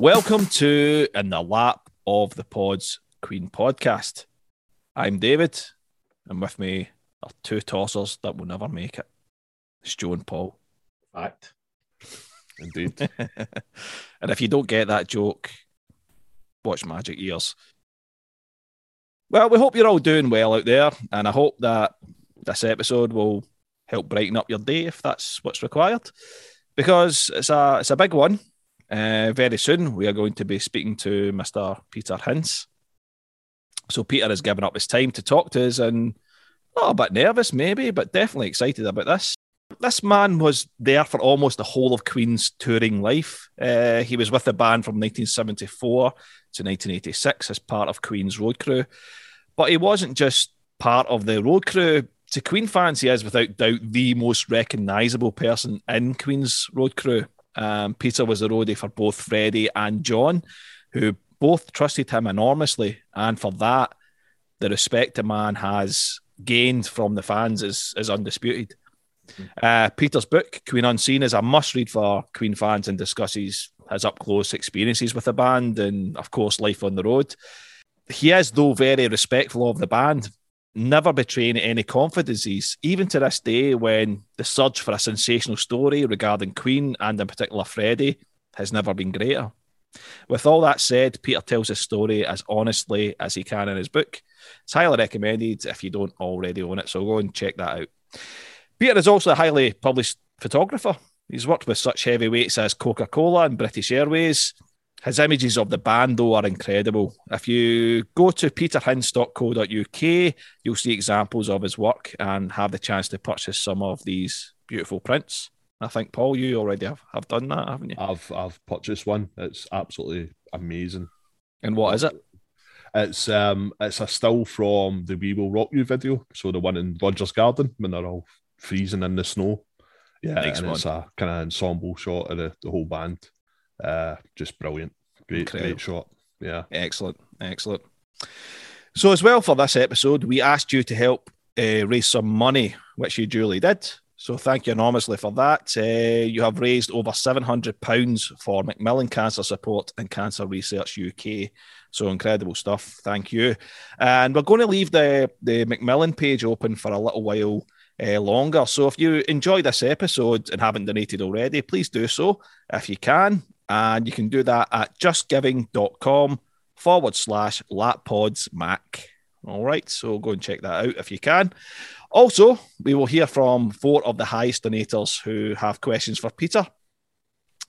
Welcome to In the Lap of the Pods Queen podcast. I'm David, and with me are two tossers that will never make it. It's Joe and Paul. Fact. Indeed. and if you don't get that joke, watch Magic Years. Well, we hope you're all doing well out there, and I hope that this episode will help brighten up your day if that's what's required. Because it's a it's a big one uh, very soon, we are going to be speaking to Mr. Peter Hince. So, Peter has given up his time to talk to us and a bit nervous, maybe, but definitely excited about this. This man was there for almost the whole of Queen's touring life. Uh, he was with the band from 1974 to 1986 as part of Queen's road crew. But he wasn't just part of the road crew. To Queen fans, he is without doubt the most recognisable person in Queen's road crew. Um, Peter was the roadie for both Freddie and John, who both trusted him enormously. And for that, the respect a man has gained from the fans is, is undisputed. Mm-hmm. Uh, Peter's book, Queen Unseen, is a must read for Queen fans and discusses his up close experiences with the band and, of course, life on the road. He is, though, very respectful of the band, never betraying any confidences, even to this day, when the surge for a sensational story regarding Queen and in particular Freddie has never been greater. With all that said, Peter tells his story as honestly as he can in his book. It's highly recommended if you don't already own it, so go and check that out. Peter is also a highly published photographer. He's worked with such heavyweights as Coca Cola and British Airways, his images of the band, though, are incredible. If you go to peterhince.co.uk, you'll see examples of his work and have the chance to purchase some of these beautiful prints. I think, Paul, you already have, have done that, haven't you? I've I've purchased one. It's absolutely amazing. And what is it? It's um it's a still from the We Will Rock You video. So the one in Rogers Garden when they're all freezing in the snow. Yeah, nice and one. it's a kind of ensemble shot of the, the whole band. Uh, just brilliant. Great, Incredible. great shot. Yeah. Excellent. Excellent. So, as well for this episode, we asked you to help uh, raise some money, which you duly did. So, thank you enormously for that. Uh, you have raised over £700 for Macmillan Cancer Support and Cancer Research UK. So, incredible stuff. Thank you. And we're going to leave the, the Macmillan page open for a little while uh, longer. So, if you enjoy this episode and haven't donated already, please do so if you can. And you can do that at justgiving.com forward slash lappodsmac. All right, so go and check that out if you can. Also, we will hear from four of the highest donators who have questions for Peter.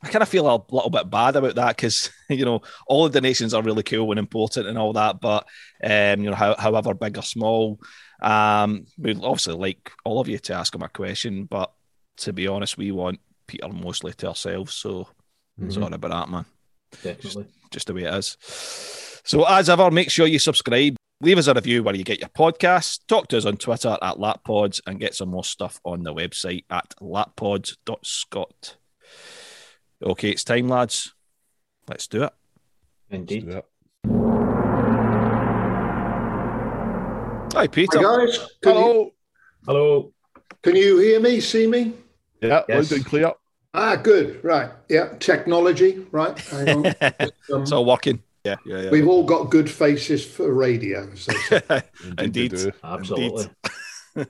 I kind of feel a little bit bad about that because you know all the donations are really cool and important and all that, but um, you know, how, however big or small, um, we'd obviously like all of you to ask him a question, but to be honest, we want Peter mostly to ourselves. So Mm-hmm. Sorry about that, man. Definitely. Just, just the way it is. So, as ever, make sure you subscribe. Leave us a review where you get your podcasts. Talk to us on Twitter at LapPods and get some more stuff on the website at lappods.scot. Okay, it's time, lads. Let's do it. Indeed. Do it. Hi, Peter. Hi, guys. Can Hello. You, Hello. Can you hear me, see me? Yeah, yes. loud and clear. Ah, good. Right. Yeah. Technology. Right. um, it's all working. Yeah, yeah, yeah. We've all got good faces for radio. So. Indeed. Indeed. Absolutely.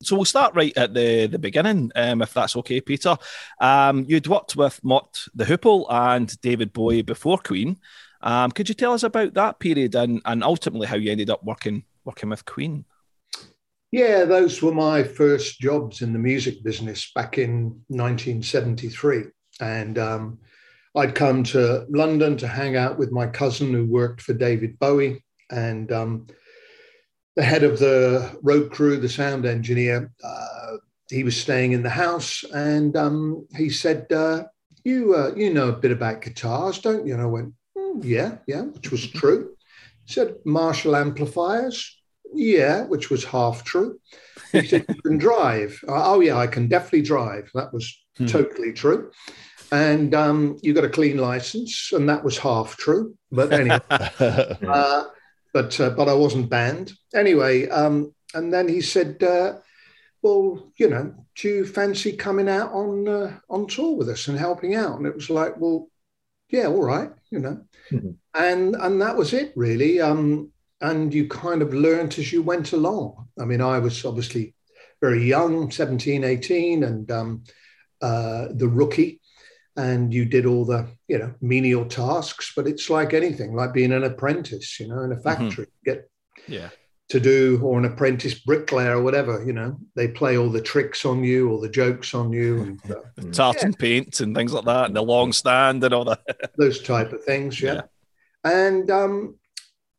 so we'll start right at the, the beginning, um, if that's okay, Peter. Um, you'd worked with Mott the Hoople and David Bowie before Queen. Um, could you tell us about that period and, and ultimately how you ended up working working with Queen? Yeah, those were my first jobs in the music business back in 1973. And um, I'd come to London to hang out with my cousin who worked for David Bowie. And um, the head of the road crew, the sound engineer, uh, he was staying in the house. And um, he said, uh, you, uh, you know a bit about guitars, don't you? And I went, mm, yeah, yeah, which was true. said, Marshall amplifiers. Yeah, which was half true. He said, You can drive. Oh, yeah, I can definitely drive. That was hmm. totally true. And um, you got a clean license, and that was half true. But anyway, uh, but uh, but I wasn't banned anyway. Um, and then he said, uh, "Well, you know, do you fancy coming out on uh, on tour with us and helping out?" And it was like, "Well, yeah, all right, you know." Mm-hmm. And and that was it really. Um, and you kind of learned as you went along. I mean, I was obviously very young, 17, 18, and um, uh, the rookie and you did all the you know menial tasks but it's like anything like being an apprentice you know in a mm-hmm. factory mm-hmm. get yeah to do or an apprentice bricklayer or whatever you know they play all the tricks on you or the jokes on you and uh, mm. tartan yeah. paint and things like that and the long stand and all that those type of things yeah, yeah. and um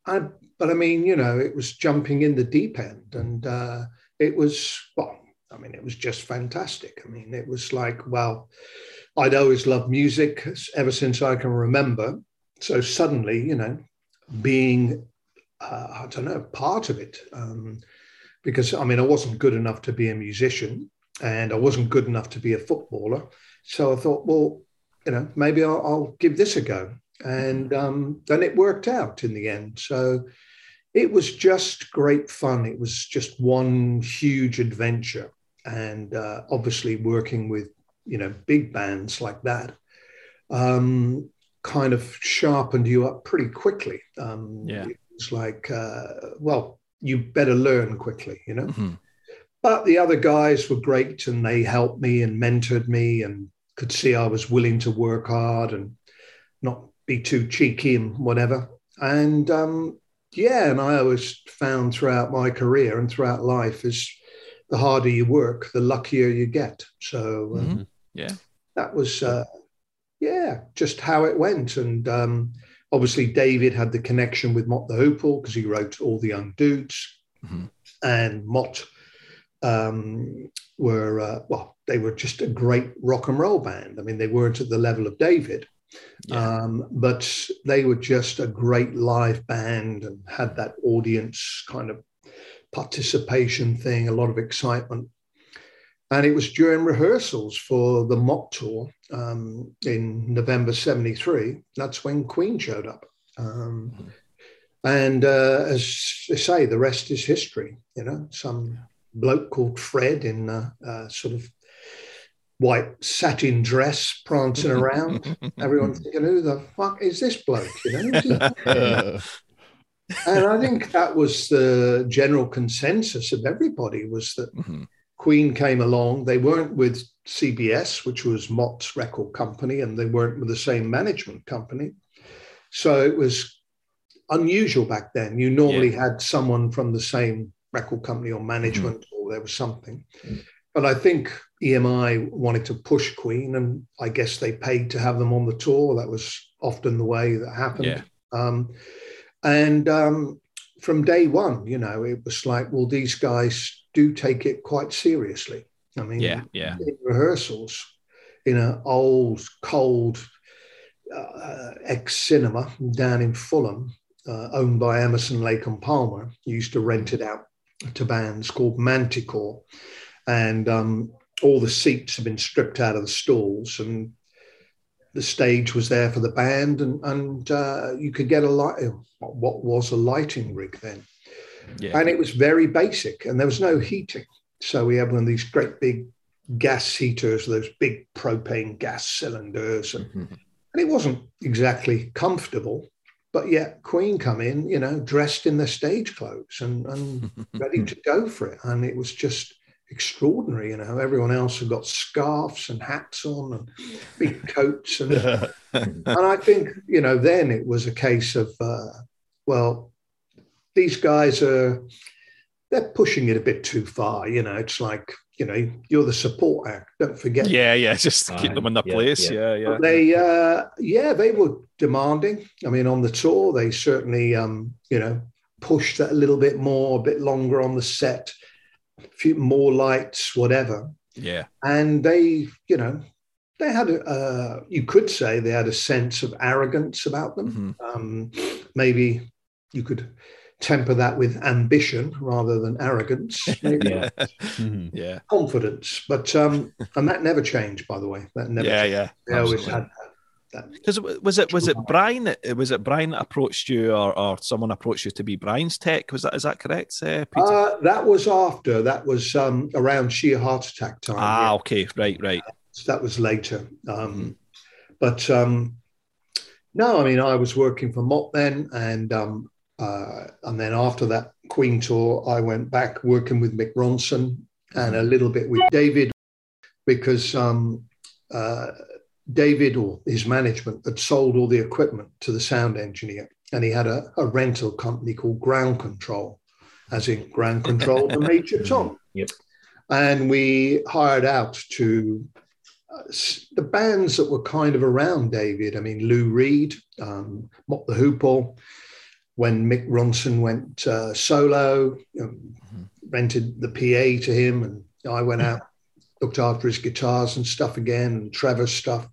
i but i mean you know it was jumping in the deep end and uh it was well i mean it was just fantastic i mean it was like well I'd always loved music ever since I can remember. So suddenly, you know, being, uh, I don't know, part of it. Um, because I mean, I wasn't good enough to be a musician and I wasn't good enough to be a footballer. So I thought, well, you know, maybe I'll, I'll give this a go. And um, then it worked out in the end. So it was just great fun. It was just one huge adventure. And uh, obviously, working with you know, big bands like that, um, kind of sharpened you up pretty quickly. Um, yeah. It's like, uh, well, you better learn quickly, you know. Mm-hmm. But the other guys were great and they helped me and mentored me and could see I was willing to work hard and not be too cheeky and whatever. And um, yeah, and I always found throughout my career and throughout life is the harder you work, the luckier you get. So um, mm-hmm. Yeah. That was, uh, yeah, just how it went. And um, obviously, David had the connection with Mott the Hoople because he wrote all the Young Dudes. Mm-hmm. And Mott um, were, uh, well, they were just a great rock and roll band. I mean, they weren't at the level of David. Yeah. Um, but they were just a great live band and had that audience kind of participation thing, a lot of excitement. And it was during rehearsals for the Mott tour um, in November 73. That's when Queen showed up. Um. And uh, as they say, the rest is history. You know, some bloke called Fred in a, a sort of white satin dress prancing around. Everyone's thinking, who the fuck is this bloke? You know? and I think that was the general consensus of everybody was that mm-hmm. Queen came along. They weren't with CBS, which was Mott's record company, and they weren't with the same management company. So it was unusual back then. You normally yeah. had someone from the same record company or management, mm-hmm. or there was something. Mm-hmm. But I think EMI wanted to push Queen, and I guess they paid to have them on the tour. That was often the way that happened. Yeah. Um, and um, from day one, you know, it was like, well, these guys do take it quite seriously. I mean, yeah, yeah. Rehearsals, in an old, cold uh, ex cinema down in Fulham, uh, owned by Emerson, Lake and Palmer, used to rent it out to bands called Manticore, and um, all the seats have been stripped out of the stalls, and the stage was there for the band, and and uh, you could get a light. What was a lighting rig then? Yeah. And it was very basic and there was no heating. So we had one of these great big gas heaters, those big propane gas cylinders. And, mm-hmm. and it wasn't exactly comfortable, but yet Queen come in, you know, dressed in their stage clothes and, and ready to go for it. And it was just extraordinary, you know. Everyone else had got scarves and hats on and big coats. And, and I think, you know, then it was a case of, uh, well, these guys are they're pushing it a bit too far. You know, it's like you know you're the support act. Don't forget. Yeah, yeah. Just keep them in the yeah, place. Yeah, yeah. yeah. They, uh, yeah, they were demanding. I mean, on the tour, they certainly, um, you know, pushed that a little bit more, a bit longer on the set, a few more lights, whatever. Yeah. And they, you know, they had a, uh, you could say they had a sense of arrogance about them. Mm-hmm. Um, maybe you could temper that with ambition rather than arrogance. yeah. Mm-hmm. yeah. Confidence. But um, and that never changed, by the way. That never yeah, changed. yeah. They always had because was it was it Brian that was it Brian that approached you or, or someone approached you to be Brian's tech was that is that correct uh, uh, that was after that was um, around sheer heart attack time ah yeah. okay right right that was later um, mm. but um, no I mean I was working for Mott then and um, uh, and then after that Queen tour I went back working with Mick Ronson and a little bit with David because um, uh, David or his management had sold all the equipment to the sound engineer, and he had a, a rental company called Ground Control, as in Ground Control the Major Tom. Yep. And we hired out to uh, the bands that were kind of around David. I mean, Lou Reed, um, Mott the Hoople. When Mick Ronson went uh, solo, you know, mm-hmm. rented the PA to him, and I went out looked after his guitars and stuff again, and Trevor's stuff.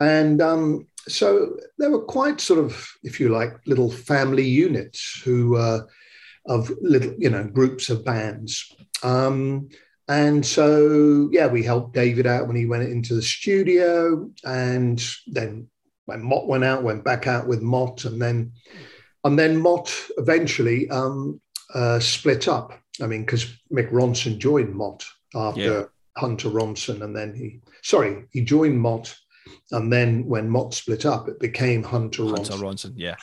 And um, so there were quite sort of, if you like, little family units who uh, of little, you know, groups of bands. Um, and so, yeah, we helped David out when he went into the studio, and then when Mott went out, went back out with Mott, and then and then Mott eventually um, uh, split up. I mean, because Mick Ronson joined Mott after yeah. Hunter Ronson, and then he sorry he joined Mott, and then when Mott split up, it became Hunter, Hunter Ronson. Ronson. Yeah,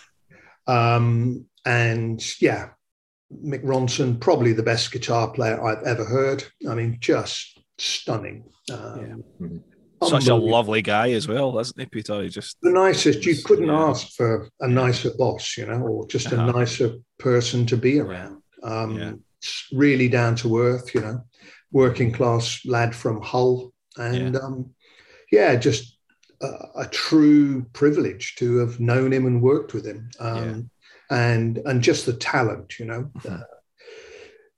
um, and yeah, Mick Ronson probably the best guitar player I've ever heard. I mean, just stunning. Um, yeah. Such a lovely guy as well, isn't he, Peter? He just the nicest. You couldn't yeah. ask for a nicer boss, you know, or just a uh-huh. nicer person to be around. Um, yeah. Really down to earth, you know working class lad from Hull, and yeah, um, yeah just a, a, true privilege to have known him and worked with him, um, and and just the talent, you know. Mm-hmm. Uh,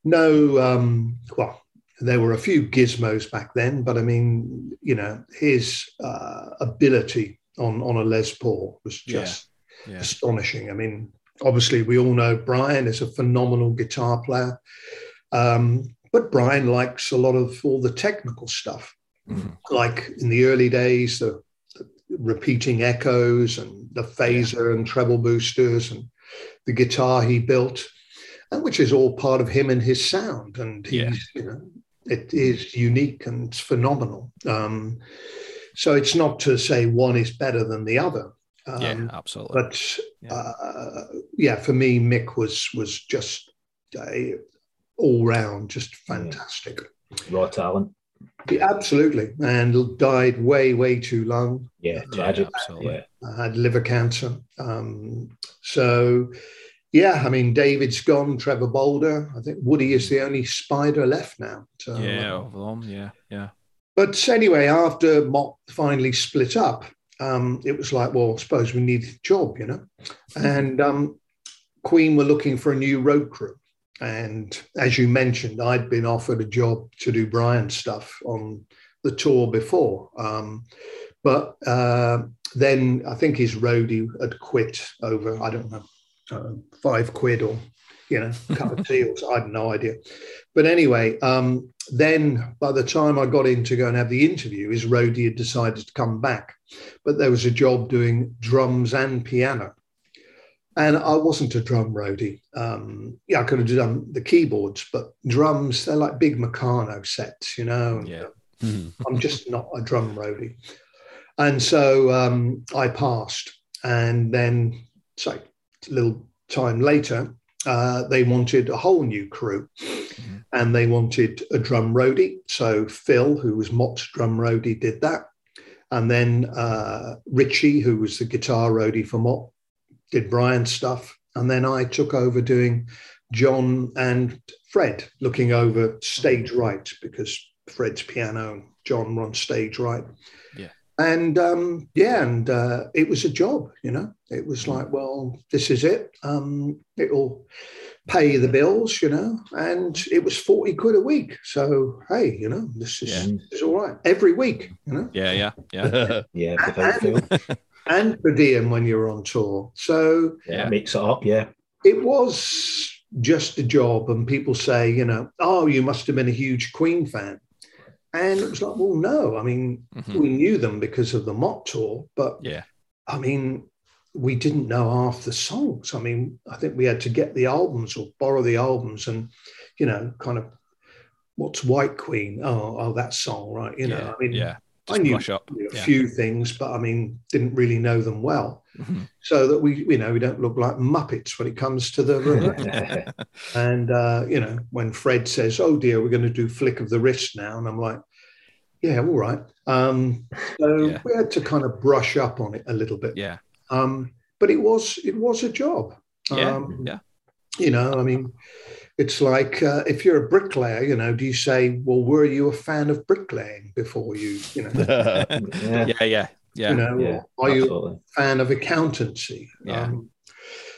no, um, well, there were a few gizmos back then, but I mean, you know, his uh, ability on on a Les Paul was just yeah. astonishing. I mean, obviously, we all know Brian is a phenomenal guitar player. Um, but Brian likes a lot of all the technical stuff, mm-hmm. like in the early days, the, the, repeating echoes and the phaser yeah. and treble boosters and the guitar he built, and which is all part of him and his sound. And he's, yeah. you know, it is unique and it's phenomenal. Um, so it's not to say one is better than the other. Um, yeah, absolutely. But yeah. Uh, yeah. for me, Mick was was just a, all round just fantastic. Raw talent. Yeah, absolutely, and died way, way too long. Yeah, tragic. Yeah, I had liver cancer. Um, so, yeah, I mean, David's gone. Trevor Bolder. I think Woody is the only spider left now. So, yeah, of them. Yeah, yeah. But anyway, after Mott finally split up, um, it was like, well, I suppose we need a job, you know. And um, Queen were looking for a new road crew. And as you mentioned, I'd been offered a job to do Brian's stuff on the tour before. Um, but uh, then I think his roadie had quit over, I don't know, uh, five quid or, you know, a cup of tea or I had no idea. But anyway, um, then by the time I got in to go and have the interview, his roadie had decided to come back. But there was a job doing drums and piano. And I wasn't a drum roadie. Um, yeah, I could have done the keyboards, but drums, they're like big Meccano sets, you know. Yeah. I'm just not a drum roadie. And so um, I passed. And then, so little time later, uh, they wanted a whole new crew mm-hmm. and they wanted a drum roadie. So Phil, who was Mott's drum roadie, did that. And then uh, Richie, who was the guitar roadie for Mott, did Brian's stuff, and then I took over doing John and Fred, looking over stage right because Fred's piano, John runs stage right. Yeah. And um, yeah, and uh, it was a job, you know. It was like, well, this is it. Um, it'll pay the bills, you know. And it was forty quid a week. So hey, you know, this is, yeah. this is all right every week, you know. Yeah, yeah, yeah, yeah. and, and per diem when you're on tour. So yeah, mix it up. Yeah, it was just a job, and people say, you know, oh, you must have been a huge Queen fan. And it was like, well, no. I mean, mm-hmm. we knew them because of the Mott tour, but yeah, I mean, we didn't know half the songs. I mean, I think we had to get the albums or borrow the albums and, you know, kind of what's White Queen? Oh, oh, that song, right? You know, yeah, I mean, yeah. I knew a yeah. few things, but I mean, didn't really know them well. Mm-hmm. So that we, you know, we don't look like Muppets when it comes to the. room. and uh, you know, when Fred says, "Oh dear, we're going to do flick of the wrist now," and I'm like, "Yeah, all right." Um, so yeah. we had to kind of brush up on it a little bit. Yeah. Um, but it was it was a job. Yeah. Um, yeah. You know, I mean, it's like uh, if you're a bricklayer, you know, do you say, well, were you a fan of bricklaying before you, you know? yeah. yeah, yeah, yeah. You know, yeah, are absolutely. you a fan of accountancy? Yeah. Um,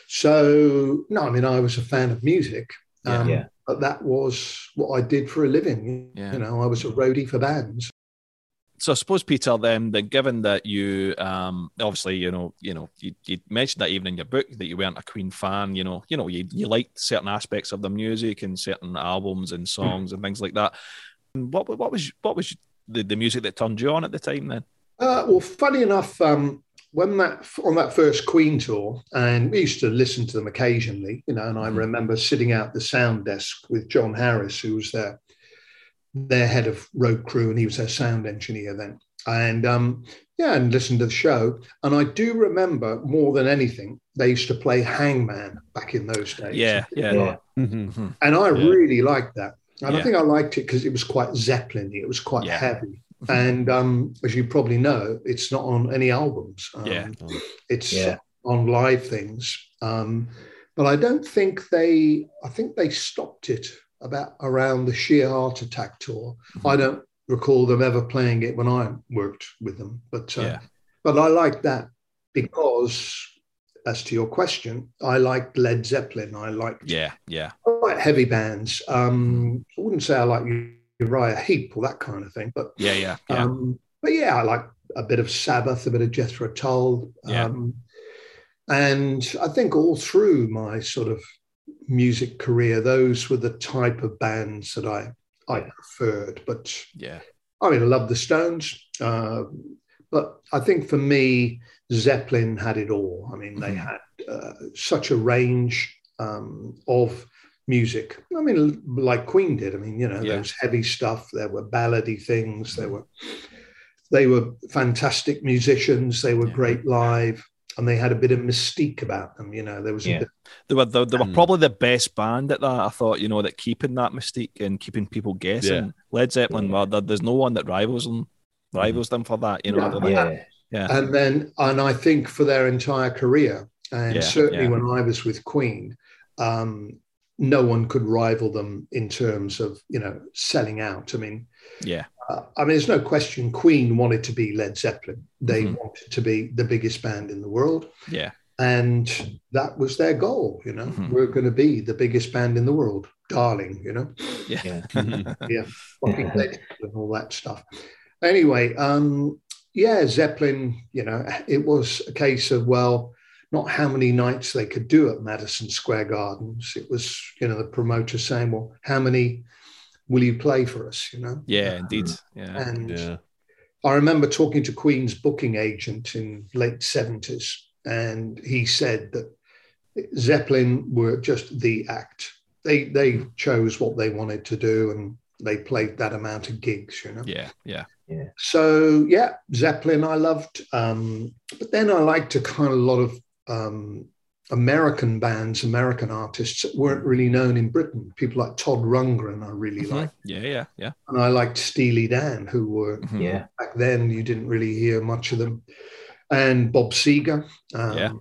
so, no, I mean, I was a fan of music. Um, yeah. But that was what I did for a living. Yeah. You know, I was a roadie for bands so I suppose Peter, then, then given that you um, obviously you know you know you, you, mentioned that even in your book that you weren't a Queen fan, you know you know you, you liked certain aspects of the music and certain albums and songs mm. and things like that. What what was what was the, the music that turned you on at the time then? Uh, well, funny enough, um, when that on that first Queen tour, and we used to listen to them occasionally, you know, and I mm. remember sitting out the sound desk with John Harris, who was there their head of road crew, and he was their sound engineer then. And um, yeah, and listened to the show. And I do remember more than anything, they used to play Hangman back in those days. Yeah, yeah. yeah. Mm-hmm. And I yeah. really liked that. And yeah. I think I liked it because it was quite Zeppelin it was quite heavy. Mm-hmm. And um, as you probably know, it's not on any albums. Um, yeah. It's on live things. Um, but I don't think they, I think they stopped it about around the Sheer Heart Attack tour. Mm-hmm. I don't recall them ever playing it when I worked with them, but uh, yeah. but I like that because, as to your question, I liked Led Zeppelin. I liked yeah yeah I like heavy bands. Um, I wouldn't say I like Uriah Heep or that kind of thing, but yeah yeah yeah. Um, but yeah, I like a bit of Sabbath, a bit of Jethro Tull. Yeah. Um, and I think all through my sort of music career, those were the type of bands that I I preferred. But yeah, I mean, I love the Stones, uh, but I think for me, Zeppelin had it all. I mean, they mm-hmm. had uh, such a range um, of music. I mean, like Queen did. I mean, you know, yeah. there heavy stuff. There were ballady things. There were they were fantastic musicians. They were yeah. great live and they had a bit of mystique about them. You know, there was yeah. Bit... they were they, they were probably the best band at that. I thought, you know, that keeping that mystique and keeping people guessing. Yeah. Led Zeppelin, well, there's no one that rivals them, rivals them for that. You know, yeah. yeah. yeah. And then, and I think for their entire career, and certainly when I was with Queen, um, no one could rival them in terms of you know selling out. I mean, yeah. Uh, I mean, there's no question. Queen wanted to be Led Zeppelin. They mm-hmm. wanted to be the biggest band in the world. Yeah. And that was their goal. You know, mm-hmm. we're going to be the biggest band in the world, darling. You know. Yeah. Yeah. yeah. and all that stuff. Anyway, um, yeah, Zeppelin. You know, it was a case of well, not how many nights they could do at Madison Square Gardens. It was, you know, the promoter saying, well, how many will you play for us? You know? Yeah, indeed. Yeah. And yeah. I remember talking to Queen's booking agent in late 70s, and he said that Zeppelin were just the act. They they chose what they wanted to do and they played that amount of gigs, you know. Yeah, yeah. Yeah. So yeah, Zeppelin I loved. Um, but then I liked a kind of a lot of um, American bands, American artists that weren't really known in Britain. People like Todd Rundgren, I really mm-hmm. liked. Yeah, yeah, yeah. And I liked Steely Dan, who were mm-hmm. yeah back then you didn't really hear much of them, and Bob Seger. Um, yeah.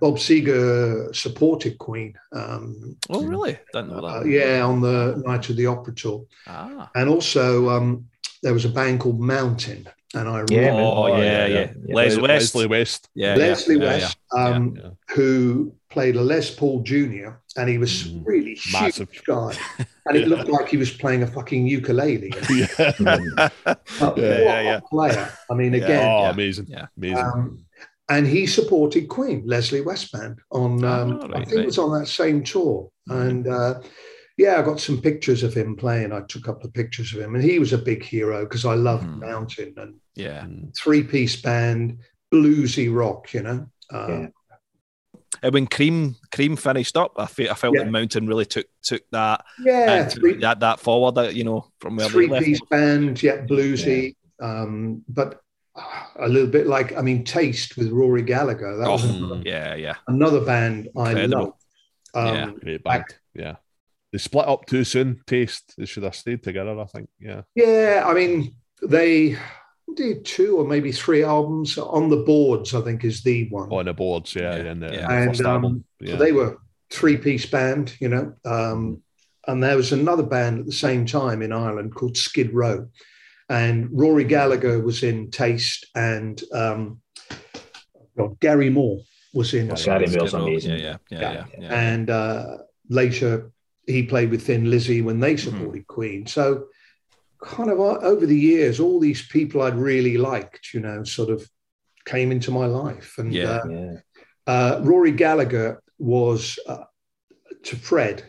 Bob Seger supported Queen. Um, oh, really? Don't know that. Uh, yeah, on the Night of the Opera tour. Ah. And also, um, there was a band called Mountain, and I yeah, oh, oh, yeah, yeah, yeah. Les West. Leslie West, yeah, Leslie yeah, West, yeah, um, who played a Les Paul Jr. and he was mm, really massive huge guy, and it looked like he was playing a fucking ukulele. yeah, yeah, yeah, player. I mean, again, oh, amazing, yeah, amazing. Um, and he supported Queen, Leslie Westman, on um, oh, right, I think right. it was on that same tour. Mm-hmm. And uh, yeah, I got some pictures of him playing. I took up the pictures of him, and he was a big hero because I loved mm. Mountain and yeah, three piece band, bluesy rock, you know. Uh, yeah. And when Cream Cream finished up, I, fe- I felt yeah. that Mountain really took took that yeah three, that that forward. That you know from where three piece band, yeah, bluesy. Yeah. Um, but a little bit like I mean Taste with Rory Gallagher. That oh, was another, yeah, yeah. Another band Incredible. I love. Um, yeah, great band. yeah. They split up too soon. Taste. They should have stayed together. I think. Yeah. Yeah, I mean they did two or maybe three albums on the boards. I think is the one on the boards. Yeah, yeah. And, the, yeah. and um, yeah. So they were three piece band. You know. Um, and there was another band at the same time in Ireland called Skid Row and Rory Gallagher was in Taste, and um, well, Gary Moore was in. Gary Moore's amazing. Yeah, yeah, yeah, yeah. yeah. And uh, later, he played with Thin Lizzy when they mm-hmm. supported mm-hmm. Queen. So, kind of uh, over the years, all these people I'd really liked, you know, sort of came into my life. And yeah, uh, yeah. Uh, Rory Gallagher was uh, to Fred.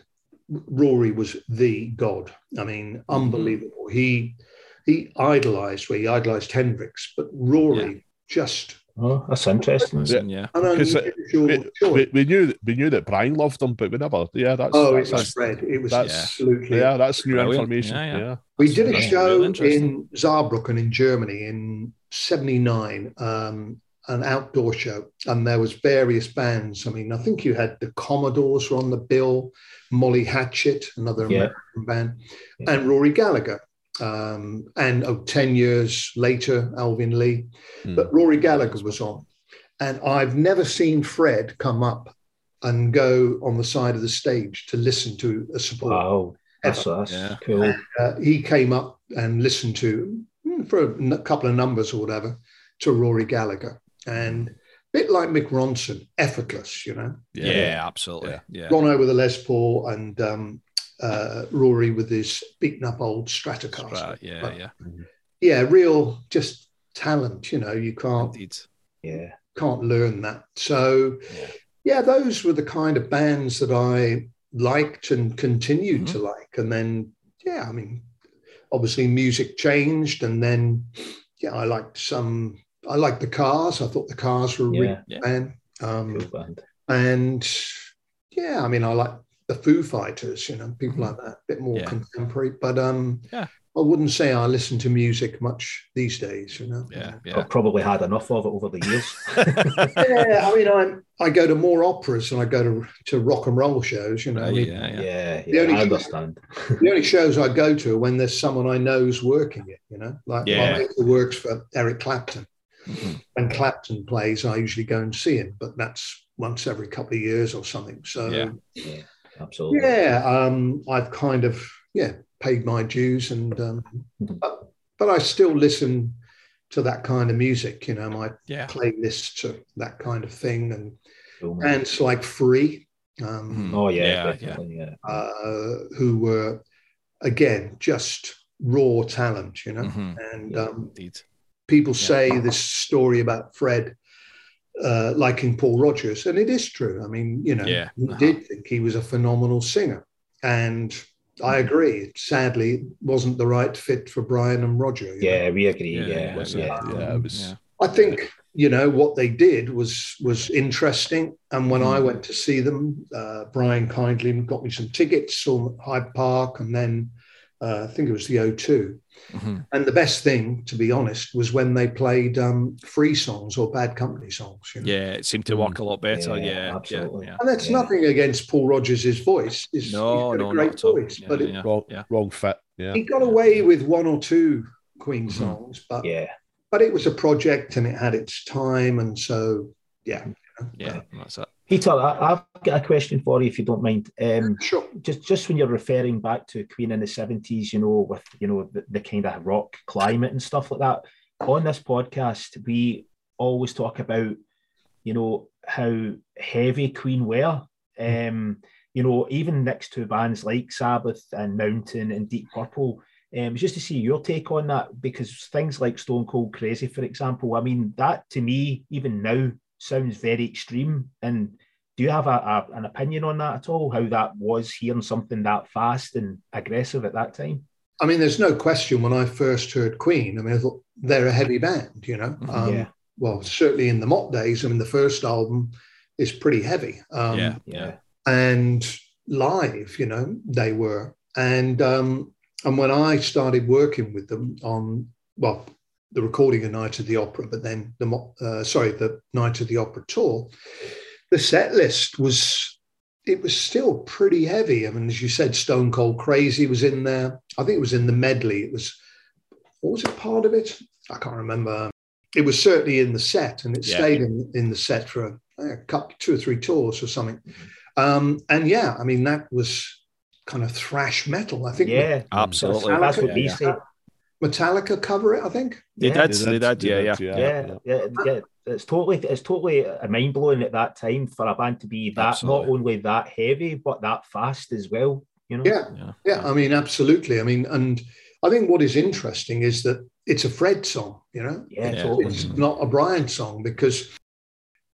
Rory was the god. I mean, mm-hmm. unbelievable. He he idolized where he idolized Hendrix, but Rory yeah. just Oh, that's interesting. Yeah, because we, we, we, knew we knew that Brian loved them, but we never. Yeah, that's. Oh, that's, it was Fred. It was absolutely. Yeah, that's new Brilliant. information. Yeah, yeah. We did a show in Saarbrücken in Germany in '79, um, an outdoor show, and there was various bands. I mean, I think you had the Commodores were on the bill, Molly Hatchet, another American band, and Rory Gallagher um, and oh, 10 years later, Alvin Lee. Mm. But Rory Gallagher was on. And I've never seen Fred come up and go on the side of the stage to listen to a support. Oh, that's, that's yeah. cool. And, uh, he came up and listened to, hmm, for a couple of numbers or whatever, to Rory Gallagher. And a bit like Mick Ronson, effortless, you know? Yeah, yeah absolutely. Yeah. yeah. Gone over the Les Paul and um, uh, Rory with his beaten up old Stratocaster. Strat, yeah, but, yeah, yeah, real just talent. You know, you can't, Indeed. yeah, can't learn that. So, yeah. yeah. those were the kind of bands that I liked and continued mm-hmm. to like. And then, yeah, I mean, obviously music changed, and then, yeah, I liked some. I liked the Cars. I thought the Cars were a yeah. yeah. band. Um, cool band. And yeah, I mean, I like the Foo Fighters, you know, people mm-hmm. like that, a bit more yeah. contemporary. But um, yeah. I wouldn't say I listen to music much these days, you know. Yeah, yeah. I've probably had enough of it over the years. yeah, I mean, I'm, I go to more operas than I go to to rock and roll shows, you know. Right, I mean, yeah, yeah, yeah, the only I understand. the only shows I go to are when there's someone I know's working it, you know, like yeah. my mate who works for Eric Clapton. Mm-hmm. When Clapton plays, I usually go and see him, but that's once every couple of years or something. So yeah. Yeah absolutely. Yeah, um, I've kind of yeah paid my dues, and um, mm-hmm. but, but I still listen to that kind of music. You know, my yeah. playlists to that kind of thing, and cool, bands like Free. Um, mm. oh yeah, yeah, yeah. Uh, who were again just raw talent, you know, mm-hmm. and yeah, um, people say this story about Fred uh, liking Paul Rodgers, and it is true. I mean, you know, yeah. he uh-huh. did think he was a phenomenal singer, and I mm-hmm. agree. Sadly, wasn't the right fit for Brian and Roger. Yeah, know? we agree. Yeah, yeah, yeah. yeah, it was. I think you know what they did was was interesting, and when mm. I went to see them, uh, Brian kindly got me some tickets, saw Hyde Park, and then uh, I think it was the O2. Mm-hmm. And the best thing, to be honest, was when they played um, free songs or bad company songs. You know? Yeah, it seemed to work a lot better. Yeah, yeah absolutely. Yeah, and that's yeah. nothing against Paul Rodgers' voice. He's, no, he's no, a great voice, but it, wrong, wrong fit. Yeah, he got away with one or two Queen mm-hmm. songs, but yeah, but it was a project and it had its time, and so yeah, yeah, that's it. Peter, I, have got a question for you, if you don't mind. Um, sure. Just, just when you're referring back to Queen in the seventies, you know, with you know the, the kind of rock climate and stuff like that. On this podcast, we always talk about, you know, how heavy Queen were. Um, you know, even next to bands like Sabbath and Mountain and Deep Purple. Um, just to see your take on that, because things like Stone Cold Crazy, for example, I mean, that to me, even now, sounds very extreme. And do you have a, a, an opinion on that at all? How that was hearing something that fast and aggressive at that time? I mean, there's no question when I first heard Queen, I mean, I thought they're a heavy band, you know. Mm-hmm. Um, yeah. Well, certainly in the Mott days, I mean, the first album is pretty heavy. Um, yeah. Yeah. And live, you know, they were. And um, and when I started working with them on, well, the recording of Night of the Opera, but then the uh, sorry, the Night of the Opera tour, the set list was it was still pretty heavy. I mean, as you said, Stone Cold Crazy was in there. I think it was in the medley. It was what was it part of it? I can't remember. It was certainly in the set, and it yeah. stayed in in the set for a, a couple, two or three tours or something. Um, and yeah, I mean that was kind of thrash metal. I think. Yeah, absolutely. That's what we say. Metallica cover it, I think. They yeah. did. They did. Yeah, yeah, yeah, yeah. yeah, yeah. It's totally, it's totally mind blowing at that time for a band to be that absolutely. not only that heavy but that fast as well. You know. Yeah, yeah, yeah. I mean, absolutely. I mean, and I think what is interesting is that it's a Fred song. You know, yeah, it's, totally. it's not a Brian song because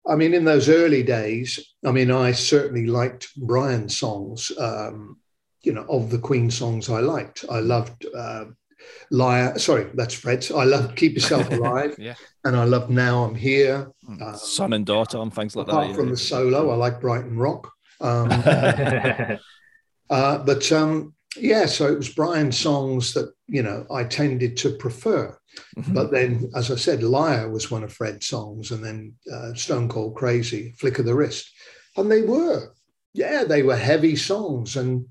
I mean, in those early days, I mean, I certainly liked Brian's songs. Um, you know, of the Queen songs I liked, I loved uh, "Liar." Sorry, that's Fred's. I love "Keep Yourself Alive," yeah. and I love "Now I'm Here." Hmm. Um, Son and daughter and things like apart that. Apart from yeah. the solo, I like "Brighton Rock." Um, uh, but um, yeah, so it was Brian's songs that you know I tended to prefer. Mm-hmm. But then, as I said, Liar was one of Fred's songs, and then uh, Stone Cold Crazy, Flick of the Wrist. And they were, yeah, they were heavy songs. And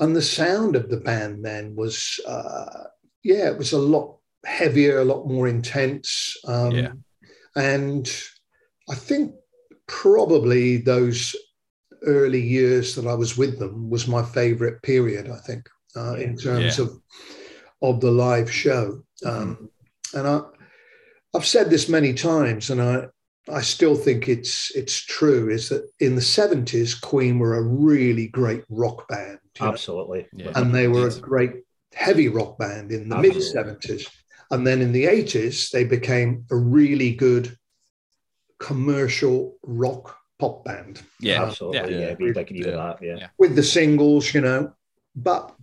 and the sound of the band then was, uh, yeah, it was a lot heavier, a lot more intense. Um, yeah. And I think probably those early years that I was with them was my favorite period, I think, uh, in terms yeah. of of the live show. Um, and I, I've said this many times, and I, I still think it's it's true. Is that in the seventies, Queen were a really great rock band, absolutely, yeah. and they were a great heavy rock band in the mid seventies, and then in the eighties, they became a really good commercial rock pop band. Yeah, um, absolutely. Yeah, yeah, with, that. Yeah. with the singles, you know, but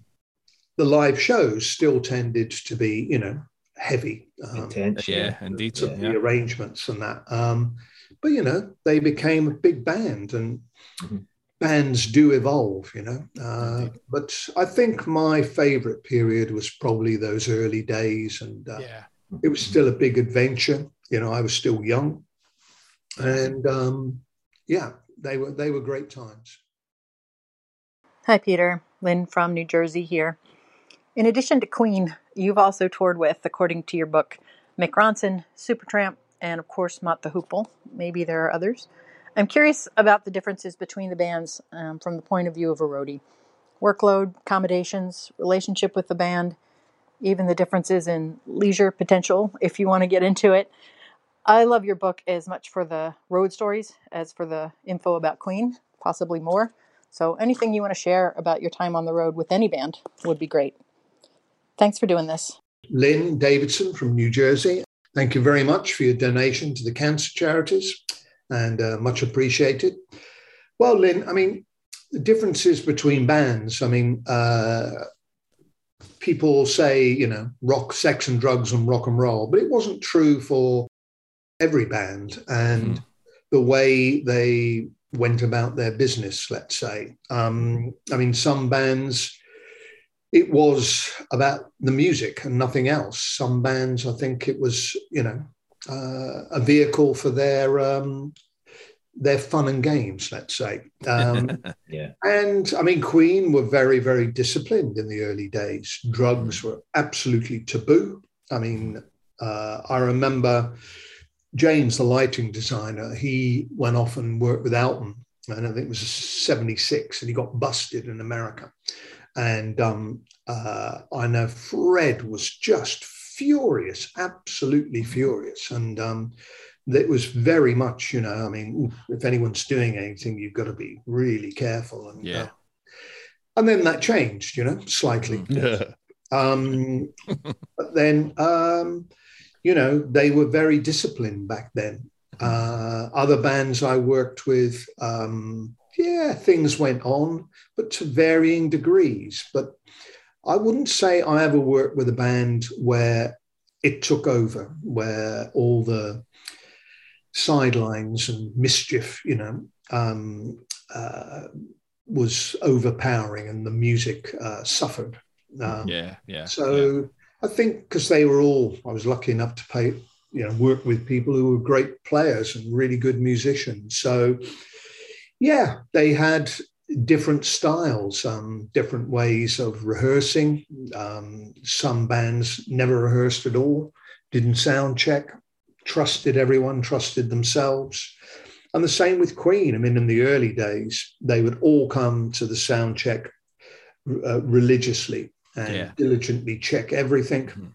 the live shows still tended to be, you know, heavy. Um, Intense, yeah, indeed. The, yeah. the arrangements and that. Um, but you know, they became a big band, and mm-hmm. Bands do evolve. You know, uh, but I think my favourite period was probably those early days, and uh, yeah. it was still a big adventure. You know, I was still young, and um, yeah, they were they were great times. Hi, Peter. Lynn from New Jersey here. In addition to Queen, you've also toured with, according to your book, Mick Ronson, Supertramp, and of course Mott the Hoople. Maybe there are others. I'm curious about the differences between the bands um, from the point of view of a roadie. Workload, accommodations, relationship with the band, even the differences in leisure potential, if you want to get into it. I love your book as much for the road stories as for the info about Queen, possibly more. So anything you want to share about your time on the road with any band would be great. Thanks for doing this. Lynn Davidson from New Jersey. Thank you very much for your donation to the cancer charities and uh, much appreciated. Well, Lynn, I mean, the differences between bands, I mean, uh, people say, you know, rock, sex and drugs and rock and roll, but it wasn't true for every band and mm. the way they went about their business, let's say. Um, I mean, some bands it was about the music and nothing else. Some bands, I think it was, you know, uh, a vehicle for their um, their fun and games, let's say. Um, yeah. And I mean, Queen were very, very disciplined in the early days. Drugs mm. were absolutely taboo. I mean, uh, I remember James, the lighting designer, he went off and worked with Elton, and I think it was 76, and he got busted in America. And um, uh, I know Fred was just furious, absolutely furious. And um, it was very much, you know, I mean, if anyone's doing anything, you've got to be really careful. And, yeah. Uh, and then that changed, you know, slightly. Mm. um, but then, um, you know, they were very disciplined back then. Uh, other bands I worked with, um, yeah, things went on, but to varying degrees. But I wouldn't say I ever worked with a band where it took over, where all the sidelines and mischief, you know, um, uh, was overpowering and the music uh, suffered. Um, yeah, yeah. So yeah. I think because they were all, I was lucky enough to pay, you know, work with people who were great players and really good musicians. So yeah, they had different styles, um, different ways of rehearsing. Um, some bands never rehearsed at all, didn't sound check, trusted everyone, trusted themselves. And the same with Queen. I mean, in the early days, they would all come to the sound check uh, religiously and yeah. diligently check everything. Mm-hmm.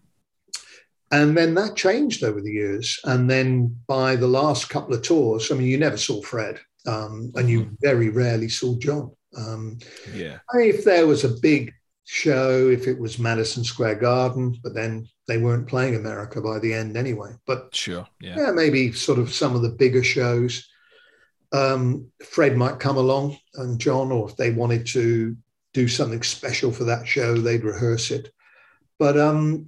And then that changed over the years. And then by the last couple of tours, I mean, you never saw Fred, um, and you mm-hmm. very rarely saw John. Um, yeah. If there was a big show, if it was Madison Square Garden, but then they weren't playing America by the end anyway. But sure, yeah, yeah maybe sort of some of the bigger shows. Um, Fred might come along and John, or if they wanted to do something special for that show, they'd rehearse it. But um,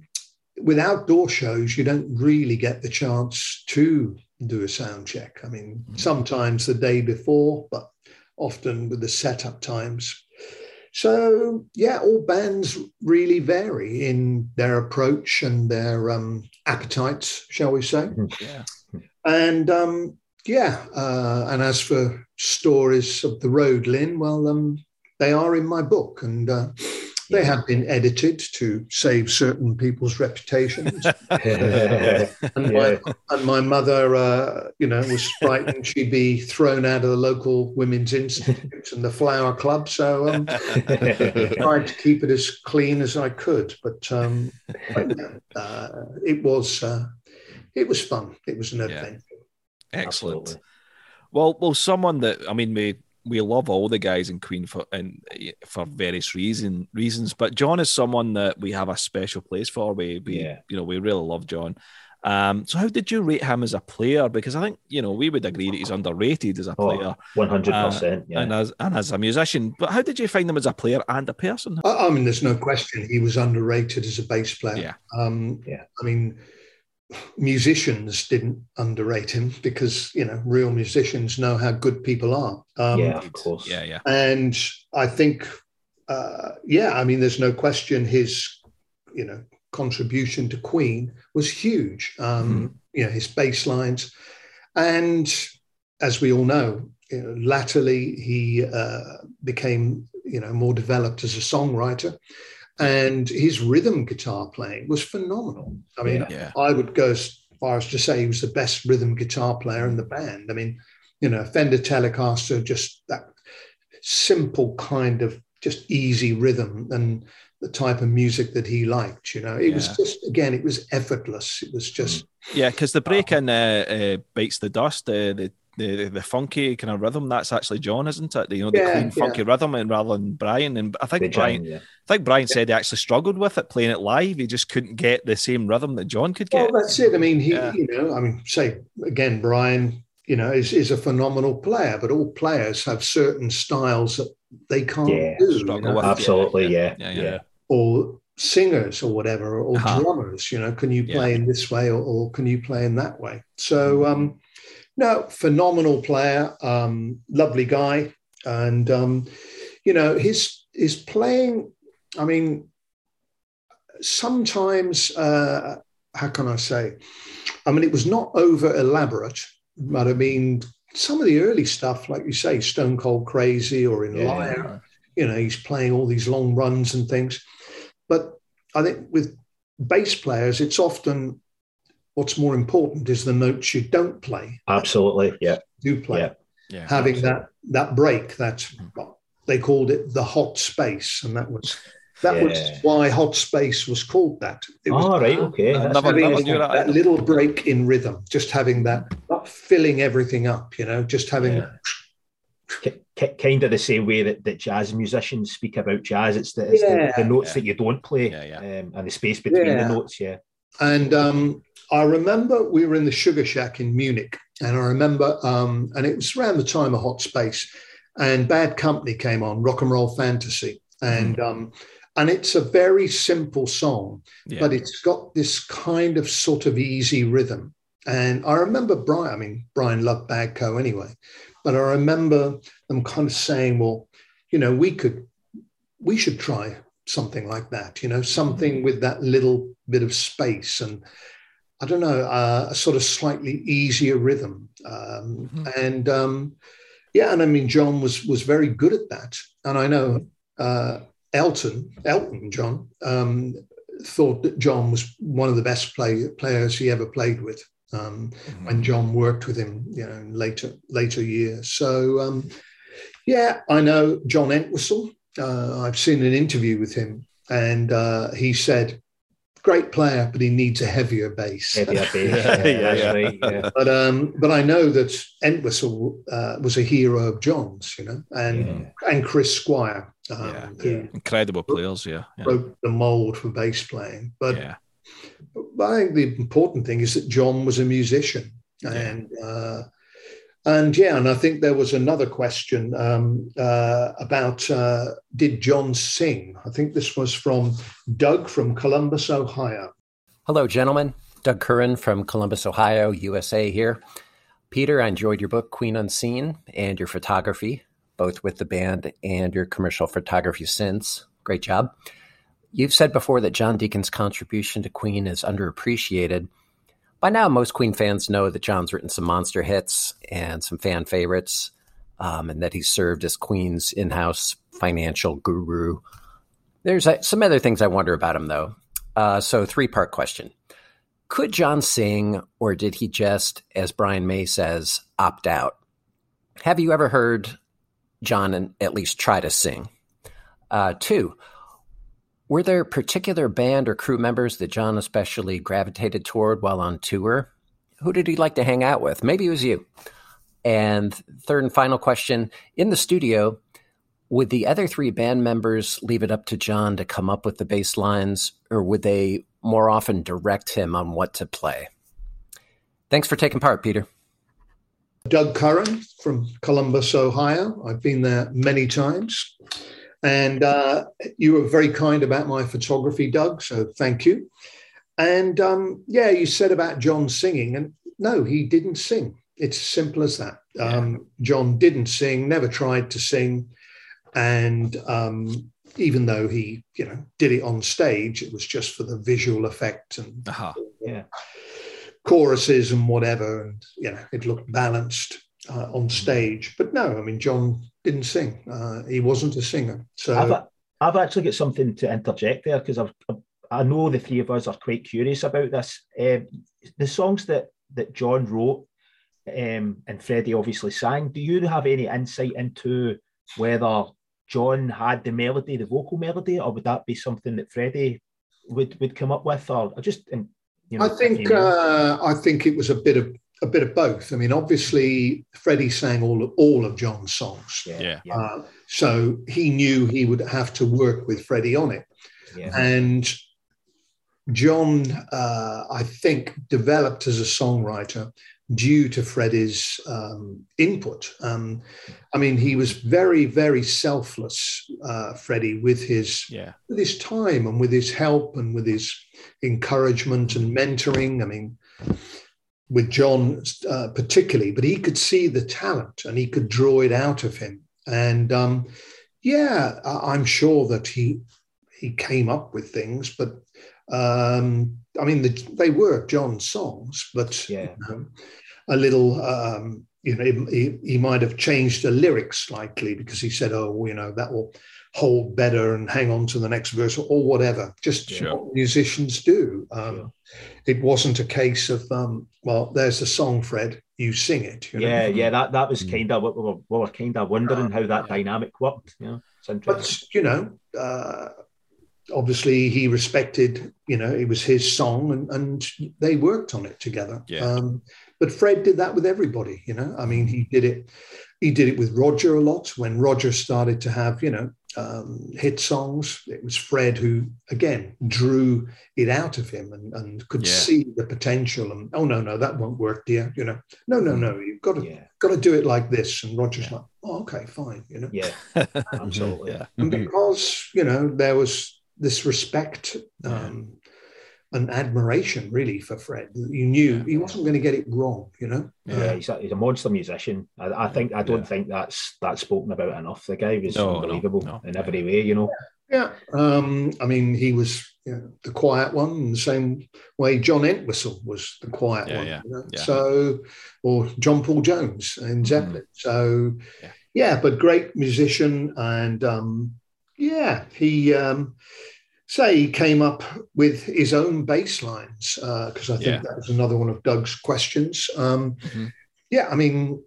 with outdoor shows, you don't really get the chance to do a sound check. I mean, mm-hmm. sometimes the day before, but often with the setup times. So, yeah, all bands really vary in their approach and their um, appetites, shall we say. Mm-hmm. Yeah. And um, yeah, uh, and as for stories of the road, Lynn, well, um, they are in my book. And uh, they have been edited to save certain people's reputations. and, my, and, my, mother, uh, you know, was frightened she'd be thrown out of the local women's institute and the flower club. So um, I tried to keep it as clean as I could. But, um, uh, it was uh, it was fun. It was an adventure. Yeah. Excellent. Absolutely. Well, well, someone that I mean, we we love all the guys in Queen for and for various reason reasons. But John is someone that we have a special place for. We, we yeah. you know we really love John. Um, so how did you rate him as a player? Because I think you know we would agree that he's underrated as a oh, player, one hundred percent, uh, and as and as a musician. But how did you find him as a player and a person? I, I mean, there's no question he was underrated as a bass player. Yeah, um, yeah. I mean, musicians didn't underrate him because you know real musicians know how good people are. Um, yeah, of course. Yeah, yeah. And I think, uh, yeah, I mean, there's no question his, you know, contribution to Queen was huge. Um, mm-hmm. You know, his bass lines, and as we all know, you know latterly he uh, became you know more developed as a songwriter and his rhythm guitar playing was phenomenal. I mean, yeah. I would go as far as to say he was the best rhythm guitar player in the band. I mean, you know, Fender Telecaster, just that simple kind of just easy rhythm and the type of music that he liked. You know, it yeah. was just again, it was effortless. It was just yeah, because the break in uh, uh, bites the dust. Uh, the the the funky kind of rhythm. That's actually John, isn't it? You know, the yeah, clean funky yeah. rhythm, and rather than Brian. And I think Brian, yeah. I think Brian said he actually struggled with it playing it live. He just couldn't get the same rhythm that John could get. Well, that's it. I mean, he, you know, I mean, say again, Brian, you know, is is a phenomenal player, but all players have certain styles that they can't do. You know? Absolutely, yeah. yeah, Or singers or whatever, or uh-huh. drummers. You know, can you play in this way or, or, can you play in that way? So. Mm-hmm. um no, phenomenal player, um, lovely guy, and um, you know his his playing. I mean, sometimes uh, how can I say? I mean, it was not over elaborate, but I mean, some of the early stuff, like you say, Stone Cold Crazy or in yeah. Liar, you know, he's playing all these long runs and things. But I think with bass players, it's often what's more important is the notes you don't play. Absolutely, yeah. Do play. Yeah. yeah Having absolutely. that that break, that they called it the hot space, and that was that yeah. was why hot space was called that. It was oh, right, okay. Never, never that, that little break in rhythm, just having that, not filling everything up, you know, just having. Yeah. kind of the same way that, that jazz musicians speak about jazz. It's the, it's yeah, the, the notes that you don't play um, and the space between the notes. Yeah. And um, I remember we were in the Sugar Shack in Munich, And I remember, um, and it was around the time of Hot Space, and Bad Company came on, Rock and Roll Fantasy, and mm. um, and it's a very simple song, yeah. but it's got this kind of sort of easy rhythm. And I remember Brian. I mean, Brian loved Badco anyway, but I remember them kind of saying, "Well, you know, we could, we should try something like that. You know, something mm-hmm. with that little bit of space and." I don't know, uh, a sort of slightly easier rhythm. Um, mm-hmm. And um, yeah, and I mean, John was was very good at that. And I know uh, Elton, Elton John, um, thought that John was one of the best play, players he ever played with. Um, mm-hmm. When John worked with him, you know, in later later years. So um, yeah, I know John Entwistle. Uh, I've seen an interview with him, and uh, he said great player, but he needs a heavier bass. Heavier bass, yeah, yeah, yeah. Right, yeah. But um, but I know that Entwistle uh, was a hero of John's, you know, and and Chris Squire. Um, yeah. incredible players. Yeah, broke the mold for bass playing. But, yeah. but I think the important thing is that John was a musician, and uh, and yeah, and I think there was another question um, uh, about uh, did John sing? I think this was from Doug from Columbus, Ohio. Hello, gentlemen. Doug Curran from Columbus, Ohio, USA here. Peter, I enjoyed your book, Queen Unseen, and your photography, both with the band and your commercial photography since. Great job. You've said before that John Deacon's contribution to Queen is underappreciated. By now, most Queen fans know that John's written some monster hits and some fan favorites, um, and that he served as Queen's in house financial guru. There's uh, some other things I wonder about him, though. Uh, so, three part question Could John sing, or did he just, as Brian May says, opt out? Have you ever heard John at least try to sing? Uh, two, were there particular band or crew members that John especially gravitated toward while on tour? Who did he like to hang out with? Maybe it was you. And third and final question in the studio, would the other three band members leave it up to John to come up with the bass lines, or would they more often direct him on what to play? Thanks for taking part, Peter. Doug Curran from Columbus, Ohio. I've been there many times. And uh, you were very kind about my photography, Doug. So thank you. And um, yeah, you said about John singing, and no, he didn't sing. It's as simple as that. Um, John didn't sing, never tried to sing, and um, even though he, you know, did it on stage, it was just for the visual effect and uh-huh. yeah, choruses and whatever, and you know, it looked balanced uh, on stage. But no, I mean, John didn't sing. Uh, he wasn't a singer. So I've, I've actually got something to interject there because I've, I know the three of us are quite curious about this. Um, the songs that that John wrote um, and Freddie obviously sang. Do you have any insight into whether John had the melody, the vocal melody, or would that be something that Freddie would would come up with, or just? You know, I think uh, I think it was a bit of a bit of both. I mean, obviously, Freddie sang all of, all of John's songs. Yeah. Uh, so he knew he would have to work with Freddie on it. Yeah. And John, uh, I think, developed as a songwriter due to Freddie's um, input. Um, I mean, he was very, very selfless, uh, Freddie, with his yeah. with his time and with his help and with his encouragement and mentoring. I mean, with John uh, particularly, but he could see the talent and he could draw it out of him. And um, yeah, I'm sure that he he came up with things, but um, I mean, the, they were John's songs, but yeah. You know, a little. Um, you know, he, he might have changed the lyrics slightly because he said, "Oh, you know, that will hold better and hang on to the next verse or whatever. Just sure. what musicians do. Um, sure. It wasn't a case of, um, well, there's a song, Fred, you sing it. You know? Yeah, yeah, that, that was mm. kind of what we were, we were kind of wondering how that dynamic worked. Yeah, You know, But, you know, uh, obviously he respected, you know, it was his song and, and they worked on it together. Yeah. Um, but Fred did that with everybody, you know. I mean, he did it. He did it with Roger a lot. When Roger started to have, you know, um, hit songs, it was Fred who, again, drew it out of him and, and could Yeah. see the potential. And oh no, no, that won't work, dear. You know, no, no, no, you've got to Yeah, got to do it like this. And Roger's like, oh, okay, fine, you know. yeah, absolutely. Yeah. And because you know there was this respect um, and admiration really for Fred. You knew he wasn't going to get it wrong. You know. Yeah, he's, a, he's a monster musician. I, I think I don't Yeah. think that's that's spoken about enough. The guy was No, no, unbelievable no. in every way. You know. Yeah. Um, I mean, he was you know, the quiet one, in the same way John Entwistle was the quiet Yeah, one. yeah, you know? yeah. So, or John Paul Jones in Zeppelin. So, Yeah. yeah. but great musician, and um, yeah, he. Um, Say he came up with his own bass lines because I think Yeah. that was another one of Doug's questions. Um, Mhm. Yeah, I mean,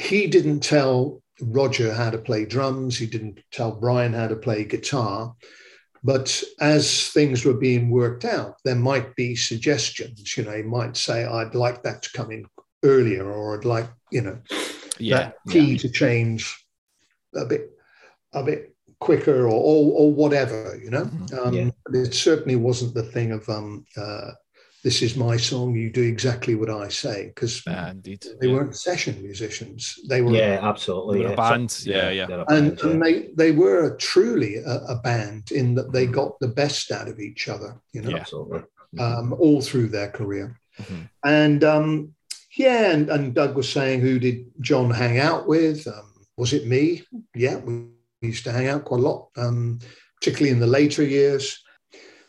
he didn't tell Roger how to play drums. He didn't tell Brian how to play guitar. But as things were being worked out, there might be suggestions. You know, he might say, I'd like that to come in earlier, or I'd like, you know, Yeah. that key to change a bit, a bit quicker or, or, or whatever, you know. Mhm. Um, Yeah. It certainly wasn't the thing of, um, uh, this is my song, you do exactly what I say, because Yeah, indeed. they yeah. weren't session musicians. They were Yeah, absolutely. They were a yeah. band. Yeah, yeah. they're and, band, yeah. and they they were truly a, a band in that they Mhm. got the best out of each other, you know, Yeah. absolutely. um, all through their career. Mhm. And um, yeah, and, and Doug was saying, who did John hang out with? Um, was it me? Yeah, we used to hang out quite a lot, um, particularly in the later years.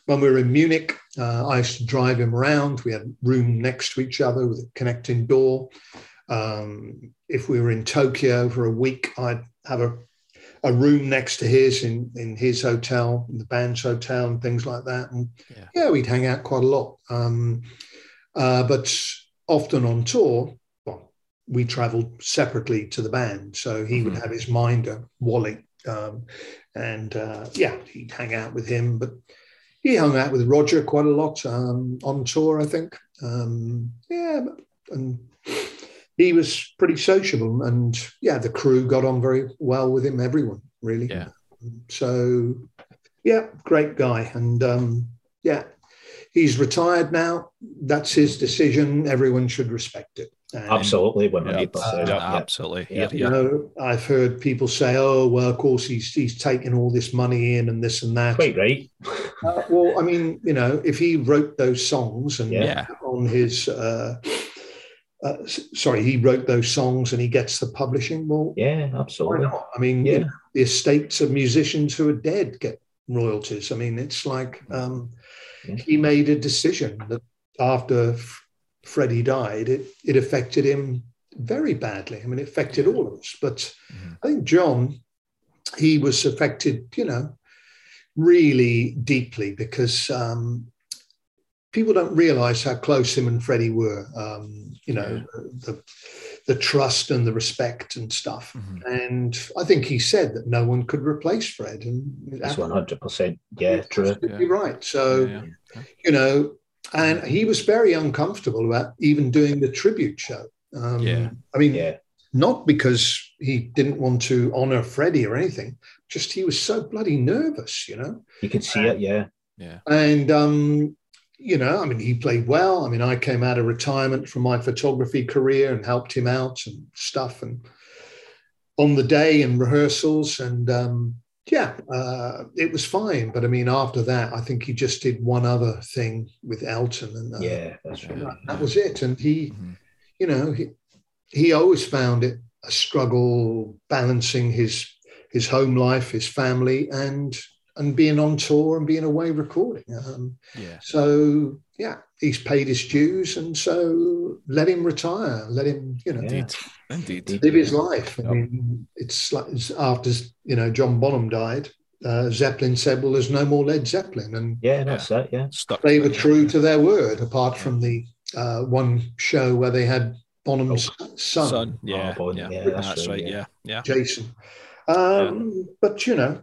When we were in Munich, uh, I used to drive him around. We had room next to each other with a connecting door. Um, if we were in Tokyo for a week, I'd have a, a room next to his in, in his hotel, in the band's hotel, and things like that. And Yeah. yeah, we'd hang out quite a lot. Um, uh, but often on tour, well, we traveled separately to the band. So he would Mhm. have his minder, Wally. Um, and uh, yeah, he'd hang out with him. But he hung out with Roger quite a lot um, on tour, I think. Um, yeah, but- and he was pretty sociable. And yeah, the crew got on very well with him, everyone, really. Yeah. So yeah, great guy. And um, yeah, he's retired now. That's his decision. Everyone should respect it. And, Absolutely, one Yeah, hundred percent. yeah, Yeah. absolutely. Yeah. Here, You know, I've heard people say, "Oh, well, of course he's he's taking all this money in and this and that." Quite right. Uh, well, I mean, you know, if he wrote those songs and Yeah. on his, uh, uh, sorry, he wrote those songs and he gets the publishing. Well, Yeah, why absolutely. not? I mean, Yeah. you know, the estates of musicians who are dead get royalties. I mean, it's like um, Yeah. he made a decision that after F- Freddie died, it it affected him very badly. I mean, it affected all of us. But Mhm. I think John, he was affected, you know, really deeply because um, people don't realize how close him and Freddie were. Um, you know, the the trust and the respect and stuff. Mhm. And I think he said that no one could replace Fred. And That's one hundred percent. Yeah, true. absolutely right. So Yeah, yeah. you know, and he was very uncomfortable about even doing the tribute show. Um, Yeah. I mean, Yeah, not because he didn't want to honor Freddie or anything, just he was so bloody nervous, you know. you could see it. Yeah, Yeah. And um, you know, I mean, he played well. I mean, I came out of retirement from my photography career and helped him out and stuff, and on the day in rehearsals, and um, yeah, uh, it was fine. But I mean, after that, I think he just did one other thing with Elton, and uh, yeah, that's right. that, that was it. And he, Mhm. you know, he, he always found it a struggle balancing his his home life, his family, and and being on tour and being away recording. Um, Yeah. so yeah, he's paid his dues, and so let him retire. Let him, you know, Yeah. Indeed. Indeed. live his life. I mean, it's like it's after you know John Bonham died. Uh, Zeppelin said, "Well, there's no more Led Zeppelin," and Yeah, that's it. Yeah, Stuck. they were Yeah. true to their word. Apart from the uh, one show where they had Bonham's son, Son. Yeah. Bon- yeah. yeah, That's, that's right. right, Yeah. Yeah. Jason. Um, But you know,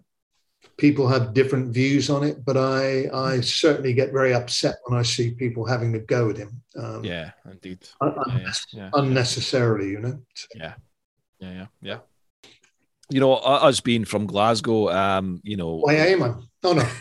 people have different views on it, but I I certainly get very upset when I see people having to go at him. Um, yeah, indeed. Un- yeah, yeah. Unnecessarily, you know. Yeah, yeah, yeah, yeah. You know, us being from Glasgow, um, you know. Why am I? Oh no,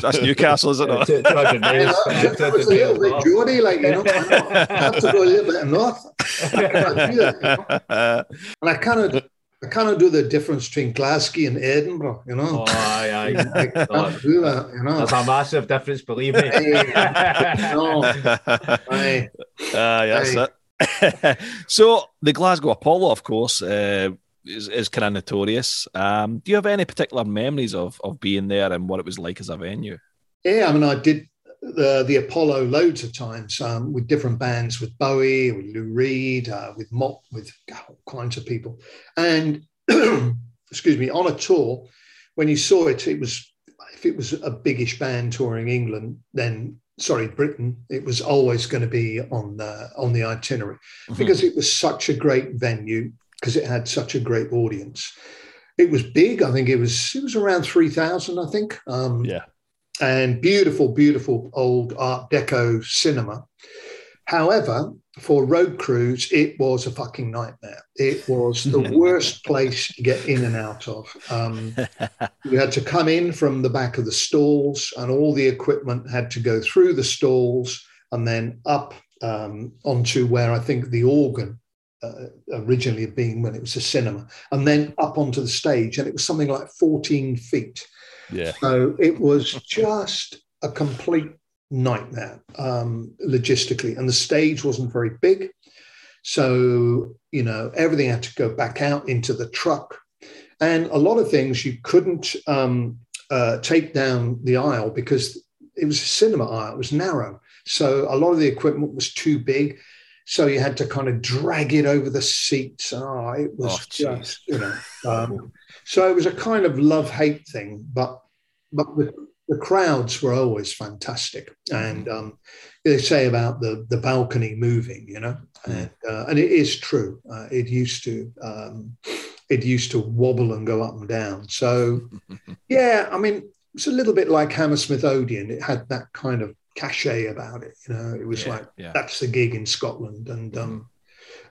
that's Newcastle, is it not? that was a little bit Geordie, like you know. I have to go a little bit north. I cannot do that, you know? and I kind of I kind of do the difference between Glasgow and Edinburgh, you know. Oh, aye, aye. I can't do that, you know. That's a massive difference, believe me. no. Aye. Uh, yes, it. so the Glasgow Apollo, of course, uh, is, is kind of notorious. Um, do you have any particular memories of of being there and what it was like as a venue? Yeah, I mean, I did the the Apollo loads of times um, with different bands, with Bowie, with Lou Reed, uh, with Mott, with all kinds of people. And excuse me, on a tour, when you saw it, it was if it was a biggish band touring England, then sorry Britain, it was always going to be on the on the itinerary mm-hmm. because it was such a great venue because it had such a great audience. It was big. I think it was it was around three thousand. I think. Um, yeah and beautiful, beautiful old Art Deco cinema. However, for road crews, it was a fucking nightmare. It was the worst place to get in and out of. Um, you had to come in from the back of the stalls, and all the equipment had to go through the stalls and then up um, onto where I think the organ uh, originally being when it was a cinema, and then up onto the stage, and it was something like 14 feet. Yeah. So it was just a complete nightmare um, logistically, and the stage wasn't very big. So, you know, everything had to go back out into the truck. And a lot of things you couldn't um, uh, take down the aisle because it was a cinema aisle, it was narrow. So a lot of the equipment was too big. So you had to kind of drag it over the seats. Oh, it was oh, just, you know. Um, so it was a kind of love hate thing, but but the, the crowds were always fantastic. And um, they say about the the balcony moving, you know, and uh, and it is true. Uh, it used to. Um, it used to wobble and go up and down. So, yeah, I mean, it's a little bit like Hammersmith Odeon. It had that kind of cachet about it. You know, it was yeah, like yeah. that's the gig in Scotland, and um,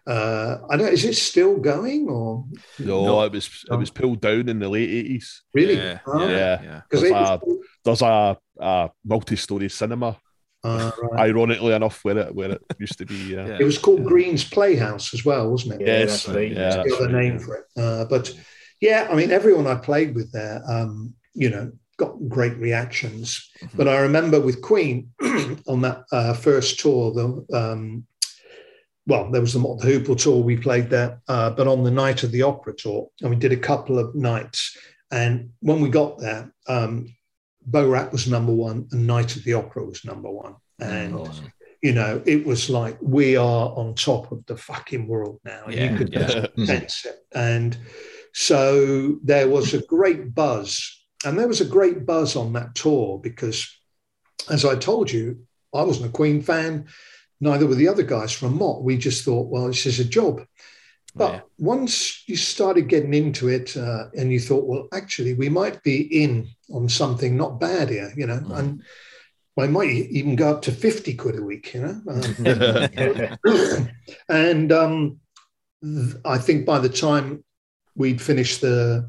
uh, I don't. Is it still going or? No, no, it was it was pulled down in the late eighties. Really? Yeah, oh. yeah. Because there's, a, there's a, a multi-story cinema. Uh, right. Ironically enough, where it where it used to be, uh, it was called Green's Playhouse as well, wasn't it? Yes, yeah, yeah, that's the other right, name yeah. for it. Uh, but yeah, I mean, everyone I played with there, um, you know, got great reactions. Mm-hmm. But I remember with Queen on that uh, first tour, the um, well, there was the Mott the Hoople tour we played there, uh, but on the night of the opera tour, and we did a couple of nights. And when we got there, um, Bo Rhap was number one, and Night of the Opera was number one. And awesome. you know, it was like we are on top of the fucking world now. Yeah, you could yeah. sense it. And so there was a great buzz, and there was a great buzz on that tour because, as I told you, I wasn't a Queen fan neither were the other guys from Mott. We just thought, well, this is a job. But yeah. once you started getting into it uh, and you thought, well, actually, we might be in on something not bad here, you know, mm. and I might even go up to 50 quid a week, you know. Um, and um, I think by the time we'd finished the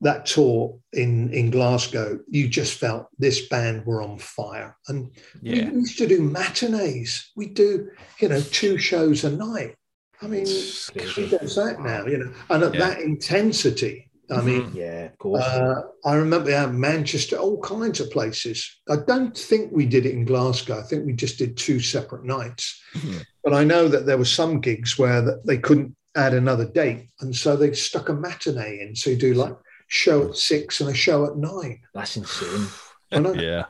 that tour in in Glasgow, you just felt this band were on fire. And yeah. we used to do matinees. We do, you know, two shows a night. I mean, who does that now? You know, and at yeah. that intensity. I mean, mm-hmm. yeah, of course. Uh, I remember yeah, Manchester, all kinds of places. I don't think we did it in Glasgow. I think we just did two separate nights. Mm-hmm. But I know that there were some gigs where they couldn't add another date, and so they stuck a matinee in. So you do like show at six and a show at nine. That's insane. I know. yeah.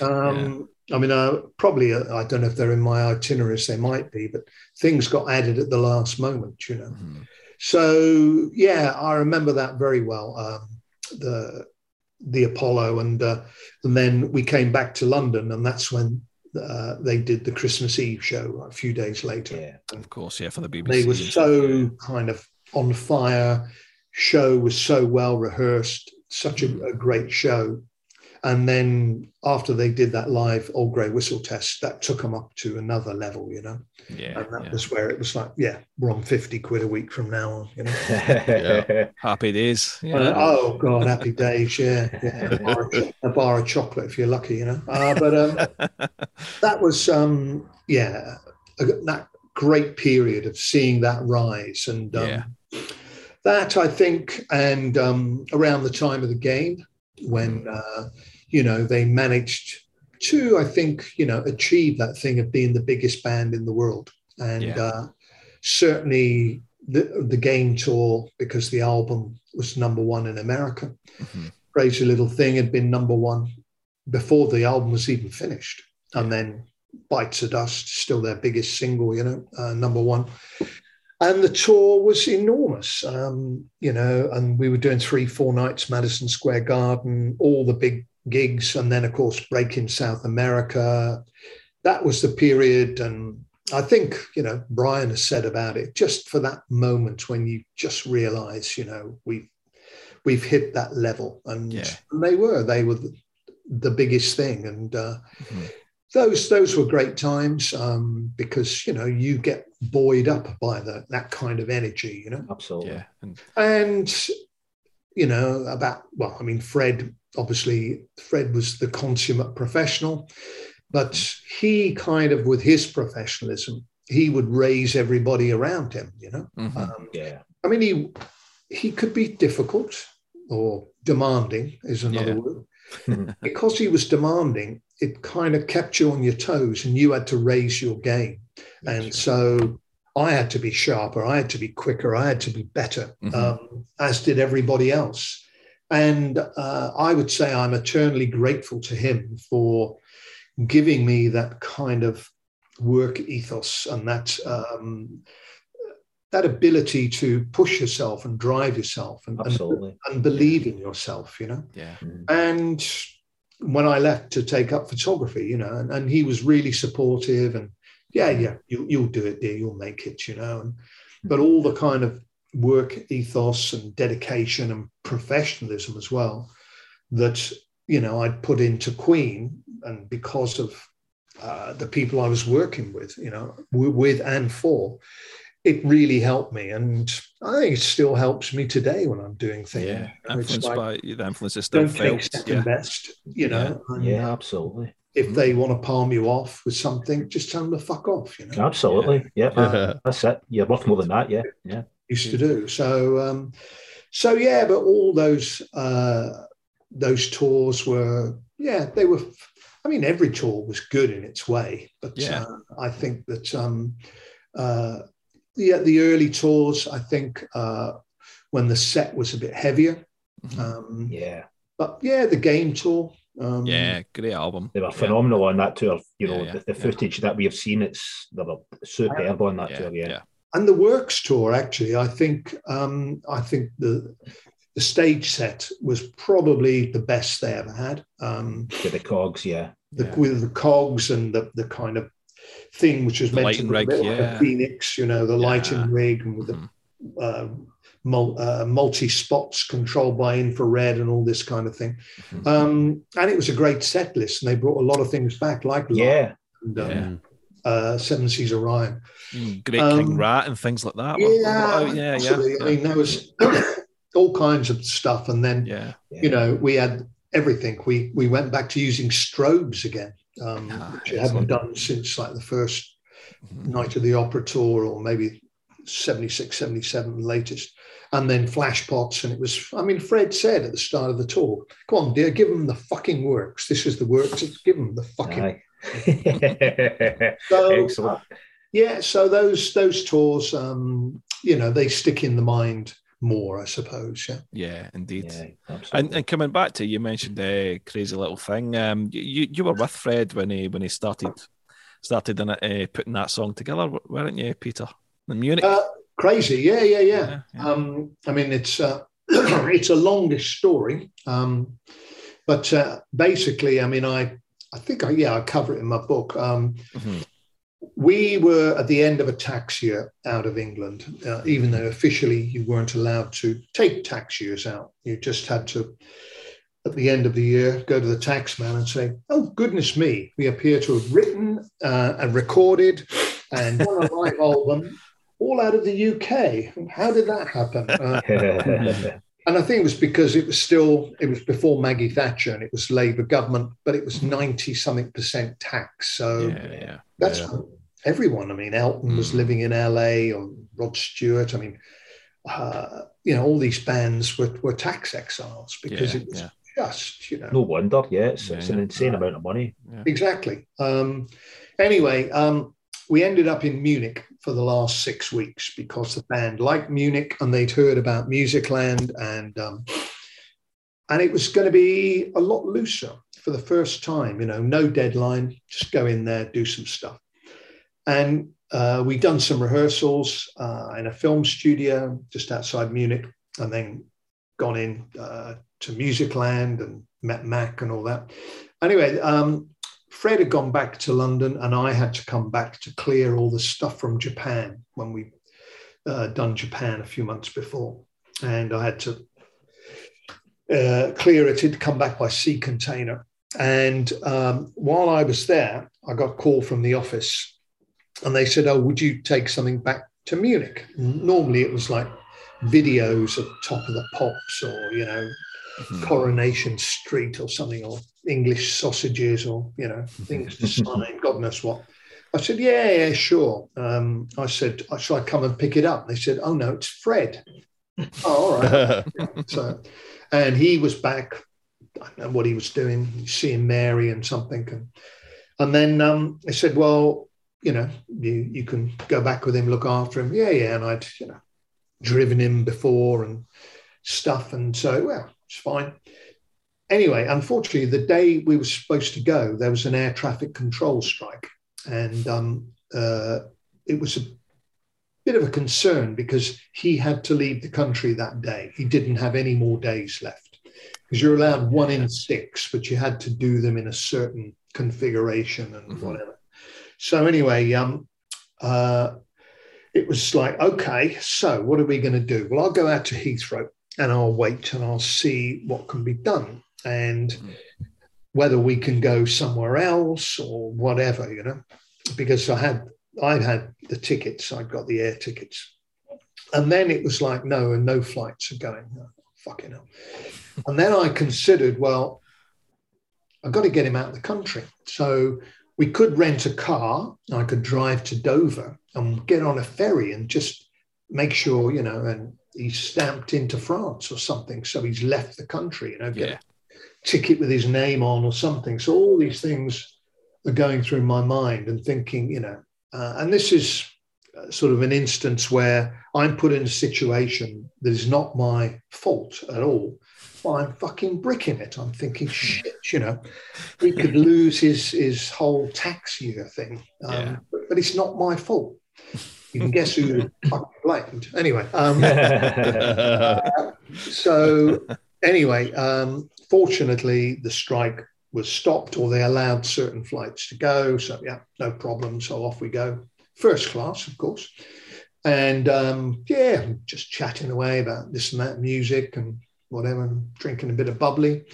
Um, yeah. I mean, uh, probably, uh, I don't know if they're in my itineraries, they might be, but things got added at the last moment, you know. Mm-hmm. So, yeah, I remember that very well. Um, the the Apollo, and uh, and then we came back to London, and that's when uh, they did the Christmas Eve show a few days later. Yeah, of course, yeah, for the BBC. They were so kind of on fire show was so well rehearsed, such a, a great show. And then after they did that live Old Grey Whistle test, that took them up to another level, you know. Yeah. And that yeah. was where it was like, yeah, we're on 50 quid a week from now on, you know. Yeah. Happy days. Uh, Yeah. oh God, happy days, yeah, yeah. A, bar of, a bar of chocolate if you're lucky, you know. Uh, but um, that was, um, yeah, a, that great period of seeing that rise, and um, Yeah. That I think, and um, around the time of the game when uh, you know they managed to, I think, you know, achieve that thing of being the biggest band in the world, and Yeah. uh, certainly the the game tour because the album was number one in America. Mhm. Crazy Little Thing had been number one before the album was even finished, and then Bites of Dust, still their biggest single, you know, uh, number one. And the tour was enormous, um, you know, and we were doing three, four nights, Madison Square Garden, all the big gigs, and then, of course, break in South America. That was the period. And I think, you know, Brian has said about it, just for that moment when you just realize, you know, we've, we've hit that level. And, Yeah. and they were, they were the, the biggest thing. And, uh, Mhm. those those were great times um, because you know you get buoyed up by the, that kind of energy, you know, Absolutely. Yeah. And and you know about well, I mean, Fred obviously Fred was the consummate professional, but he kind of with his professionalism he would raise everybody around him, you know. Mhm. Um, Yeah. I mean, he he could be difficult or demanding is another Yeah. word. Because he was demanding, it kind of kept you on your toes, and you had to raise your game. And so I had to be sharper, I had to be quicker, I had to be better, Mhm. um, as did everybody else. And uh, I would say I'm eternally grateful to him for giving me that kind of work ethos and that um, that ability to push yourself and drive yourself and, and, Absolutely. and believe in yourself, you know. yeah. Mm-hmm. And when I left to take up photography, you know, and, and he was really supportive and yeah, mm-hmm. yeah, you, you'll do it, dear, you'll make it, you know. And, mm-hmm. but all the kind of work ethos and dedication and professionalism as well that, you know, I'd put into Queen and because of uh, the people I was working with, you know, w- with and for, it really helped me. And I think it still helps me today when I'm doing things. Yeah. You know, it's Influenced like, by the influence is still don't take second Yeah. best, you know. and Yeah, absolutely. If they want to palm you off with something, just tell them to fuck off, you know. Absolutely. Yeah. Yeah. That's it. You're worth more than that. Yeah. Yeah. Used to do. So um so yeah, but all those uh those tours were yeah, they were I mean every tour was good in its way, but Yeah. uh, I think that um uh yeah, the early tours, I think uh when the set was a bit heavier. Mhm. Um Yeah. but yeah, the game tour. Um yeah. Great album. They were Yeah. phenomenal on that tour. You know, Yeah, yeah, the, the yeah. footage that we have seen, it's they were superb on that Yeah. tour. Yeah. Yeah. and the works tour actually i think um i think the the stage set was probably the best they ever had um To the cogs. Yeah. the, Yeah. with the cogs and the the kind of thing which was The meant lighting to be a rig, bit like a phoenix you know the Yeah. lighting rig and with Mhm. the uh, mul- uh, multi spots controlled by infrared and all this kind of thing Mhm. um and it was a great set list and they brought a lot of things back like Yeah. and, um, Yeah. uh, Seven Seas of Rhye Mm, Great Um, King Rat and things like that. were- Yeah, were out. yeah, possibly. yeah. I mean, there was all kinds of stuff, and then yeah. you know we had everything. We we went back to using strobes again, um, Ah, which I haven't done since like the first Mhm. night of the opera tour, or maybe 76, 77, the latest. And then flash pots, and it was. I mean, Fred said at the start of the tour, "Come on, dear, give them the fucking works. This is the works. Give them the fucking." So, Excellent. yeah so those those tours um you know they stick in the mind more i suppose yeah Yeah, indeed. Yeah, And, and coming back to you mentioned the crazy little thing. Um, you you were with Fred when he when he started started in it, uh, putting that song together, weren't you, Peter? In Munich. uh, crazy yeah yeah yeah Yeah, yeah. um i mean it's uh it's a longish story um but uh, basically i mean i i think i yeah i cover it in my book um Mhm. We were at the end of a tax year out of England, uh, even though officially you weren't allowed to take tax years out. You just had to, at the end of the year, go to the tax man and say, Oh, goodness me, we appear to have written uh, and recorded and done a live album all out of the UK. How did that happen? Uh, and I think it was because it was still, it was before Maggie Thatcher and it was Labour government, but it was 90 something percent tax. So yeah, yeah, that's yeah everyone. I mean, Elton mm. was hmm. living in LA, or Rod Stewart. I mean, uh, you know, all these bands were, were tax exiles because yeah, it was yeah. just, you know. No wonder, yeah, it's, yeah, it's an insane amount of money. Exactly. Um, anyway, um, we ended up in Munich for the last six weeks because the band liked Munich and they'd heard about Musicland and um, and it was going to be a lot looser for the first time. You know, no deadline, just go in there, do some stuff. And uh, we'd done some rehearsals uh, in a film studio just outside Munich, and then gone in uh, to Musicland and met Mack and all that. Anyway, um, Fred had gone back to London, and I had to come back to clear all the stuff from Japan when we uh, done Japan a few months before, and I had to uh, clear it. It'd come back by sea container. And um, while I was there, I got a call from the office and they said, "Oh, would you take something back to Munich?" Normally, it was like videos of Top of the Pops or you know mm-hmm. Coronation Street or something, or English sausages or you know things to sign. God knows what. I said, "Yeah, yeah, sure." Um, I said, "Shall I come and pick it up?" They said, "Oh no, it's Fred." oh, all right. so, and he was back. I don't know what he was doing, seeing Mary and something, and and then um, they said, "Well, you know, you you can go back with him, look after him. Yeah, yeah. And I'd, you know, driven him before and stuff. And so, well, it's fine. Anyway, unfortunately, the day we were supposed to go, there was an air traffic control strike. And um, uh, it was a bit of a concern because he had to leave the country that day. He didn't have any more days left because you're allowed one in six, but you had to do them in a certain configuration and mm-hmm. whatever. So anyway, um, uh, it was like, okay, so what are we going to do? Well, I'll go out to Heathrow and I'll wait and I'll see what can be done and mm-hmm. whether we can go somewhere else or whatever, you know, because I had I had the tickets, I got the air tickets, and then it was like, no, and no flights are going. Oh, fucking hell. And then I considered, well, I've got to get him out of the country. So we could rent a car. I could drive to Dover and get on a ferry and just make sure, you know, and he's stamped into France or something. So he's left the country, you know, get yeah. a ticket with his name on or something. So all these things are going through my mind and thinking, you know, uh, and this is uh, sort of an instance where I'm put in a situation that is not my fault at all. I'm fucking bricking it. I'm thinking, shit, you know, he could lose his his whole tax year thing. Um, yeah. but, but, it's not my fault. You can guess who fucking blamed. Anyway, um, so anyway, um, fortunately, the strike was stopped, or they allowed certain flights to go. So yeah, no problem. So off we go, first class, of course. And um, yeah, just chatting away about this and that music and whatever, drinking a bit of bubbly.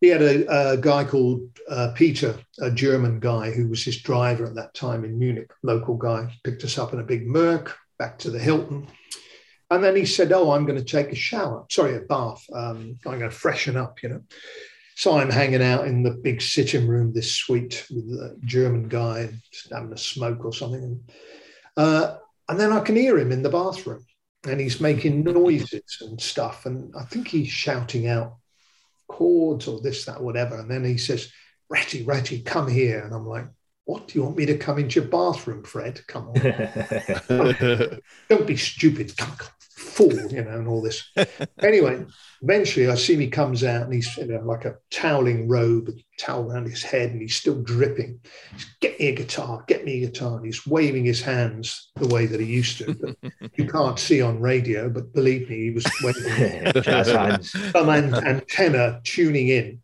He had a, a guy called uh, Peter, a German guy who was his driver at that time in Munich, local guy, picked us up in a big Merc back to the Hilton. And then he said, Oh, I'm going to take a shower, sorry, a bath. Um, I'm going to freshen up, you know. So I'm hanging out in the big sitting room, this suite with a German guy, just having a smoke or something. Uh, and then I can hear him in the bathroom and he's making noises and stuff. And I think he's shouting out chords or this, that, whatever. And then he says, Ratty, Ratty, come here. And I'm like, what do you want me to come into your bathroom, Fred? Come on. Don't be stupid. Come, come, fool, you know, and all this. anyway, eventually I see him, he comes out and he's in a, like a toweling robe, a towel around his head, and he's still dripping. He's, get me a guitar, get me a guitar. And he's waving his hands the way that he used to. But you can't see on radio, but believe me, he was waving hands. Some antenna tuning in.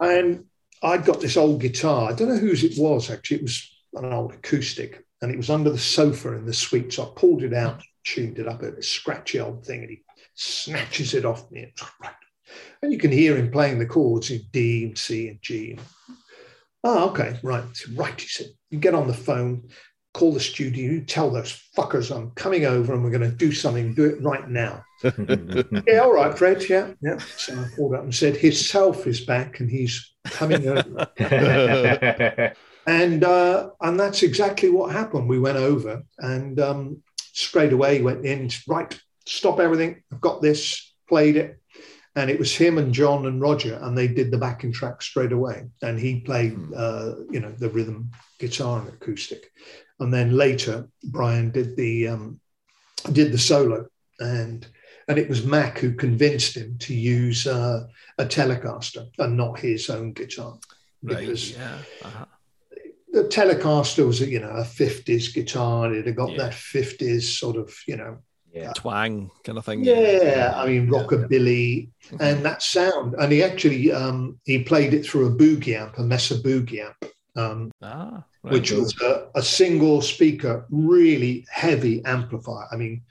And I'd got this old guitar. I don't know whose it was, actually. It was an old acoustic. and it was under the sofa in the suite. So I pulled it out, tuned it up, a scratchy old thing, and he snatches it off me. And you can hear him playing the chords in D and C and G. Oh, okay, right. Right, he said. You get on the phone, call the studio, you tell those fuckers I'm coming over and we're going to do something, do it right now. yeah, all right, Fred. Yeah, yeah. So I called up and said, his self is back and he's coming over. and uh, and that's exactly what happened. We went over and um, straight away went in, right, stop everything. I've got this, played it. And it was him and John and Roger, and they did the backing track straight away. And he played, hmm. uh, you know, the rhythm guitar and acoustic. And then later, Brian did the um, did the solo, and and it was Mack who convinced him to use uh, a Telecaster and not his own guitar because yeah. uh-huh. The Telecaster was a, you know a fifties guitar. It had got yeah. that fifties sort of you know yeah. twang kind of thing. Yeah, I mean rockabilly yeah. and that sound. And he actually um, he played it through a boogie amp, a Mesa boogie amp, um, ah, right. which was a, a, single speaker, really heavy amplifier. I mean,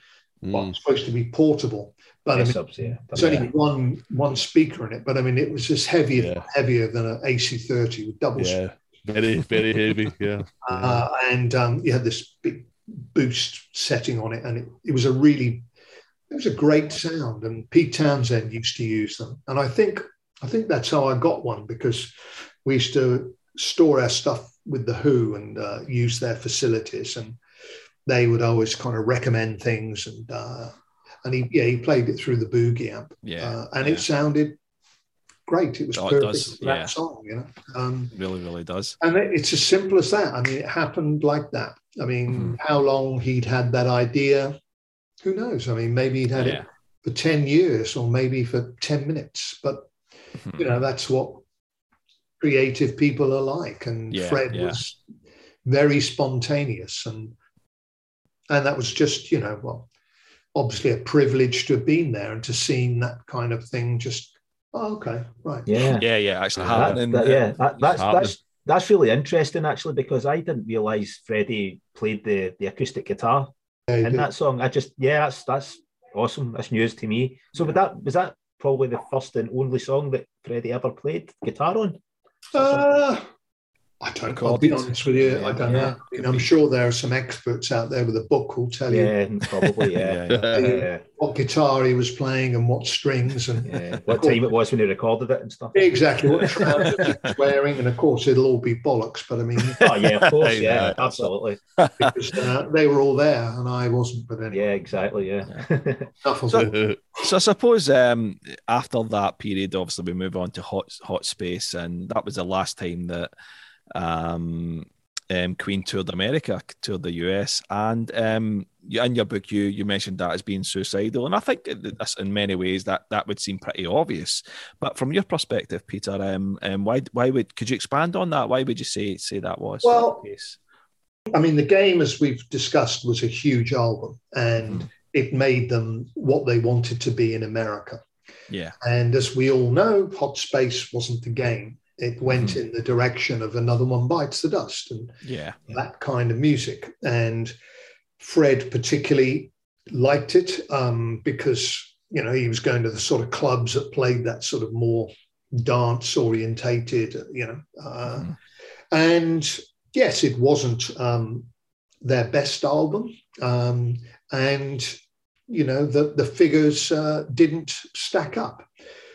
mm. well, it's supposed to be portable. But I mean, subs, yeah. it's only one one speaker in it, but I mean, it was just heavier, heavier than an AC30 with double. Yeah, very, very heavy. Yeah, uh, and um, you had this big boost setting on it, and it, it was a really it was a great sound. And Pete Townshend used to use them, and I think I think that's how I got one because we used to store our stuff with the Who and uh, use their facilities, and they would always kind of recommend things and. Uh, and he, yeah, he played it through the boogie amp, yeah, uh, and yeah. it sounded great. It was oh, perfect it for that yeah. song, you know. Um, really, really does. And it's as simple as that. I mean, it happened like that. I mean, mm-hmm. how long he'd had that idea, who knows? I mean, maybe he'd had yeah. it for 10 years or maybe for 10 minutes. But, mm-hmm. you know, that's what creative people are like. And yeah, Fred was very spontaneous. And, and that was just, you know, well, obviously a privilege to have been there and to seen that kind of thing just Oh, okay, right. Yeah, yeah, yeah. Actually, happening. That, that, yeah, that, that's happening. that's that's really interesting actually because I didn't realize Freddie played the the acoustic guitar yeah, in did. that song. I just yeah, that's that's awesome. That's news to me. So, yeah. that was that probably the first and only song that Freddie ever played guitar on? Uh, I don't. I'll be honest with you. Yeah, I don't yeah. know. I mean, I'm sure there are some experts out there with a book who'll tell yeah, you. Probably, yeah. yeah, What guitar he was playing and what strings and what time it was when he recorded it and stuff. Exactly. What trousers he was wearing, and of course it'll all be bollocks. But I mean, oh yeah, of course, yeah, absolutely. Because uh, they were all there and I wasn't. But anyway. Yeah, exactly. Yeah. so, so I suppose um, after that period, obviously we move on to hot hot space, and that was the last time that um, um, Queen toured America, toured the US, and um, in your book, you you mentioned that as being suicidal, and I think that's in many ways that that would seem pretty obvious. But from your perspective, Peter, um, um, why why would could you expand on that? Why would you say say that was well? I mean, the game, as we've discussed, was a huge album, and mm. it made them what they wanted to be in America. Yeah, and as we all know, Hot Space wasn't the game it went mm. in the direction of another one bites the dust and yeah that kind of music and fred particularly liked it um, because you know he was going to the sort of clubs that played that sort of more dance orientated you know uh, mm. and yes it wasn't um, their best album um, and you know the the figures uh, didn't stack up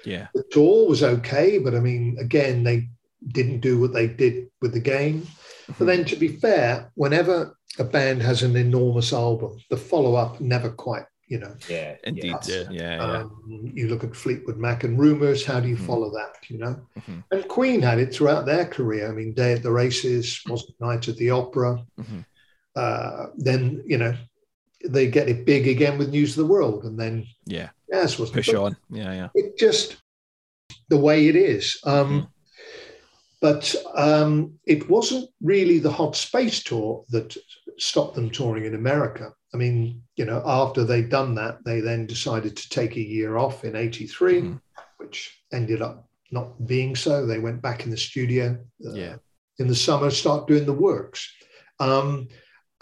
yeah. The tour was okay, but I mean, again, they didn't do what they did with the game. Mm-hmm. But then, to be fair, whenever a band has an enormous album, the follow up never quite, you know. Yeah, indeed. Yeah, yeah. Um, You look at Fleetwood Mac and Rumours. How do you mm-hmm. follow that? You know. Mm-hmm. And Queen had it throughout their career. I mean, Day at the Races, was Night at the Opera. Mm-hmm. Uh, then you know they get it big again with News of the World, and then yeah, yes, was push on, yeah, yeah. It just the way it is. Um, mm-hmm. But um, it wasn't really the Hot Space tour that stopped them touring in America. I mean, you know, after they'd done that, they then decided to take a year off in '83, mm-hmm. which ended up not being so. They went back in the studio uh, yeah. in the summer, start doing the works. Um,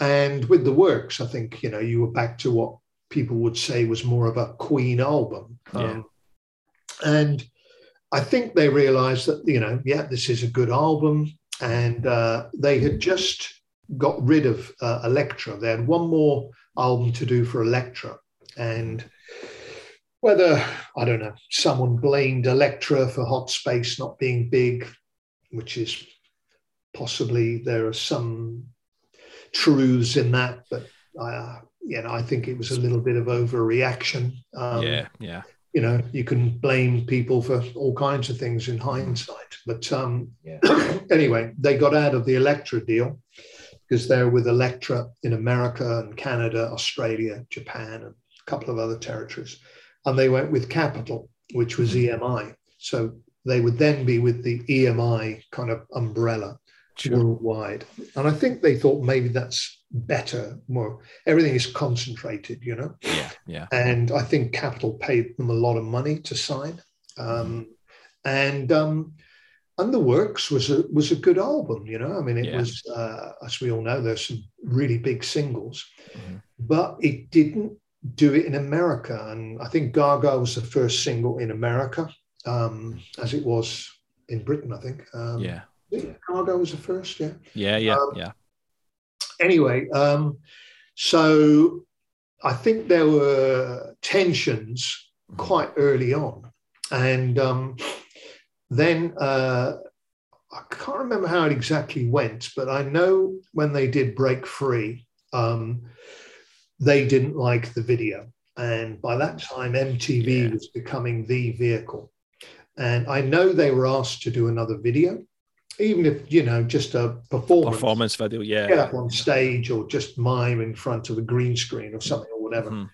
and with the works, I think you know you were back to what people would say was more of a Queen album, Yeah. um, and I think they realised that you know, yeah, this is a good album, and uh, they had just got rid of uh, Elektra. They had one more album to do for Elektra, and whether I don't know, someone blamed Elektra for Hot Space not being big, which is possibly there are some truths in that, but uh, you know, I think it was a little bit of overreaction. Um, yeah, yeah, you know, you can blame people for all kinds of things in hindsight. But um, Yeah. anyway, they got out of the Elektra deal because they're with Elektra in America and Canada, Australia, Japan, and a couple of other territories. And they went with Capitol, which was EMI. So they would then be with the EMI kind of umbrella sure. Worldwide. And I think they thought maybe that's better, more everything is concentrated, you know Yeah, yeah, and I think Capitol paid them a lot of money to sign. Um, and um, and the Works was a was a good album, you know. I mean, it Yeah. was uh, as we all know, there's some really big singles, Mhm. but it didn't do it in America. And I think Gaga was the first single in America, um, as it was in Britain. I think. Um, yeah, Gaga was the first, yeah yeah, yeah, Um, yeah. anyway, um, so I think there were tensions quite early on, and um, then uh, I can't remember how it exactly went, but I know when they did break free, um, they didn't like the video, and by that time MTV Yeah. was becoming the vehicle, and I know they were asked to do another video. Even if you know, just a performance, Performance video, yeah. get up on stage or just mime in front of a green screen or something or whatever. Mhm.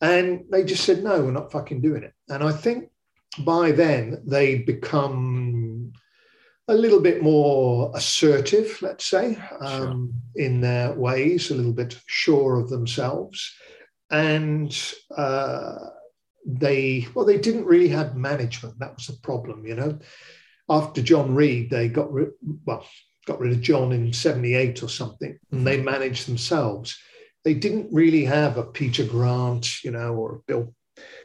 And they just said, no, we're not fucking doing it. And I think by then they'd become a little bit more assertive, let's say, um, in their ways, a little bit sure of themselves. And uh, they, well, they didn't really have management. That was the problem, you know. After John Reid, they got rid, well, got rid of John in 78 or something, and they managed themselves. They didn't really have a Peter Grant, you know, or a Bill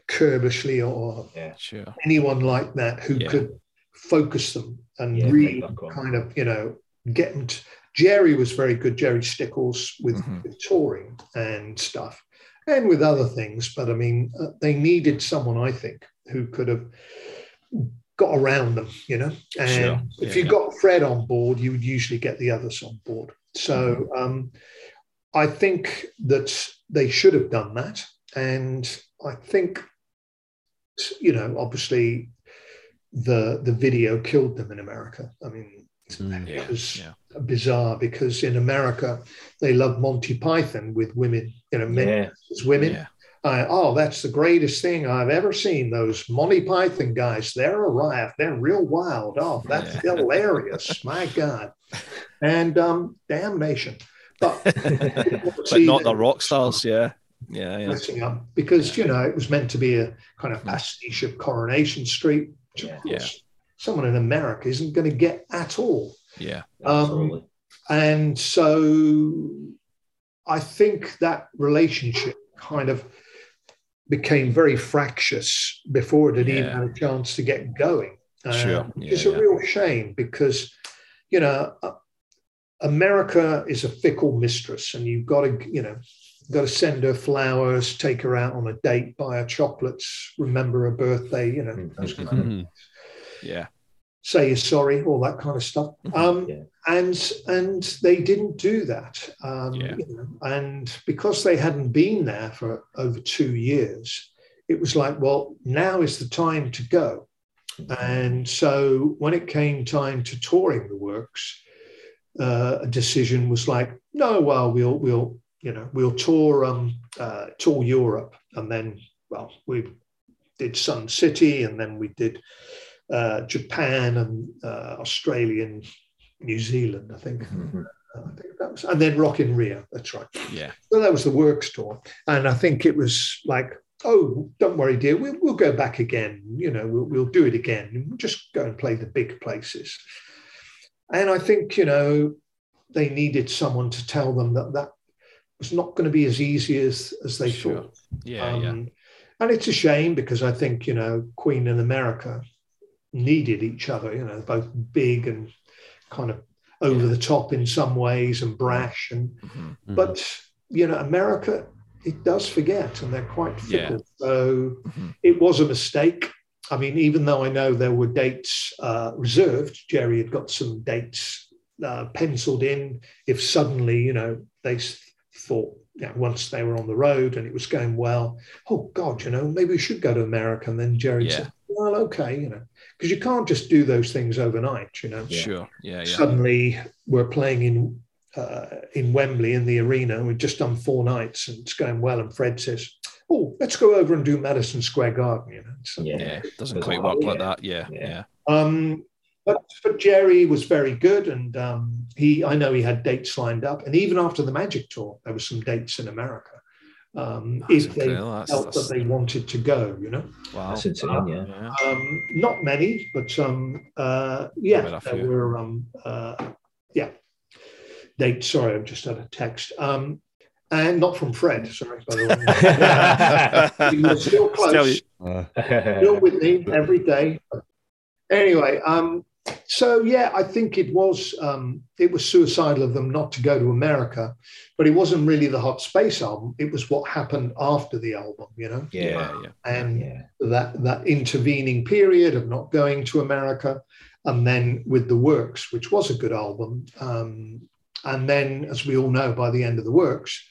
Curbishley or Sure. anyone like that who Yeah. could focus them and Yeah, really pick up on. kind of, you know, get them to. Gerry was very good, Gerry Stickells, with, Mhm. with touring and stuff and with other things. But I mean, uh, they needed someone, I think, who could have got around them, you know. And Sure. if you yeah. got Fred on board, you would usually get the others on board. So Mm-hmm. um, I think that they should have done that. And I think, you know, obviously the the video killed them in America. I mean, Mm. Yeah, it was yeah. bizarre because in America they love Monty Python with women, you know, men Yeah. as women. Yeah. Uh, oh, that's the greatest thing I've ever seen. Those Monty Python guys, they're a riot. They're real wild. Oh, that's Yeah. hilarious. My God. And um, damnation. But, But not the rock stars, yeah. Yeah, yeah. messing up because, you know, it was meant to be a kind of pastiche of Coronation Street, which, of Yeah. someone in America isn't going to get at all. Yeah. Um, Absolutely. And so I think that relationship kind of became very fractious before it had even had a chance to get going. Um, Sure. Yeah, is a yeah. real shame because, you know, uh, America is a fickle mistress and you've got to, you know, got to send her flowers, take her out on a date, buy her chocolates, remember her birthday, you know, Mm-hmm. those kind of Mhm. Yeah. say you're sorry, all that kind of stuff. Um, Yeah. And and they didn't do that. Um, Yeah. you know, and because they hadn't been there for over two years, it was like, well, now is the time to go. And so when it came time to touring the works, uh, a decision was like, no, well, we'll we'll you know we'll tour um uh, tour Europe, and then well we did Sun City, and then we did uh, Japan and uh, Australia and New Zealand, I think. Mhm. Uh, I think that was, and then Rock in Rio. That's right. Yeah. So that was the works tour, and I think it was like, oh, don't worry, dear, we'll, we'll go back again. You know, we'll, we'll do it again. We'll just go and play the big places. And I think you know they needed someone to tell them that that was not going to be as easy as as they sure. thought. Yeah, um, yeah. And it's a shame because I think you know Queen and America needed each other. You know, both big and kind of over yeah. the top in some ways and brash, and mm-hmm. mm-hmm. but you know America it does forget and they're quite fickle. Yeah. So mm-hmm. it was a mistake. I mean, even though I know there were dates uh, reserved, Gerry had got some dates uh, penciled in. If suddenly, you know, they thought you know, once they were on the road and it was going well, oh God, you know, maybe we should go to America. And then Gerry yeah. said, well, okay, you know, because you can't just do those things overnight, you know. Sure. Yeah. yeah. Suddenly we're playing in uh, in Wembley in the arena. We've just done four nights and it's going well. And Fred says, "Oh, let's go over and do Madison Square Garden." You know, so, yeah, it doesn't quite work like that. Yeah, yeah. yeah. Um, but but Gerry was very good, and um, he I know he had dates lined up, and even after the Magic tour, there were some dates in America. Um, if they that's, felt that's... that they wanted to go, you know. Wow, that's insane. yeah. Um, not many, but um, uh, yeah, there were. Um, uh, yeah, date. Sorry, I've just had a text. Um, and not from Fred, sorry, by the way. he was still close, still with me every day. Anyway, um, so yeah, I think it was um, it was suicidal of them not to go to America, but it wasn't really the Hot Space album. It was what happened after the album, you know. Yeah, yeah. And yeah. that that intervening period of not going to America, and then with the Works, which was a good album, um, and then, as we all know, by the end of the works,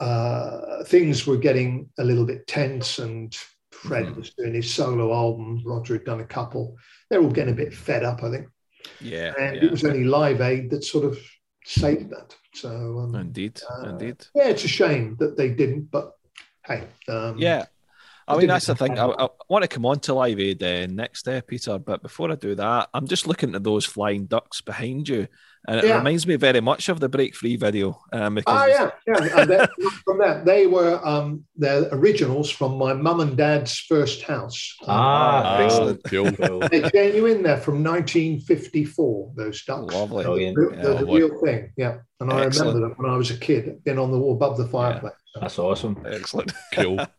uh, things were getting a little bit tense, and Fred mm-hmm. was doing his solo album. Roger had done a couple. They're all getting a bit fed up, I think. Yeah. And yeah. it was only Live Aid that sort of saved that. So, um, indeed, uh, indeed. Yeah, it's a shame that they didn't, but hey. Um, yeah. I mean, that's the thing. I, I, want to come on to Live Aid uh, next, uh, Peter, but before I do that, I'm just looking at those flying ducks behind you and it yeah. reminds me very much of the break free video. Um, oh yeah, yeah. from that, they were um, the originals from my mum and dad's first house. Ah, excellent. They're genuine. They're from 1954. Those ducks. Lovely. They're, they're yeah, the real thing. Yeah, and I remember them when I was a kid, being on the wall above the fireplace. Yeah. That's awesome. Excellent. Cool.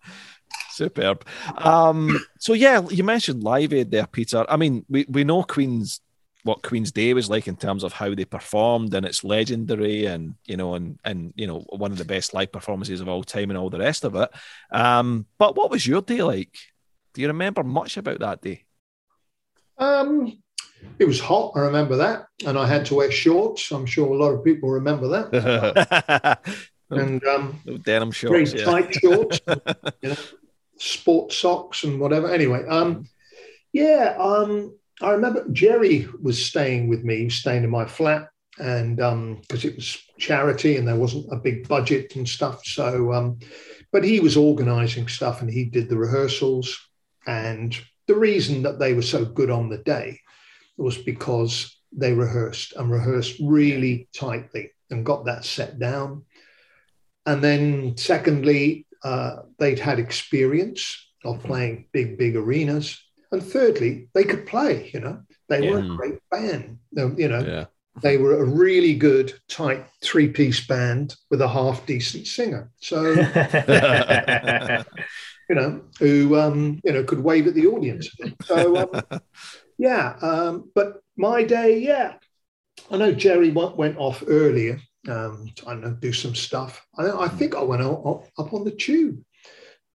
Superb. Um, so yeah, you mentioned Live Aid there, Peter. I mean, we, we know Queen's what Queen's Day was like in terms of how they performed, and it's legendary, and you know, and and you know, one of the best live performances of all time, and all the rest of it. Um, but what was your day like? Do you remember much about that day? Um, it was hot. I remember that, and I had to wear shorts. I'm sure a lot of people remember that. and um, denim shorts, very yeah. tight shorts, you know, sports socks and whatever. Anyway, um, yeah, um, I remember Gerry was staying with me, staying in my flat, and um because um, it was charity and there wasn't a big budget and stuff. So, um, but he was organising stuff and he did the rehearsals. And the reason that they were so good on the day was because they rehearsed and rehearsed really tightly and got that set down. And then, secondly, uh, they'd had experience of playing big, big arenas and thirdly, they could play, you know, they yeah. were a great band. You know, yeah. they were a really good, tight three piece band with a half decent singer. So, you know, who, um, you know, could wave at the audience. So, um, yeah. Um, but my day, yeah. I know Gerry went off earlier. Um, I don't know, do some stuff. I, I think I went up, up on the tube.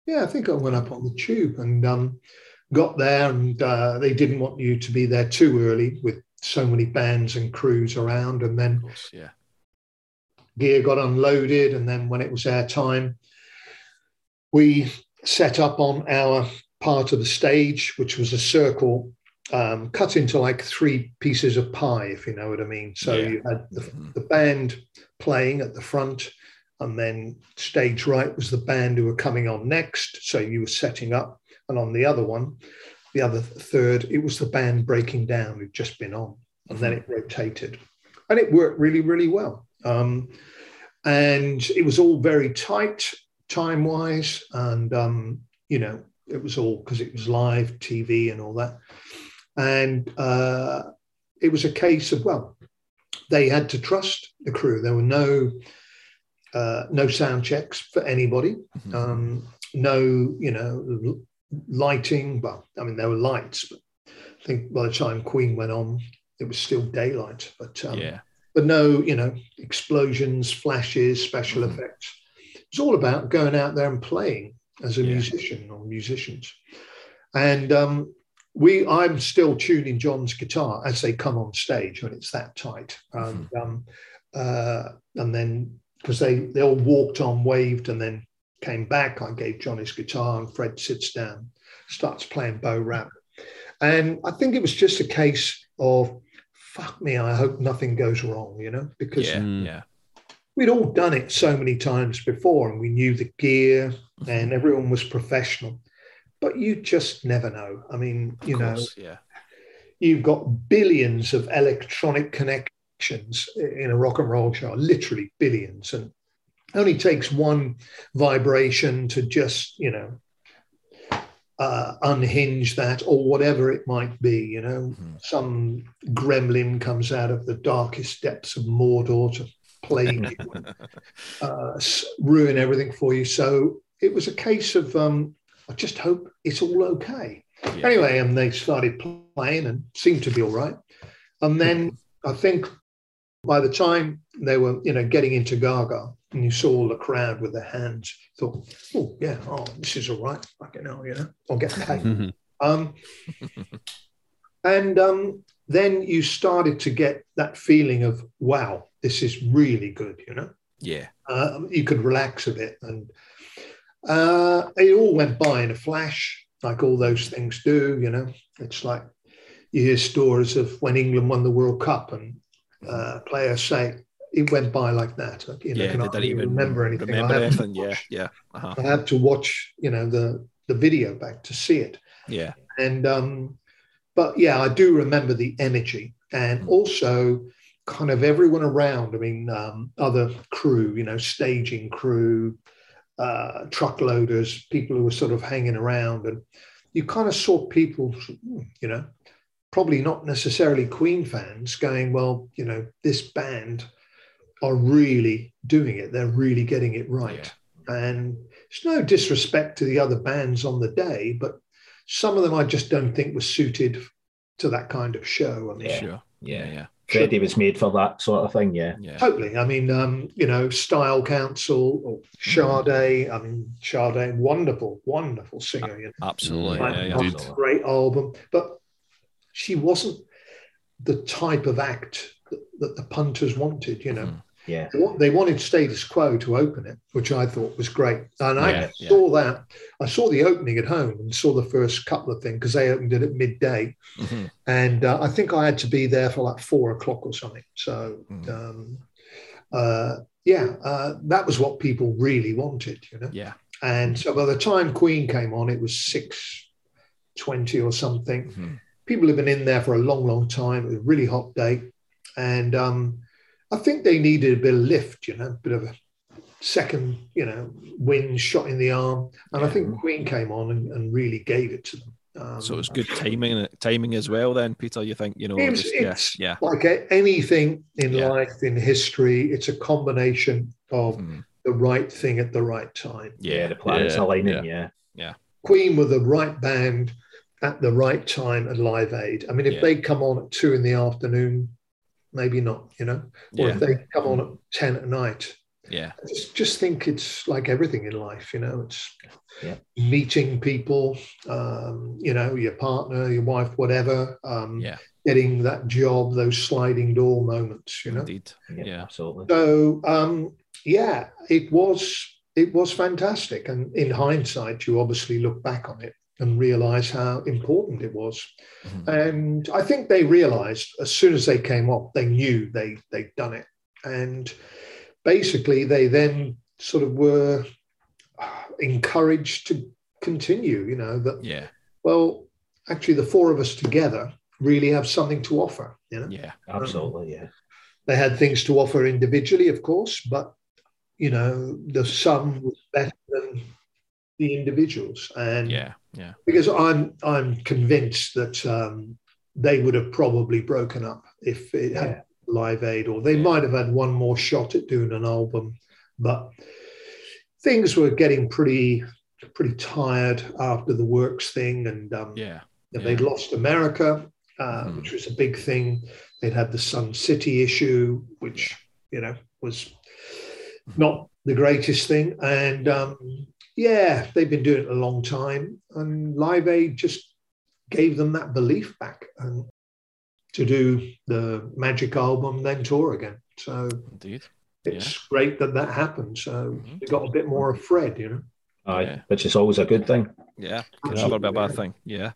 Yeah, I think I went up on the tube and um, got there and uh, they didn't want you to be there too early with so many bands and crews around. And then course, yeah. gear got unloaded. And then when it was our time, we set up on our part of the stage, which was a circle um, cut into like three pieces of pie, if you know what I mean. So yeah. you had the, mm-hmm. the band playing at the front, and then stage right was the band who were coming on next. So you were setting up and on the other one, the other third, it was the band breaking down who'd just been on, and then it rotated, and it worked really, really well. Um, and it was all very tight time wise, and um, you know, it was all because it was live TV and all that, and uh, it was a case of well, they had to trust the crew. There were no uh, no sound checks for anybody, mm-hmm. um, no, you know, lighting. Well, I mean, there were lights, but I think by the time Queen went on, it was still daylight. But um, yeah, but no, you know, explosions, flashes, special mm-hmm. effects. It's all about going out there and playing as a yeah. musician or musicians. And um, we, I'm still tuning John's guitar as they come on stage when it's that tight. And, mm-hmm. um, uh, and then because they they all walked on, waved, and then came back. I gave John his guitar, and Fred sits down, starts playing Bo Rhap, and I think it was just a case of fuck me. I hope nothing goes wrong, you know, because yeah, mm. yeah. we'd all done it so many times before, and we knew the gear, mm-hmm. and everyone was professional. But you just never know. I mean, you course, know, yeah. You've got billions of electronic connections in a rock and roll show, literally billions. And only takes one vibration to just, you know, uh, unhinge that or whatever it might be. You know, mm-hmm. some gremlin comes out of the darkest depths of Mordor to plague you, and, uh, ruin everything for you. So it was a case of, um, I just hope it's all okay. Yeah. Anyway, and they started playing and seemed to be all right. And then I think by the time they were, you know, getting into Gaga, and you saw the crowd with their hands, thought, oh yeah, oh this is all right. Fucking hell, you know, I'll get paid. um, and um, then you started to get that feeling of, wow, this is really good, you know. Yeah. Uh, you could relax a bit, and uh, it all went by in a flash, like all those things do. You know, it's like you hear stories of when England won the World Cup and uh, players say it went by like that. You know, yeah, can I even remember anything. Remember anything. Yeah, yeah. Uh-huh. I had to watch, you know, the the video back to see it. Yeah. And um, but yeah, I do remember the energy and mm. also kind of everyone around. I mean, um, other crew, you know, staging crew, uh, truck loaders, people who were sort of hanging around, and you kind of saw people, you know, probably not necessarily Queen fans going, well, you know, this band are really doing it. They're really getting it right. Yeah. And it's no disrespect to the other bands on the day, but some of them I just don't think were suited to that kind of show. I mean, yeah. sure. Yeah, yeah. Freddie was made for that sort of thing, yeah. yeah. Totally. I mean, um, you know, Style Council or Sade. Mm-hmm. I mean, Sade, wonderful, wonderful singer. You know? Absolutely. Yeah, yeah, great album. But she wasn't the type of act that, that the punters wanted, you know. Mm. Yeah. They wanted status quo to open it, which I thought was great. And I saw yeah. that. I saw the opening at home and saw the first couple of things because they opened it at midday. Mm-hmm. And uh, I think I had to be there for like four o'clock or something. So, mm. um, uh, yeah, uh, that was what people really wanted, you know. Yeah. And so by the time Queen came on, it was six twenty or something. Mm-hmm people had been in there for a long, long time. It was a really hot day. And um, I think they needed a bit of lift, you know, a bit of a second, you know, wind shot in the arm. And yeah. I think Queen came on and, and really gave it to them. Um, so it was good timing, timing as well. Then Peter, you think you know? It's, just, it's yeah, yeah, like anything in yeah. life, in history, it's a combination of mm. the right thing at the right time. Yeah, the planets yeah. aligning. Yeah, yeah. Queen were the right band at the right time at Live Aid. I mean, if yeah. they come on at two in the afternoon, maybe not, you know, or yeah. if they come on at 10 at night. Yeah. I just, just think it's like everything in life, you know, it's yeah. meeting people, um, you know, your partner, your wife, whatever. Um, yeah. Getting that job, those sliding door moments, you know. Indeed. Yeah, yeah. absolutely. So, um, yeah, it was it was fantastic. And in hindsight, you obviously look back on it and realize how important it was. Mm-hmm. And I think they realized as soon as they came up, they knew they they'd done it. And basically, they then sort of were encouraged to continue. You know that. Yeah. Well, actually, the four of us together really have something to offer. You know. Yeah. Absolutely. Yeah. They had things to offer individually, of course, but you know the sum was better than the individuals. And yeah, yeah, because I'm I'm convinced that um, they would have probably broken up if it had Live Aid, or they yeah. might have had one more shot at doing an album But things were getting pretty pretty tired after the works thing, and um, yeah, yeah. they'd lost America, uh, mm. which was a big thing. They'd had the Sun City issue, which you know was not the greatest thing, and um, yeah, they've been doing it a long time, and Live Aid just gave them that belief back and to do the Magic album, then tour again. So indeed, it's yeah. great that that happened. So mm-hmm. we got a bit more of Fred, you know. Aye, yeah. which is always a good thing. Yeah, never a bad thing. Yeah.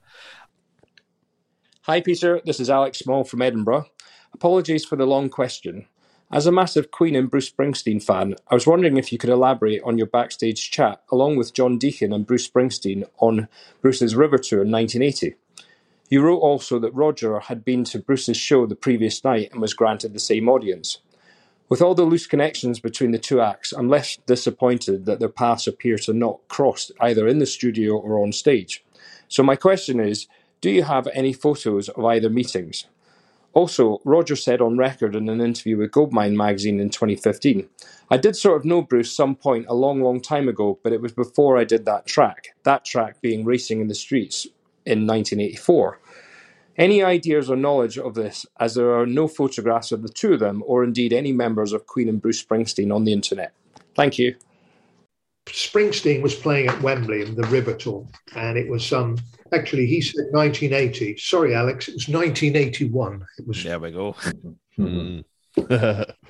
Hi, Peter. This is Alex Small from Edinburgh. Apologies for the long question. As a massive Queen and Bruce Springsteen fan, I was wondering if you could elaborate on your backstage chat along with John Deacon and Bruce Springsteen on Bruce's River Tour in 1980. You wrote also that Roger had been to Bruce's show the previous night and was granted the same audience. With all the loose connections between the two acts, I'm less disappointed that their paths appear to not cross either in the studio or on stage. So, my question is do you have any photos of either meetings? Also, Roger said on record in an interview with Goldmine magazine in 2015 I did sort of know Bruce some point a long, long time ago, but it was before I did that track, that track being Racing in the Streets in 1984. Any ideas or knowledge of this, as there are no photographs of the two of them, or indeed any members of Queen and Bruce Springsteen on the internet? Thank you. Springsteen was playing at Wembley in the River Tour, and it was um actually he said 1980. Sorry, Alex, it was 1981. It was. There we go. Hmm.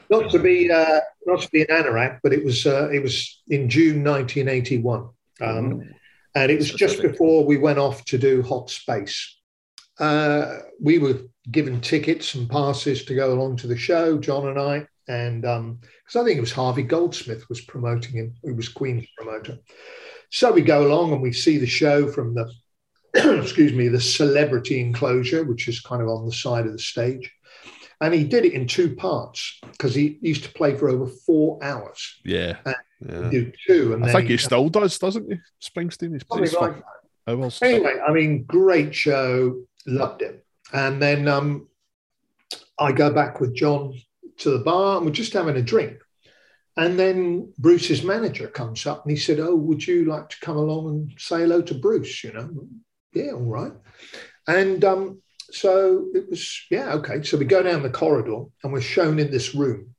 not to be uh, not to be an anorak, but it was uh, it was in June 1981, um, and it was just before we went off to do Hot Space uh, we were given tickets and passes to go along to the show, John and I, and because um, I think it was Harvey Goldsmith was promoting him, who was Queen's promoter. So we go along and we see the show from the, excuse me, the celebrity enclosure, which is kind of on the side of the stage. And he did it in two parts because he used to play for over four hours. Yeah. yeah. Do two. And I think he still does, doesn't he? Springsteen. He's plays like anyway, I mean, great show loved it. And then um, I go back with John to the bar and we're just having a drink. And then Bruce's manager comes up and he said, Oh, would you like to come along and say hello to Bruce? You know, yeah, all right. And um, so it was, yeah, okay. So we go down the corridor and we're shown in this room,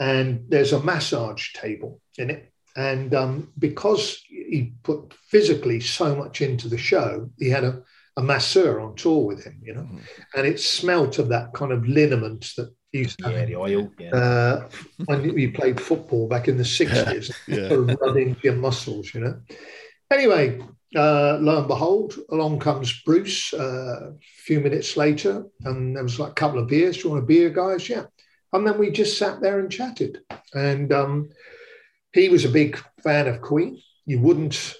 and there's a massage table in it. And um, because he put physically so much into the show, he had a a masseur on tour with him, you know, mm. and it smelt of that kind of liniment that used to yeah, the oil. Yeah. Uh, when you played football back in the 60s, yeah. sort of into your muscles, you know. Anyway, uh, lo and behold, along comes Bruce uh, a few minutes later, and there was like a couple of beers. Do you want a beer, guys? Yeah. And then we just sat there and chatted. And um, he was a big fan of Queen. You wouldn't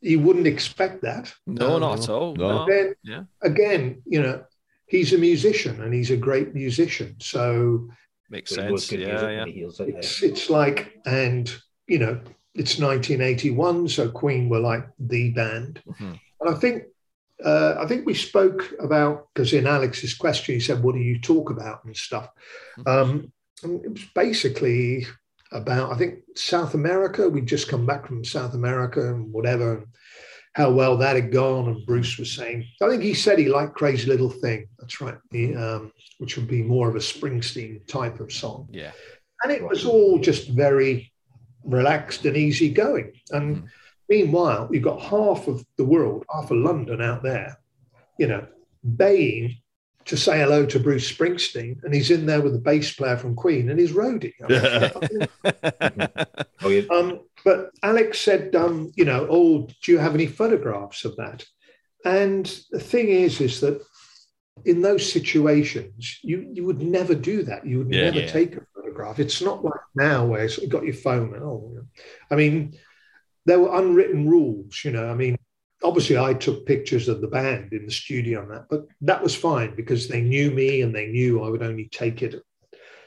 you wouldn't expect that. No, um, not at all. No. Then, yeah. Again, you know, he's a musician and he's a great musician. So makes sense. Yeah, yeah. It's, it's like, and you know, it's 1981, so Queen were like the band, mm-hmm. and I think. Uh, I think we spoke about because in Alex's question he said, "What do you talk about?" and stuff. Mm-hmm. Um, and it was basically about I think South America. We'd just come back from South America and whatever, and how well that had gone. And Bruce was saying, I think he said he liked Crazy Little Thing. That's right, he, um, which would be more of a Springsteen type of song. Yeah, and it was all just very relaxed and easy going. And mm. meanwhile, you've got half of the world, half of London out there, you know, baying to say hello to Bruce Springsteen, and he's in there with the bass player from Queen and his roadie. I mean, um, but Alex said, um, you know, oh, do you have any photographs of that? And the thing is, is that in those situations, you you would never do that. You would yeah, never yeah. take a photograph. It's not like now where you've got your phone and oh, I mean, there were unwritten rules. You know, I mean, obviously I took pictures of the band in the studio on that, but that was fine because they knew me and they knew I would only take it at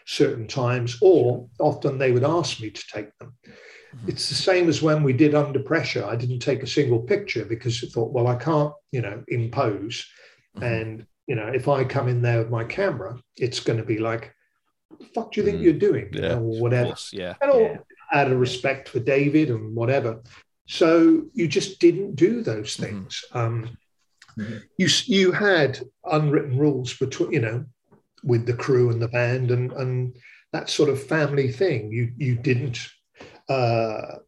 certain times, or often they would ask me to take them. Mm-hmm. It's the same as when we did Under Pressure. I didn't take a single picture because I thought, well, I can't, you know, impose. Mm-hmm. And, you know, if I come in there with my camera, it's going to be like, fuck do you think mm. you're doing? Yeah, or whatever. Course, yeah. And all, yeah. out of respect for David and whatever. So you just didn't do those mm-hmm. things. Mm-hmm. Um, mm-hmm. You you had unwritten rules between you know with the crew and the band and and that sort of family thing. You you didn't. Uh,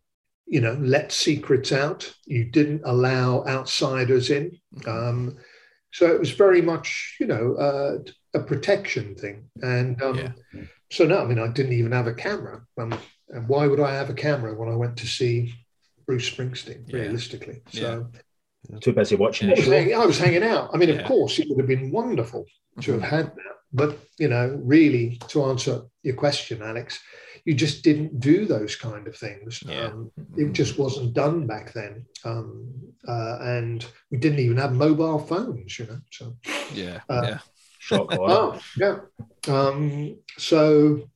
you know, let secrets out. You didn't allow outsiders in. Mm-hmm. Um, so it was very much, you know, uh, a protection thing. And um, yeah. so no, I mean, I didn't even have a camera. Um, and why would I have a camera when I went to see Bruce Springsteen? Yeah. Realistically, so yeah. too busy watching. I was, hanging, I was hanging out. I mean, of course, it would have been wonderful to have mm-hmm. had that. But you know, really, to answer your question, Alex, you just didn't do those kind of things. Yeah. Um, it just wasn't done back then, um, uh, and we didn't even have mobile phones. You know, so yeah, uh, yeah. Shock oh, yeah. Um, so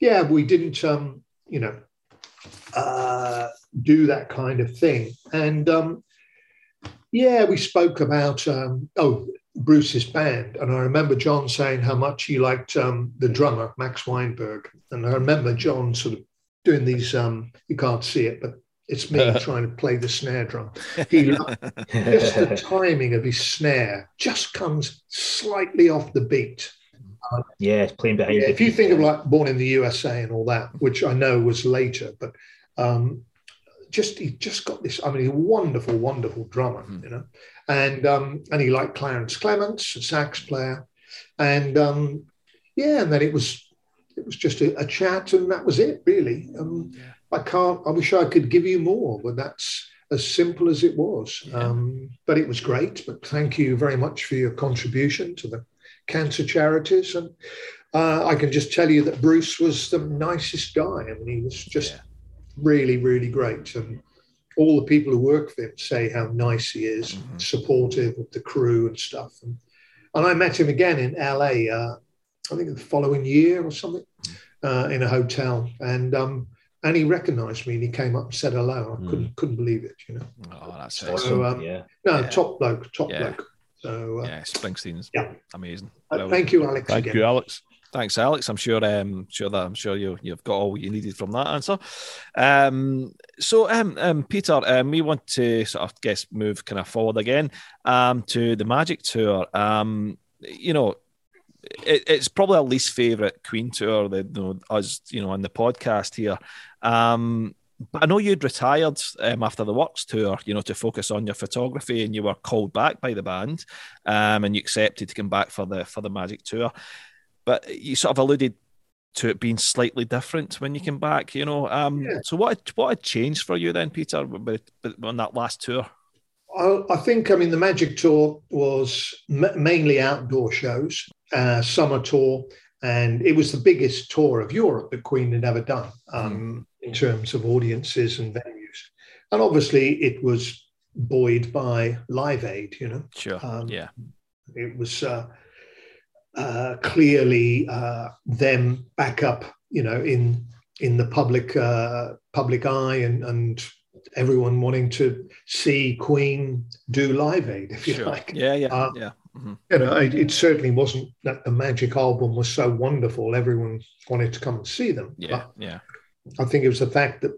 yeah, we didn't, um, you know, uh, do that kind of thing, and um, yeah, we spoke about um, oh Bruce's band, and I remember John saying how much he liked um, the drummer Max Weinberg, and I remember John sort of doing these. Um, you can't see it, but it's me trying to play the snare drum. He just the timing of his snare just comes slightly off the beat. Uh, yeah, it's playing behind. Yeah, if you think of like Born in the USA and all that, which I know was later, but um, just he just got this. I mean, he's a wonderful, wonderful drummer, mm. you know, and um, and he liked Clarence Clemons, a sax player, and um, yeah, and then it was it was just a, a chat, and that was it, really. Um, yeah. I can't. I wish I could give you more, but that's as simple as it was. Yeah. Um, but it was great. But thank you very much for your contribution to the cancer charities, and uh, I can just tell you that Bruce was the nicest guy. I mean, he was just. Yeah really, really great. And all the people who work for him say how nice he is, mm-hmm. supportive of the crew and stuff. And, and I met him again in LA, uh, I think the following year or something, uh, in a hotel. And um, and he recognized me and he came up and said hello. I couldn't mm. couldn't believe it, you know. Oh, that's so, awesome. Um, yeah. No, yeah. top bloke, top yeah. bloke. So uh, yeah, Springsteen's yeah. amazing. Uh, thank you, Alex. Thank again. you, Alex. Thanks, Alex. I'm sure. Um, sure that I'm sure you you've got all you needed from that answer. Um, so, um, um, Peter, um, we want to sort of guess move kind of forward again, um, to the Magic Tour. Um, you know, it, it's probably our least favorite Queen tour that you know, us, you know, on the podcast here. Um, but I know you'd retired um, after the Works tour, you know, to focus on your photography, and you were called back by the band, um, and you accepted to come back for the for the Magic tour but you sort of alluded to it being slightly different when you came back. You know, um, yeah. so what what had changed for you then, Peter, on that last tour? I think, I mean, the Magic Tour was m- mainly outdoor shows, uh, summer tour, and it was the biggest tour of Europe that Queen had ever done um. In terms of audiences and venues. And obviously, it was buoyed by Live Aid, you know. Sure. Um, yeah. It was. Uh, uh, clearly uh, them back up, you know, in in the public uh, public eye and and everyone wanting to see Queen do Live Aid, if you sure. like. Yeah, yeah, uh, yeah. Mm-hmm. You know, it, it, certainly wasn't that the Magic album was so wonderful. Everyone wanted to come and see them. Yeah, but yeah. I think it was the fact that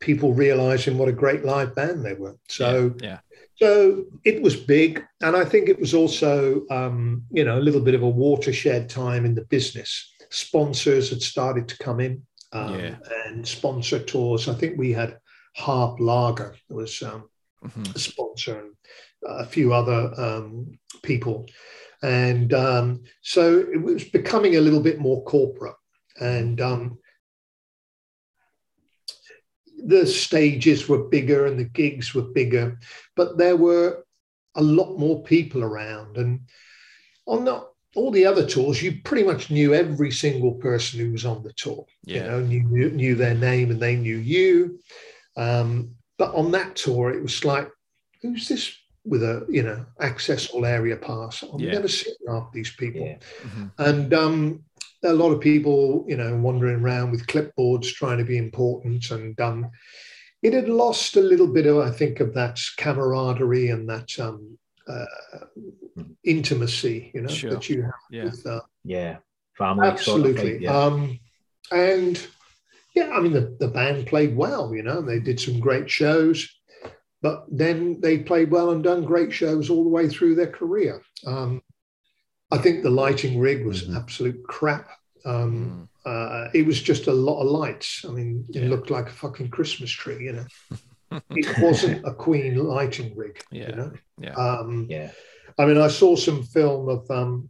people realizing what a great live band they were. So yeah, yeah. So it was big. And I think it was also, um, you know, a little bit of a watershed time in the business. Sponsors had started to come in um, yeah. and sponsor tours. I think we had Harp Lager was um, mm-hmm. a sponsor and a few other um, people. And um, so it was becoming a little bit more corporate. And um, the stages were bigger and the gigs were bigger, but there were a lot more people around. And on the, all the other tours, you pretty much knew every single person who was on the tour. Yeah. You know, you knew, knew their name and they knew you. Um, but on that tour, it was like, who's this with a you know accessible area pass? I've yeah. never seen half these people. Yeah. Mm-hmm. And um, a lot of people, you know, wandering around with clipboards trying to be important, and um, it had lost a little bit of, I think, of that camaraderie and that um, uh, intimacy, you know, sure. that you have yeah. with, uh, yeah, family. Absolutely, sort of yeah. um, and yeah, I mean, the, the band played well, you know, and they did some great shows, but then they played well and done great shows all the way through their career. Um, I think the lighting rig was mm-hmm. absolute crap. Um, mm. uh, it was just a lot of lights. I mean, it looked like a fucking Christmas tree, you know. it wasn't a Queen lighting rig, yeah. you know. Yeah. Um, yeah. I mean, I saw some film of um,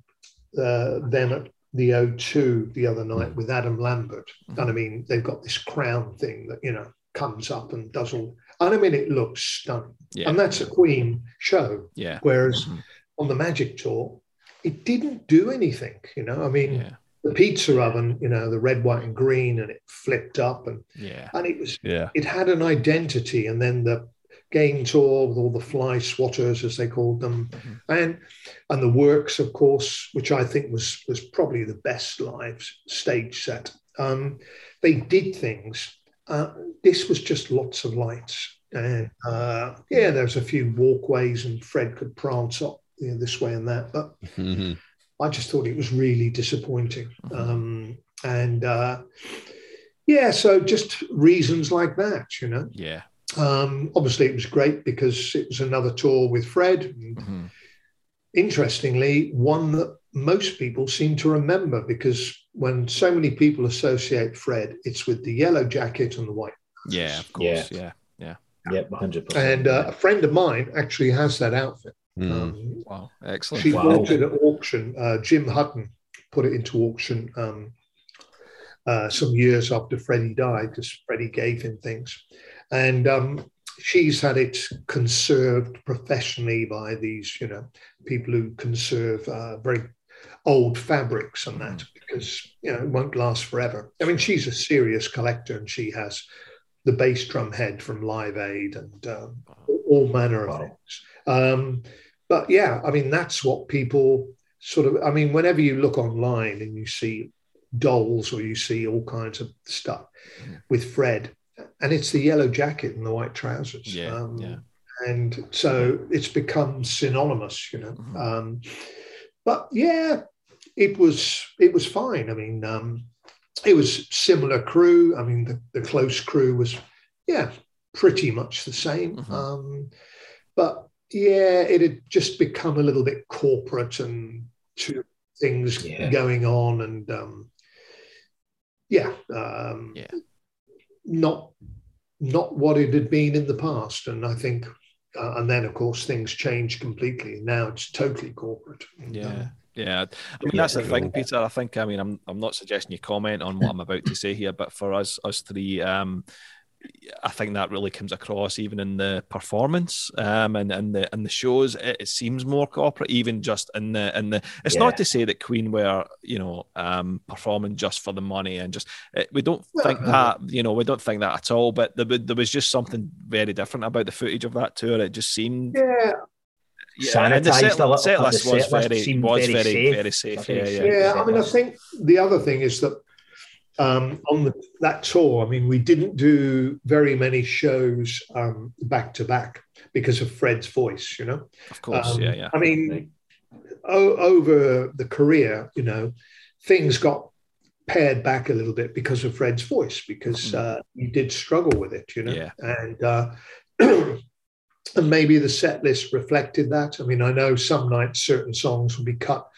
uh, them at the O2 the other night mm. with Adam Lambert. Mm-hmm. And I mean, they've got this crown thing that, you know, comes up and does all. And I mean, it looks stunning. Yeah. And that's a Queen show. Yeah. Whereas mm-hmm. on the Magic Tour, it didn't do anything, you know. I mean, yeah. the pizza oven, you know, the red, white, and green, and it flipped up and yeah. and it was yeah. it had an identity. And then the game tour with all the fly swatters as they called them Mm-hmm. and and the works of course which i think was was probably the best live stage set um, they did things uh, this was just lots of lights and uh, yeah there's a few walkways and fred could prance up you know, this way and that but Mhm. i just thought it was really disappointing um, and uh, yeah so just reasons like that you know Yeah. um, obviously, it was great because it was another tour with Fred. And Mhm. Interestingly, one that most people seem to remember because when so many people associate Fred, it's with the yellow jacket and the white. Yeah, of course. Yeah. Yeah. Yep, 100%. And uh, a friend of mine actually has that outfit. Mm. Um, Wow. Excellent. she Wow. bought it at auction. Uh, Jim Hutton put it into auction um, uh, some years after Freddie died because Freddie gave him things. And um, she's had it conserved professionally by these, you know, people who conserve uh, very old fabrics and that because, you know, it won't last forever. I mean, she's a serious collector and she has the bass drum head from Live Aid and um, all manner of Wow. things. Um, but yeah, I mean, that's what people sort of, I mean, whenever you look online and you see dolls or you see all kinds of stuff Mm. with Fred, and it's the yellow jacket and the white trousers. Yeah, Um, yeah. And so it's become synonymous, you know. Mhm. Um, but yeah, it was it was fine. I mean, um, it was similar crew. I mean, the, the close crew was, yeah, pretty much the same. Mhm. Um, but yeah, it had just become a little bit corporate and two things Yeah. going on, and um, yeah, um, Yeah. not not what it had been in the past. And I think, uh, and then of course things changed completely. Now it's totally corporate. And, Yeah. um, Yeah, I mean Yeah, that's the thing. Peter. I think I mean I'm I'm not suggesting you comment on what I'm about to say here, but for us us three, um, I think that really comes across even in the performance, um, and and the and the shows. It, it seems more corporate, even just in the in the. It's Yeah. not to say that Queen were you know um performing just for the money and just it, we don't think that you know we don't think that at all. But there, there was just something very different about the footage of that tour. It just seemed yeah, yeah, and the Sanitised set, a little set bit. list was set list very was very very safe. very safe. Yeah, safe. yeah. Yeah, I mean, I think the other thing is that um, on the, that tour, I mean, we didn't do very many shows um, back to back because of Fred's voice, you know. Of course, Um, yeah, yeah. I mean, o- over the career, you know, things got pared back a little bit because of Fred's voice, because uh, he did struggle with it, you know. Yeah. And uh, and maybe the set list reflected that. I mean, I know some nights certain songs would be cut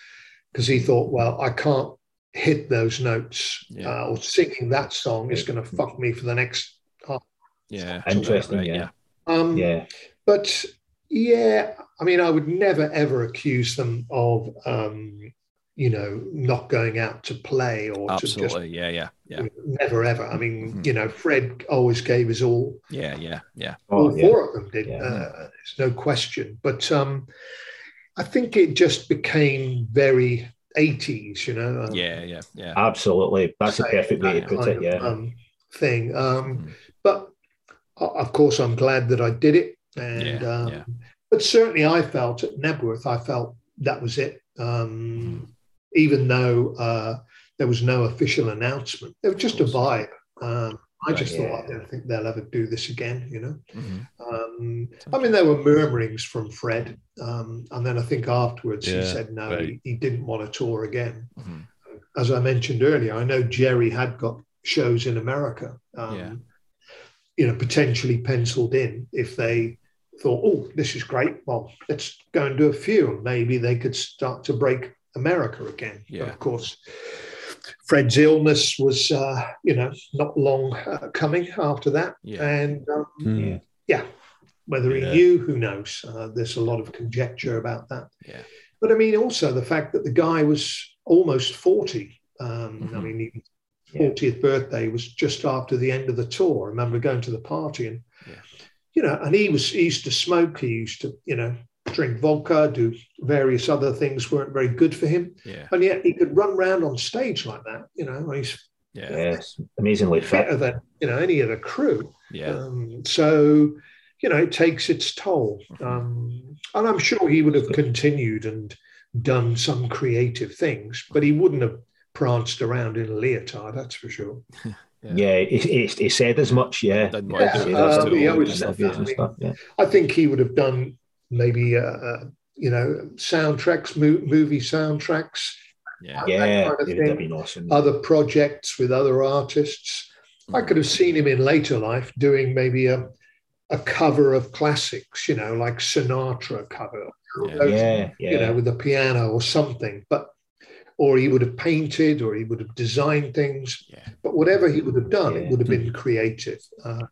because he thought, well, I can't hit those notes, Yeah. uh, or singing that song is going to fuck me for the next. half. Yeah, Interesting, right, yeah. Um, Yeah. but yeah, I mean, I would never ever accuse them of, um, you know, not going out to play or to just absolutely. Yeah, yeah, yeah, never ever. I mean, Mhm. you know, Fred always gave his all. yeah, yeah, yeah. all Oh, yeah. four of them did. Yeah. Uh, there's no question. But um, I think it just became very 80s, you know. um, Yeah, yeah, yeah. Absolutely. That's a perfect way to put it. Yeah. Um, thing. Um, Mhm. but o- of course, I'm glad that I did it. And Yeah, um, yeah. but certainly, I felt at Knebworth, I felt that was it. Um, even though uh, there was no official announcement, it was just a vibe. Um, I Right, just yeah. thought I don't think they'll ever do this again. You know. Mhm. Um, I mean, there were murmurings from Fred, um, and then I think afterwards he said no, right. he, he didn't want to tour again. Mhm. As I mentioned earlier, I know Gerry had got shows in America. Um, Yeah. You know, potentially penciled in if they thought, oh, this is great. Well, let's go and do a few. Maybe they could start to break America again. But Yeah. of course, Fred's illness was, uh, you know, not long uh, coming after that. Yeah. And um, Hmm. yeah, whether Yeah. he knew, who knows? Uh, there's a lot of conjecture about that. Yeah. But I mean, also the fact that the guy was almost 40. Um, I Mhm. mean, he, Yeah. 40th birthday was just after the end of the tour. I remember going to the party and, Yeah. you know, and he was, he used to smoke. He used to, you know, drink vodka, do various other things weren't very good for him. Yeah. And yet he could run around on stage like that. You know, he's Yeah. Yes, amazingly fit. better than, you know, any of the crew. Yeah. Um, so, you know, it takes its toll. Mhm. Um, and I'm sure he would have continued and done some creative things, but he wouldn't have pranced around in a leotard, that's for sure. Yeah, he, he, he said as much. Yeah, Didn't want to He do said it. that's Uh, too he old always and said obvious that. and stuff, yeah. I think he would have done maybe, uh, uh, you know, soundtracks, mo- movie soundtracks, Yeah. Yeah, kind of it would have thing. been awesome. other projects with other artists. I could have seen him in later life doing maybe a, a cover of classics, you know, like Sinatra cover, Yeah. those, yeah, yeah. you know, with a piano or something. But or he would have painted or he would have designed things. Yeah. But whatever he would have done, it would have been creative. Uh,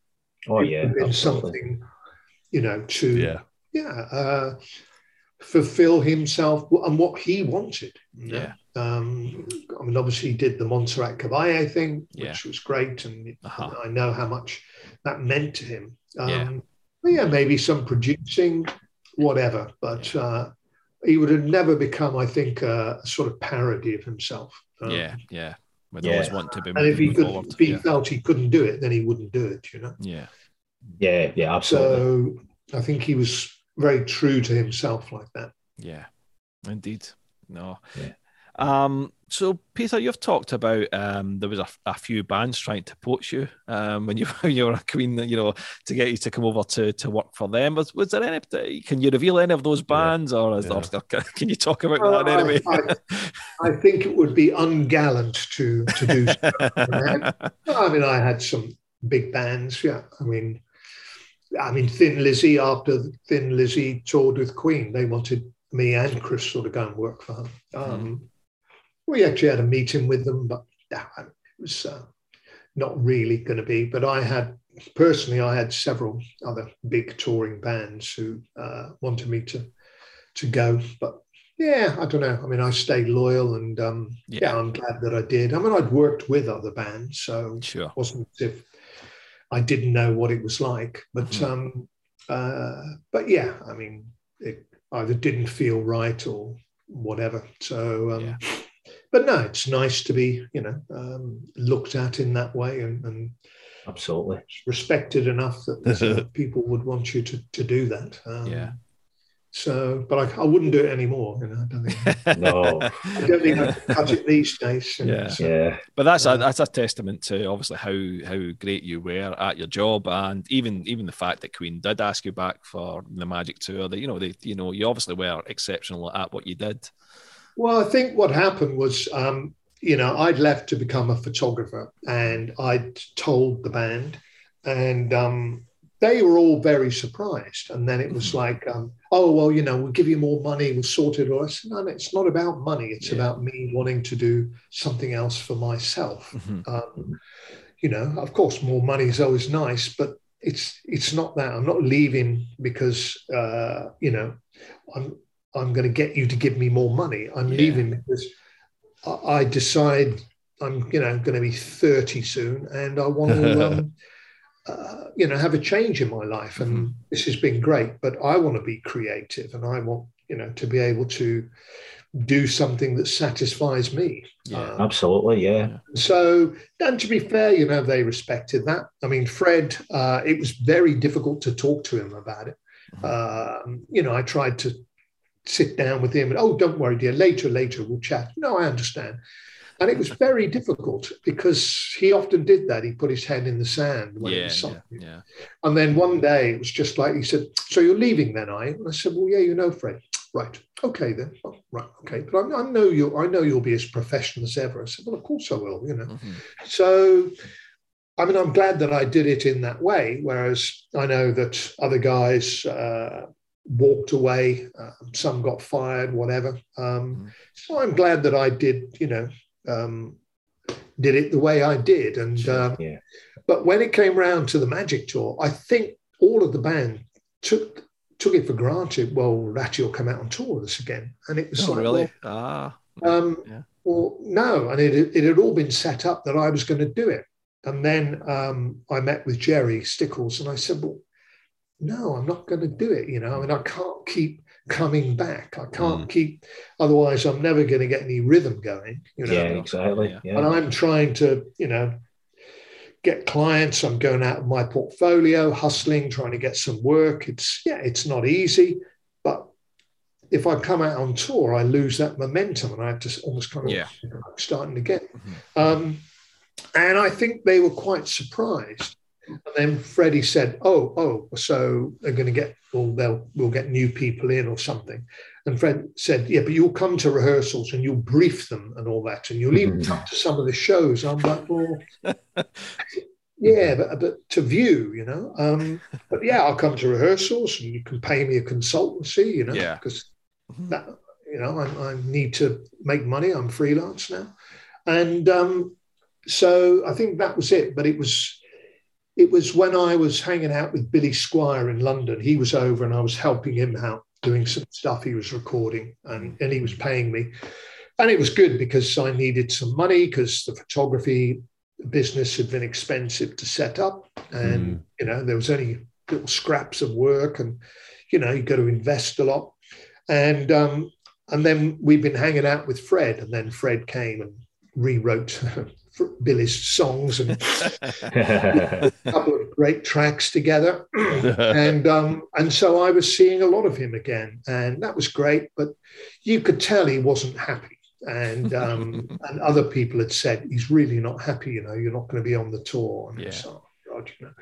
oh, yeah, been absolutely. something, you know, to Yeah. yeah, uh, fulfill himself and what he wanted. Yeah. Um, I mean, obviously, he did the Montserrat Caballé thing, which Yeah. was great, and Uh-huh. I know how much that meant to him. Um, Yeah. but yeah, maybe some producing, whatever, but uh, he would have never become, I think, a sort of parody of himself. Um, Yeah. Yeah. We'd Yeah. always want to be And if he could, forward. if he yeah. felt he couldn't do it, then he wouldn't do it. You know. yeah. Yeah, yeah, absolutely. So I think he was very true to himself like that. Yeah, indeed. No. Yeah. Um, so Peter, you've talked about um, there was a, a few bands trying to poach you um, when you when you were a queen, you know, to get you to come over to to work for them. Was was there any? Can you reveal any of those bands, or is Yeah. there, can you talk about Well, that anyway? I think it would be ungallant to to do so. I mean, I had some big bands. Yeah, I mean, I mean, Thin Lizzy. After Thin Lizzy toured with Queen, they wanted me and Chris to go and work for them. Um, We actually had a meeting with them, but yeah, it was uh, not really going to be. But I had personally, I had several other big touring bands who uh, wanted me to to go, but yeah, I don't know. I mean, I stayed loyal, and um, Yeah. yeah. I'm glad that I did. I mean, I'd worked with other bands, so Sure. it wasn't as if I didn't know what it was like. But Mhm. um, uh, but yeah, I mean, it either didn't feel right or whatever. So, um, Yeah. but no, it's nice to be, you know, um, looked at in that way and, and absolutely. respected enough that people would want you to to do that. Um, Yeah. So, but I, I wouldn't do it anymore. You know, I don't think. No. I don't think I could cut it these days. you know, Yeah. so- Yeah, But that's a that's a testament to obviously how how great you were at your job, and even even the fact that Queen did ask you back for the Magic Tour. That you know they you know you obviously were exceptional at what you did. Well, I think what happened was, um, you know, I'd left to become a photographer, and I'd told the band, and um, they were all very surprised. And then it was Mhm. like, um, oh, well, you know, we'll give you more money, we'll sort it all. I said, no, no, it's not about money. It's Yeah. about me wanting to do something else for myself. Mhm. Um, you know, of course, more money is always nice, but it's it's not that. I'm not leaving because uh, you know I'm I'm going to get you to give me more money. I'm Yeah. leaving because I, I decide I'm you know going to be 30 soon, and I want to um, uh, you know have a change in my life. And Mhm. this has been great, but I want to be creative, and I want you know to be able to do something that satisfies me. Yeah. Um, absolutely. Yeah, so, and to be fair, you know, they respected that. I mean, Fred, uh, it was very difficult to talk to him about it. Um, you know, I tried to sit down with him and, oh, don't worry, dear, later, later, we'll chat. No, I understand. And it was very difficult because he often did that. He put his head in the sand when it Yeah, was yeah, yeah. And then one day it was just like he said, So you're leaving then, I? And I said, Well, yeah, you know, Fred. Right. okay then, oh, right, okay. But I, I, know you'll, I know you'll be as professional as ever. I said, well, of course I will, you know. Mm-hmm. So, I mean, I'm glad that I did it in that way. Whereas I know that other guys uh, walked away, uh, some got fired, whatever. Um, mm-hmm. So I'm glad that I did, you know, um, did it the way I did. And um, yeah. but when it came round to the Magic Tour, I think all of the band took took it for granted. Well, Ratty will come out on tour with us again, and it was oh, like, really well, ah. Um, yeah. Well, no, and it, it had all been set up that I was going to do it. And then um, I met with Gerry Stickells, and I said, "Well, no, I'm not going to do it. You know, I mean, I can't keep coming back. I can't mm. keep, otherwise, I'm never going to get any rhythm going. You know, yeah, exactly. Yeah. And I'm trying to, you know, get clients. I'm going out of my portfolio, hustling, trying to get some work. It's yeah, it's not easy, but if I come out on tour, I lose that momentum, and I have to almost kind of yeah. starting again. Mm-hmm. Um, and I think they were quite surprised. And then Freddie said, "Oh, oh, so they're going to get, well, they'll we'll get new people in or something." And Fred said, "Yeah, but you'll come to rehearsals and you'll brief them and all that, and you'll even come to some of the shows." I'm like, "Well, yeah, but, but to view, you know." Um, but yeah, I'll come to rehearsals, and you can pay me a consultancy, you know, yeah. because that, you know, I, I, need to make money. I'm freelance now, and um, so I think that was it. But it was it was when I was hanging out with Billy Squier in London. He was over and I was helping him out doing some stuff he was recording and, and he was paying me. And it was good because I needed some money because the photography business had been expensive to set up. And, mm. you know, there was only little scraps of work and, you know, you got to invest a lot. And, um, and then we've been hanging out with Fred and then Fred came and rewrote Billy's songs and a couple of great tracks together. and um, and so I was seeing a lot of him again, and that was great. But you could tell he wasn't happy. And um, and other people had said he's really not happy. You know, you're not going to be on the tour. And yeah. so, God, you know.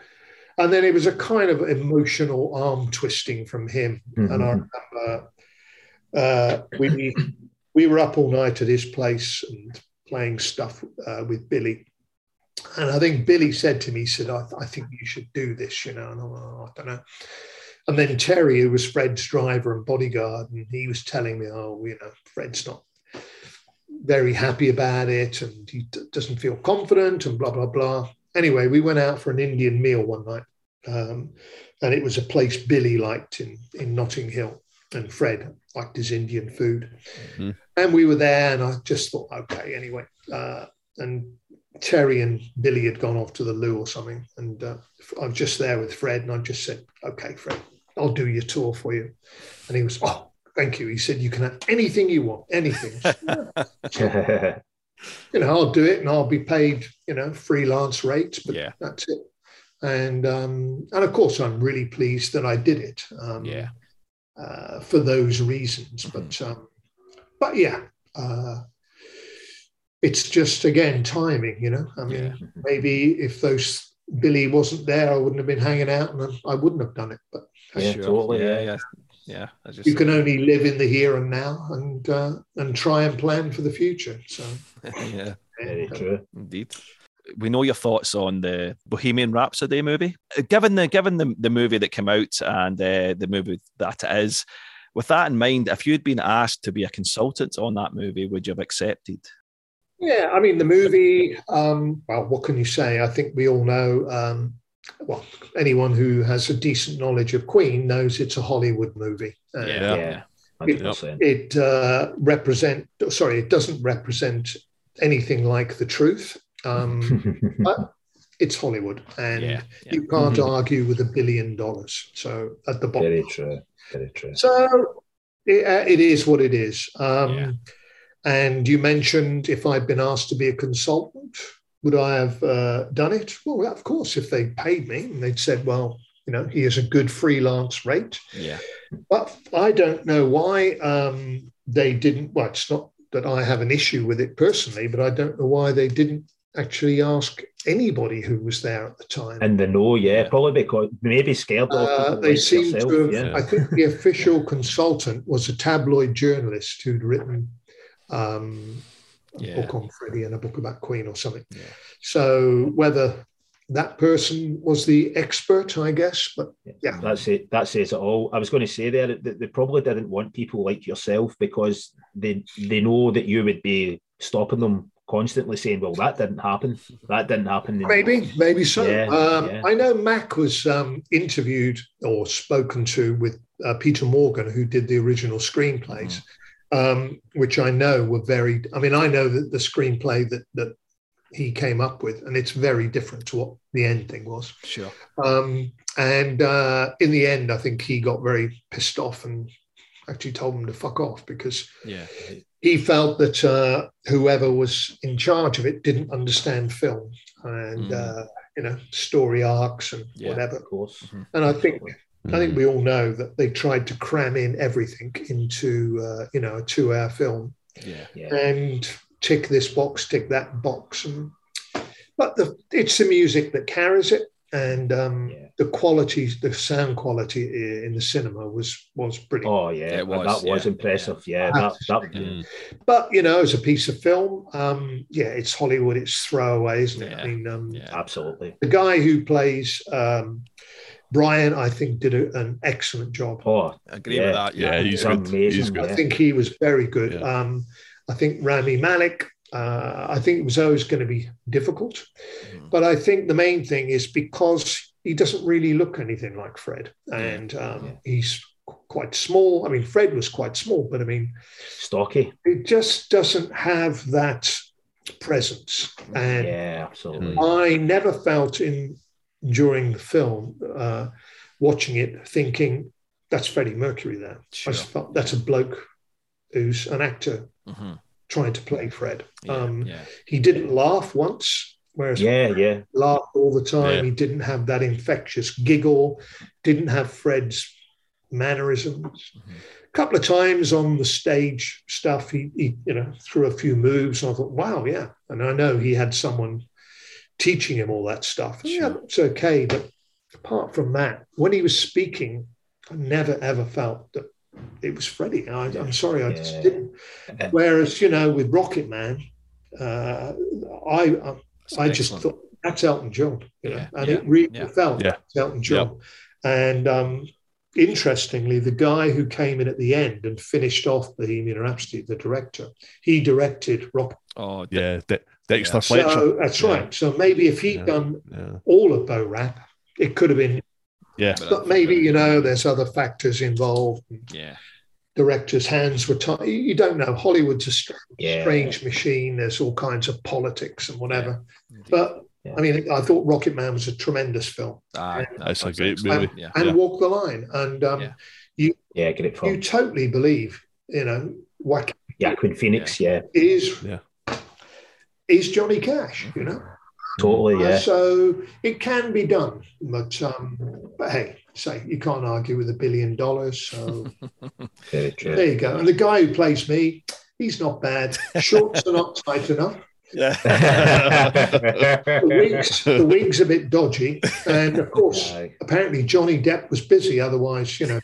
And then it was a kind of emotional arm twisting from him. Mm-hmm. And I remember uh, we we were up all night at his place and playing stuff uh, with Billy. And I think Billy said to me, he said, I, I think you should do this, you know, and I, oh, I don't know. And then Terry, who was Fred's driver and bodyguard, and he was telling me, oh, you know, Fred's not very happy about it and he d- doesn't feel confident and blah, blah, blah. Anyway, we went out for an Indian meal one night. Um, and it was a place Billy liked in, in Notting Hill and Fred liked his Indian food. Mm-hmm. And we were there, and I just thought, okay, anyway. Uh, and Terry and Billy had gone off to the loo or something, and uh, I was just there with Fred, and I just said, okay, Fred, I'll do your tour for you. And he was, oh, thank you. He said, you can have anything you want, anything. you know, I'll do it, and I'll be paid, you know, freelance rates, but yeah. that's it. And um, and of course, I'm really pleased that I did it. Um, yeah uh, for those reasons. Mm-hmm. But um, but yeah, uh, it's just again timing. You know, I mean, yeah. maybe if those Billy wasn't there, I wouldn't have been hanging out, and I wouldn't have done it. But yeah, sure. totally. Yeah, yeah. Yeah, just, you can only live in the here and now, and uh, and try and plan for the future. So, yeah, very true, indeed we know your thoughts on the Bohemian Rhapsody movie. Given the given the, the movie that came out and uh, the movie that it is, with that in mind, if you'd been asked to be a consultant on that movie, would you have accepted? Yeah, I mean the movie. Um, well, what can you say? I think we all know. Um, well, anyone who has a decent knowledge of Queen knows it's a Hollywood movie. Uh, yeah, yeah. It, it uh, represent. Sorry, it doesn't represent anything like the truth. Um, but it's Hollywood, and yeah, yeah. you can't mm-hmm. argue with a billion dollars. So at the bottom, very true, very true. So it, uh, it is what it is. Um, yeah. And you mentioned if I'd been asked to be a consultant, would I have uh, done it? Well, of course, if they paid me and they'd said, well, you know, he has a good freelance rate. Yeah. But I don't know why um, they didn't. Well, it's not that I have an issue with it personally, but I don't know why they didn't actually ask anybody who was there at the time. And they know, yeah, probably because maybe scared. Uh, they like seem yourself, to have, yeah. I think the official consultant was a tabloid journalist who'd written um, a yeah. book on Freddie and a book about Queen or something. Yeah. So whether that person was the expert, I guess. But yeah, that's it. That says it all. I was going to say there that they probably didn't want people like yourself because they they know that you would be stopping them constantly saying, "Well, that didn't happen. That didn't happen." Maybe, maybe so. Yeah, um, yeah. I know Mack was um, interviewed or spoken to with uh, Peter Morgan, who did the original screenplays. Mm. Um, which I know were very. I mean, I know that the screenplay that that he came up with, and it's very different to what the end thing was. Sure. Um, and uh, in the end, I think he got very pissed off and actually told him to fuck off because yeah. He felt that uh, whoever was in charge of it didn't understand film and mm. uh, you know story arcs and yeah, whatever. Of course. Mm-hmm. And I think. I think we all know that they tried to cram in everything into, uh, you know, a two-hour film. Yeah. yeah. And tick this box, tick that box. And, but the, it's the music that carries it. And um, yeah. the quality, the sound quality in the cinema was was brilliant. Oh yeah, it was, that was impressive. Yeah, that, that, mm. but you know, as a piece of film, um, yeah, it's Hollywood. It's throwaway, isn't it? I mean, um, absolutely. The guy who plays um, Brian, I think, did a, an excellent job. Oh, I agree yeah. with that. Yeah, yeah he's, good. He's good. I think he was very good. Yeah. Um, I think Rami Malek, uh, I think it was always going to be difficult. Mm. But I think the main thing is because he doesn't really look anything like Fred. And um, yeah. he's quite small. I mean, Fred was quite small, but I mean, stocky. It just doesn't have that presence. And yeah, absolutely. I never felt in during the film, uh, watching it, thinking that's Freddie Mercury there. Sure. I just felt that's a bloke who's an actor mm-hmm. Trying to play Fred. Yeah, um, yeah. He didn't laugh once, whereas yeah, yeah, laughed all the time. Yeah. He didn't have that infectious giggle. Didn't have Fred's mannerisms. Mm-hmm. A couple of times on the stage stuff, he, he, you know threw a few moves, and I thought, wow, yeah. And I know he had someone teaching him all that stuff. Sure. Yeah, it's okay, but apart from that, when he was speaking, I never ever felt that it was Freddie. I, am sorry, I yeah. just didn't. Whereas, you know, with Rocketman, uh, I I, I just thought that's Elton John, you know, yeah. and yeah. it really felt yeah. Elton John. And um, interestingly, the guy who came in at the end and finished off Bohemian Rhapsody, the director, he directed Rock. Oh, yeah, De- Dexter Fletcher. So, that's right. So maybe if he had done all of Bo Rhap, it could have been yeah. But maybe, you know, there's other factors involved. Yeah. Directors' hands were tied. You don't know. Hollywood's a strange, yeah. strange machine. There's all kinds of politics and whatever. Yeah. But yeah. I mean, I thought Rocketman was a tremendous film. Ah, that's a great movie. And, and Walk the Line. And um, you, yeah, get it from. You totally believe, you know, Joaquin, Joaquin Phoenix, yeah, is yeah. is Johnny Cash. You know, Totally, yeah. Uh, so it can be done, but um, but hey, say you can't argue with a billion dollars. So there you go. And the guy who plays me, he's not bad. Shorts are not tight enough. Yeah. the, wig's, the wig's a bit dodgy. And of course, no. apparently Johnny Depp was busy. Otherwise, you know.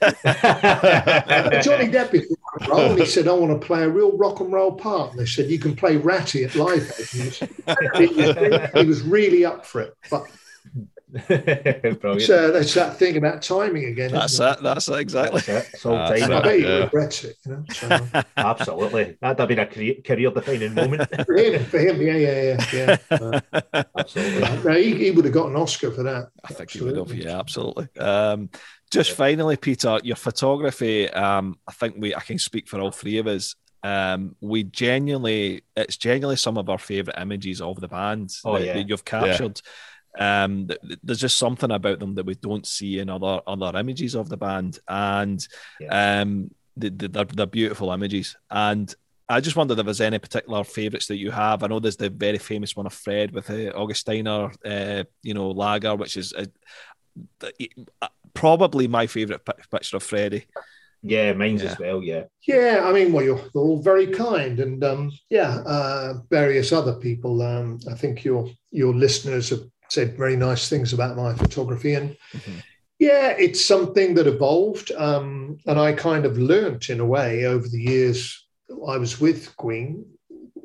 Johnny Depp is rock and roll. And he said, I want to play a real rock and roll part. And they said, You can play Ratty at Live He was, he was really up for it. But so that's that thing about timing again. That's it? That's it, exactly. That's it. It's all that's time. I bet he regrets it. You know? So. Absolutely. That'd have been a career defining moment. for, him, for him, yeah, yeah, yeah. yeah. Uh, absolutely. No, he, he, would have got an Oscar for that. I think absolutely. he would have, yeah, absolutely. Um, just finally, Peter, your photography, um, I think we I can speak for all three of us. Um, we genuinely, it's genuinely some of our favourite images of the band oh, that, yeah. that you've captured. Yeah. Um, there's just something about them that we don't see in other other images of the band, and yeah. um, the, the, they're, they're beautiful images. And I just wondered if there's any particular favourites that you have. I know there's the very famous one of Fred with uh, Augustiner, uh, you know, Lager, which is uh, probably my favourite picture of Freddie. Yeah, mine's yeah. as well. Yeah. Yeah, I mean, well, you're, you're all very kind, and um, yeah, uh, various other people. Um, I think your your listeners have said very nice things about my photography, and mm-hmm. yeah, it's something that evolved, um, and I kind of learnt in a way over the years I was with Queen.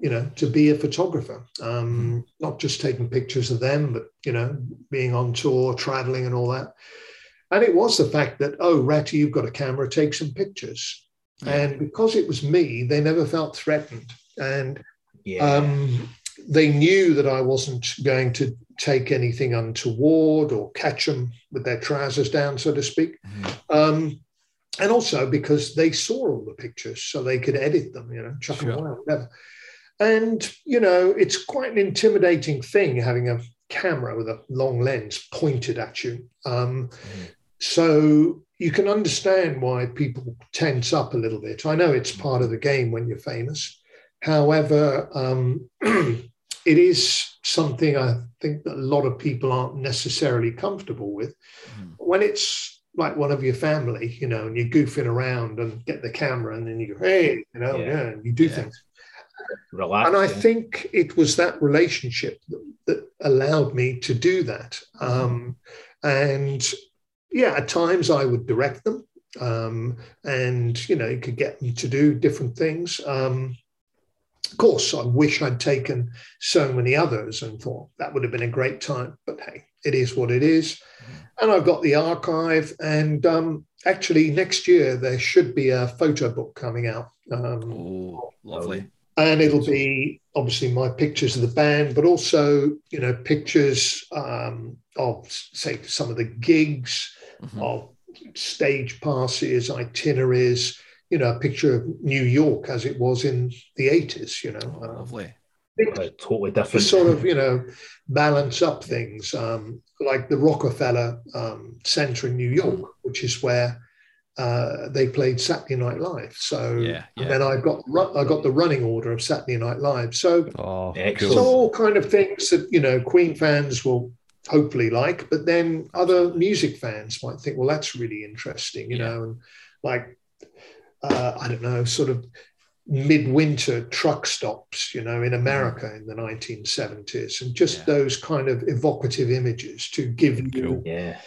You know, to be a photographer, um, not just taking pictures of them, but you know, being on tour, traveling, and all that. And it was the fact that, oh, Ratty, you've got a camera, take some pictures. Yeah. And because it was me, they never felt threatened. And yeah. um, they knew that I wasn't going to take anything untoward or catch them with their trousers down, so to speak. Mm-hmm. Um, and also because they saw all the pictures, so they could edit them, you know, chuck sure. them away, whatever. And, you know, it's quite an intimidating thing having a camera with a long lens pointed at you. Um, mm. So you can understand why people tense up a little bit. I know it's part of the game when you're famous. However, um, it is something I think that a lot of people aren't necessarily comfortable with. Mm. When it's like one of your family, you know, and you're goofing around and get the camera and then you go, hey, you know, yeah, yeah and you do yeah. things. Relax, and I yeah. think it was that relationship that, that allowed me to do that. Mm-hmm. Um, and yeah, at times I would direct them, um, and you know, you could get them to do different things. Um, of course, I wish I'd taken so many others and thought that would have been a great time. But hey, it is what it is. And I've got the archive, and um, actually next year there should be a photo book coming out. Um, Ooh, lovely. And it'll be obviously my pictures of the band, but also you know pictures um, of say some of the gigs mm-hmm. of stage passes, itineraries, you know, a picture of New York as it was in the 80s, you know. Oh, lovely. totally different. sort of, you know, balance up things, um, like the Rockefeller um, Center in New York, which is where uh, they played Saturday Night Live. So yeah, yeah. and then I got I got the running order of Saturday Night Live. So oh, so all kind of things that you know Queen fans will hopefully like, but then other music fans might think, well, that's really interesting, you yeah. know, and like, uh, I don't know, sort of midwinter truck stops, you know, in. America in the 1970s, and just yeah. those kind of evocative images to give you, yeah.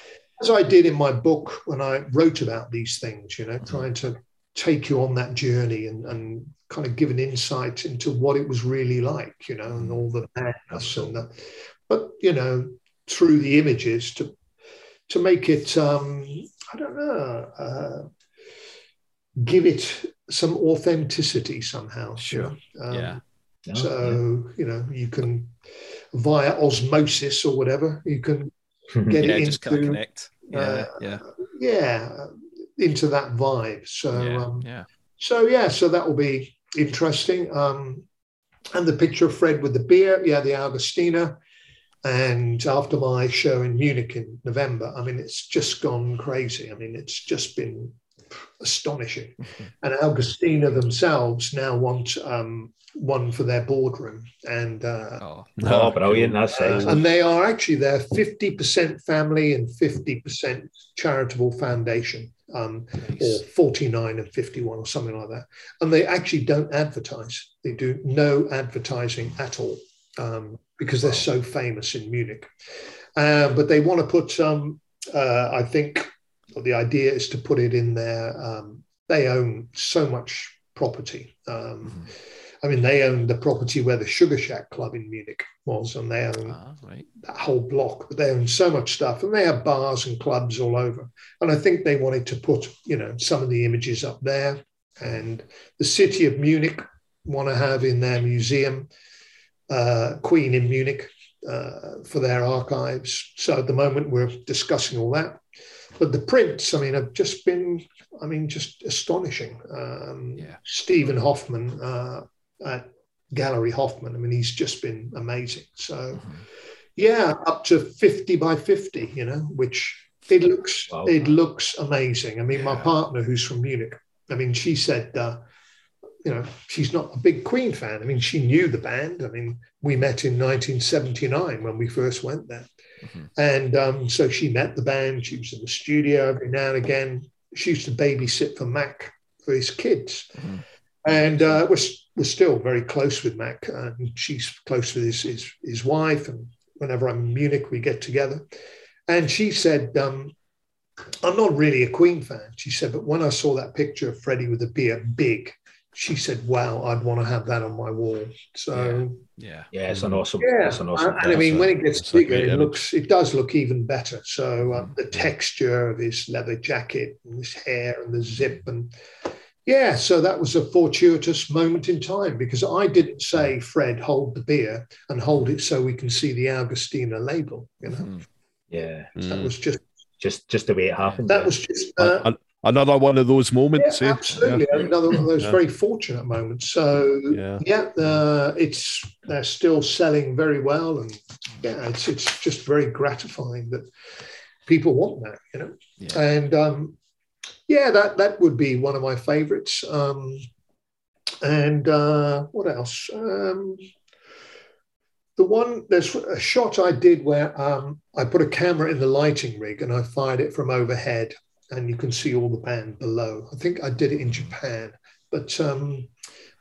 as I did in my book when I wrote about these things, you know, mm-hmm. trying to take you on that journey and, and kind of give an insight into what it was really like, you know, and mm-hmm. all the madness and the, but you know, through the images to to make it um, I don't know uh, give it some authenticity somehow. Sure. Um, yeah. So yeah. you know you can via osmosis or whatever you can get yeah, it just into kind of connect. Yeah, uh, yeah, yeah, into that vibe. So yeah, um, yeah. So yeah, so that will be interesting. Um, and the picture of Fred with the beer, yeah, the Augustiner. And after my show in Munich in November, I mean, it's just gone crazy. I mean, it's just been astonishing. And Augustiner themselves now want um, one for their boardroom. And uh, oh, oh brilliant! That's uh, and they are actually they're fifty percent family and fifty percent charitable foundation, um, nice. or forty nine and fifty one or something like that. And they actually don't advertise. They do no advertising at all. Um, because they're so famous in Munich. Uh, but they want to put, um, uh, I think, the idea is to put it in there. Um, they own so much property. Um, mm-hmm. I mean, they own the property where the Sugar Shack Club in Munich was, and they own ah, right. that whole block. But they own so much stuff, and they have bars and clubs all over. And I think they wanted to put, you know, some of the images up there. And the city of Munich want to have in their museum uh, Queen in Munich uh, for their archives. So at the moment, we're discussing all that. But the prints, I mean, have just been, I mean, just astonishing. Um, yeah. Stephen Hoffman uh, at Gallery Hoffman, I mean, he's just been amazing. So, mm-hmm. yeah, up to 50 by 50, you know, which it looks wow. it looks amazing. I mean, yeah. my partner who's from Munich, I mean, she said uh, you know, she's not a big Queen fan. I mean, she knew the band. I mean, we met in 1979 when we first went there. Mm-hmm. And um, so she met the band. She was in the studio every now and again. she used to babysit for Mack for his kids. Mm-hmm. And uh, we're, we're still very close with Mack. And she's close with his, his, his wife. And whenever I'm in Munich, we get together. And she said, um, I'm not really a Queen fan. She said, but when I saw that picture of Freddie with the beer, big, she said, "Wow, I'd want to have that on my wall." So yeah, yeah, it's an awesome, yeah. it's an awesome. And, I mean, when it gets bigger, it looks, it does look even better. So uh, the texture of his leather jacket and his hair and the zip and yeah, so that was a fortuitous moment in time because I didn't say, Fred, hold the beer and hold it so we can see the Augustiner label. You know, mm. yeah, that was just just just the way it happened. That yeah. was just uh, another one of those moments. Yeah, eh? absolutely, yeah. another one of those very fortunate moments. So yeah, yeah uh, it's they're still selling very well, and yeah, it's it's just very gratifying that people want that, you know, and. um yeah, that that would be one of my favourites. Um, and uh, what else? Um, the one there's a shot I did where um, I put a camera in the lighting rig and I fired it from overhead, and you can see all the band below. I think I did it in Japan, but um,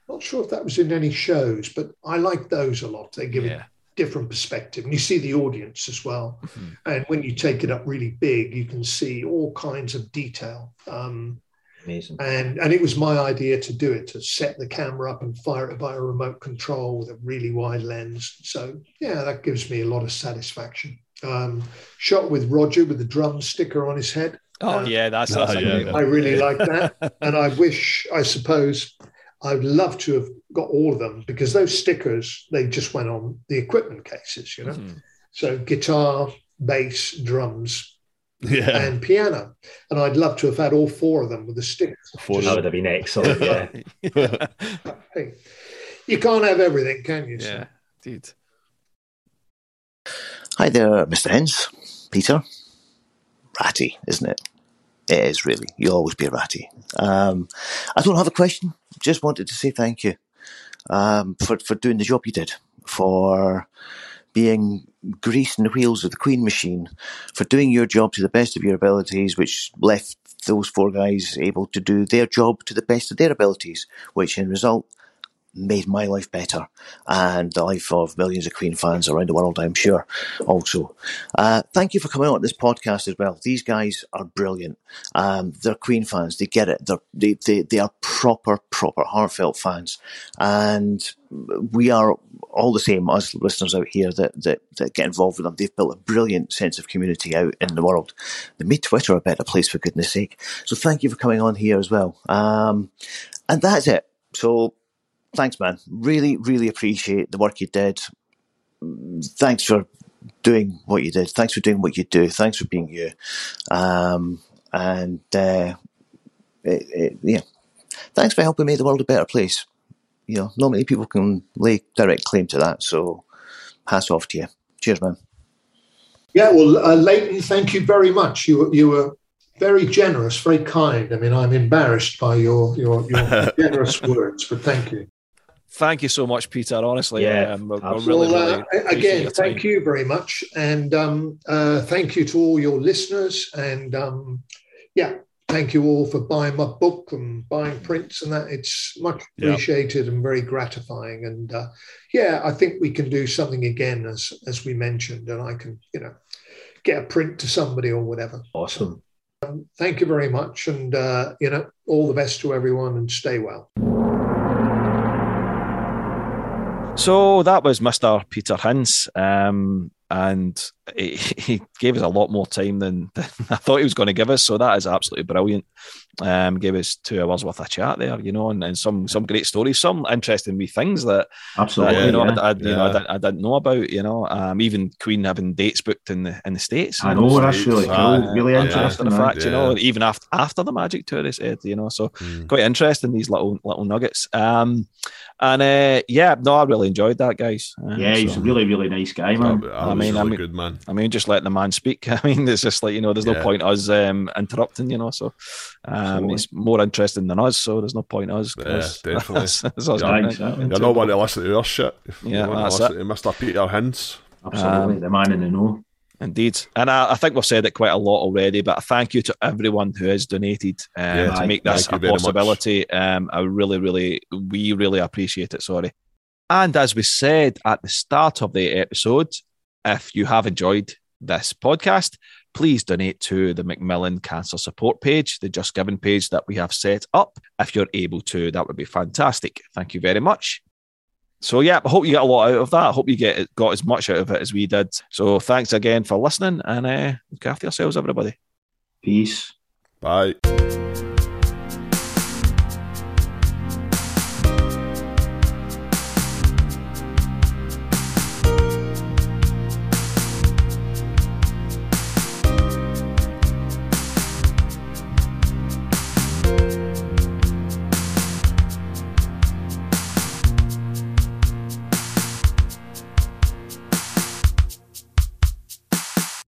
not sure if that was in any shows. But I like those a lot. They give yeah. it different perspective and you see the audience as well mm-hmm. and when you take it up really big you can see all kinds of detail um, Amazing. and and it was my idea to do it to set the camera up and fire it by a remote control with a really wide lens so yeah that gives me a lot of satisfaction um, shot with roger with the drum sticker on his head oh uh, yeah that's, that's oh, yeah. i really like that and i wish i suppose I'd love to have got all of them because those stickers they just went on the equipment cases, you know. Mm-hmm. So guitar, bass, drums, yeah. and piano, and I'd love to have had all four of them with the stickers. Four just, that would have been excellent. Yeah. hey, you can't have everything, can you? Yeah, indeed. Hi there, Mr. Hince. Peter. Ratty, isn't it? It is really. You always be a ratty. Um, I don't have a question. Just wanted to say thank you um, for for doing the job you did, for being greasing the wheels of the Queen machine, for doing your job to the best of your abilities, which left those four guys able to do their job to the best of their abilities, which in result made my life better and the life of millions of Queen fans around the world, I'm sure, also. Uh, thank you for coming on this podcast as well. These guys are brilliant. Um, they're Queen fans. They get it. They're, they, they, they are proper, proper heartfelt fans. And we are all the same, as listeners out here that, that, that get involved with them. They've built a brilliant sense of community out in the world. They made Twitter a better place, for goodness sake. So thank you for coming on here as well. Um, and that's it. So thanks, man. Really, really appreciate the work you did. Thanks for doing what you did. Thanks for doing what you do. Thanks for being you. Um, and uh, it, it, yeah, thanks for helping make the world a better place. You know, not many people can lay direct claim to that. So, hats off to you. Cheers, man. Yeah, well, uh, Leighton, thank you very much. You you were very generous, very kind. I mean, I'm embarrassed by your your, your generous words, but thank you thank you so much, Peter. Honestly, yeah, um, we're, we're really, well, uh, again, thank you very much, and um, uh, thank you to all your listeners, and um, yeah, thank you all for buying my book and buying prints and that. It's much appreciated and very gratifying, and uh, yeah, I think we can do something again, as as we mentioned, and I can, you know, get a print to somebody or whatever. Awesome. Um, thank you very much, and uh, you know, all the best to everyone, and stay well. So that was Mr. Peter Hince, um, and he, he, gave us a lot more time than, than, I thought he was going to give us. So that is absolutely brilliant. Um, gave us two hours worth of chat there, you know, and, and some some great stories, some interesting wee things that absolutely, that, you know, yeah. I, I, you yeah. know I, didn't, I, didn't, know about, you know, um, even Queen having dates booked in the in the states. I know, that's really cool, uh, really interesting. After the fact, you know, even after after the Magic Tour is said, you know, so mm. quite interesting these little little nuggets. Um, and uh, yeah, no, I really enjoyed that, guys. Um, yeah, he's so, a really, really nice guy, man. I, I mean, really I mean, good man. I mean, just letting the man speak. I mean, it's just like you know, there's no yeah. point us um, interrupting, you know. So um, he's more interesting than us, so there's no point us. Yeah, definitely. That's, that's yeah, exactly. You're not one to listen to our shit. Yeah, that's it. Mr. Peter Hince. Absolutely, um, the man in the know. Indeed. And I, I, think we've said it quite a lot already, but thank you to everyone who has donated um, yeah, to make this a possibility. Um, I really, really, we really appreciate it. Sorry. And as we said at the start of the episode, if you have enjoyed this podcast, please donate to the Macmillan Cancer Support page, the Just Giving page that we have set up. If you're able to, that would be fantastic. Thank you very much. So yeah, I hope you get a lot out of that. I hope you get got as much out of it as we did. So thanks again for listening, and uh, look after yourselves, everybody. Peace. Bye.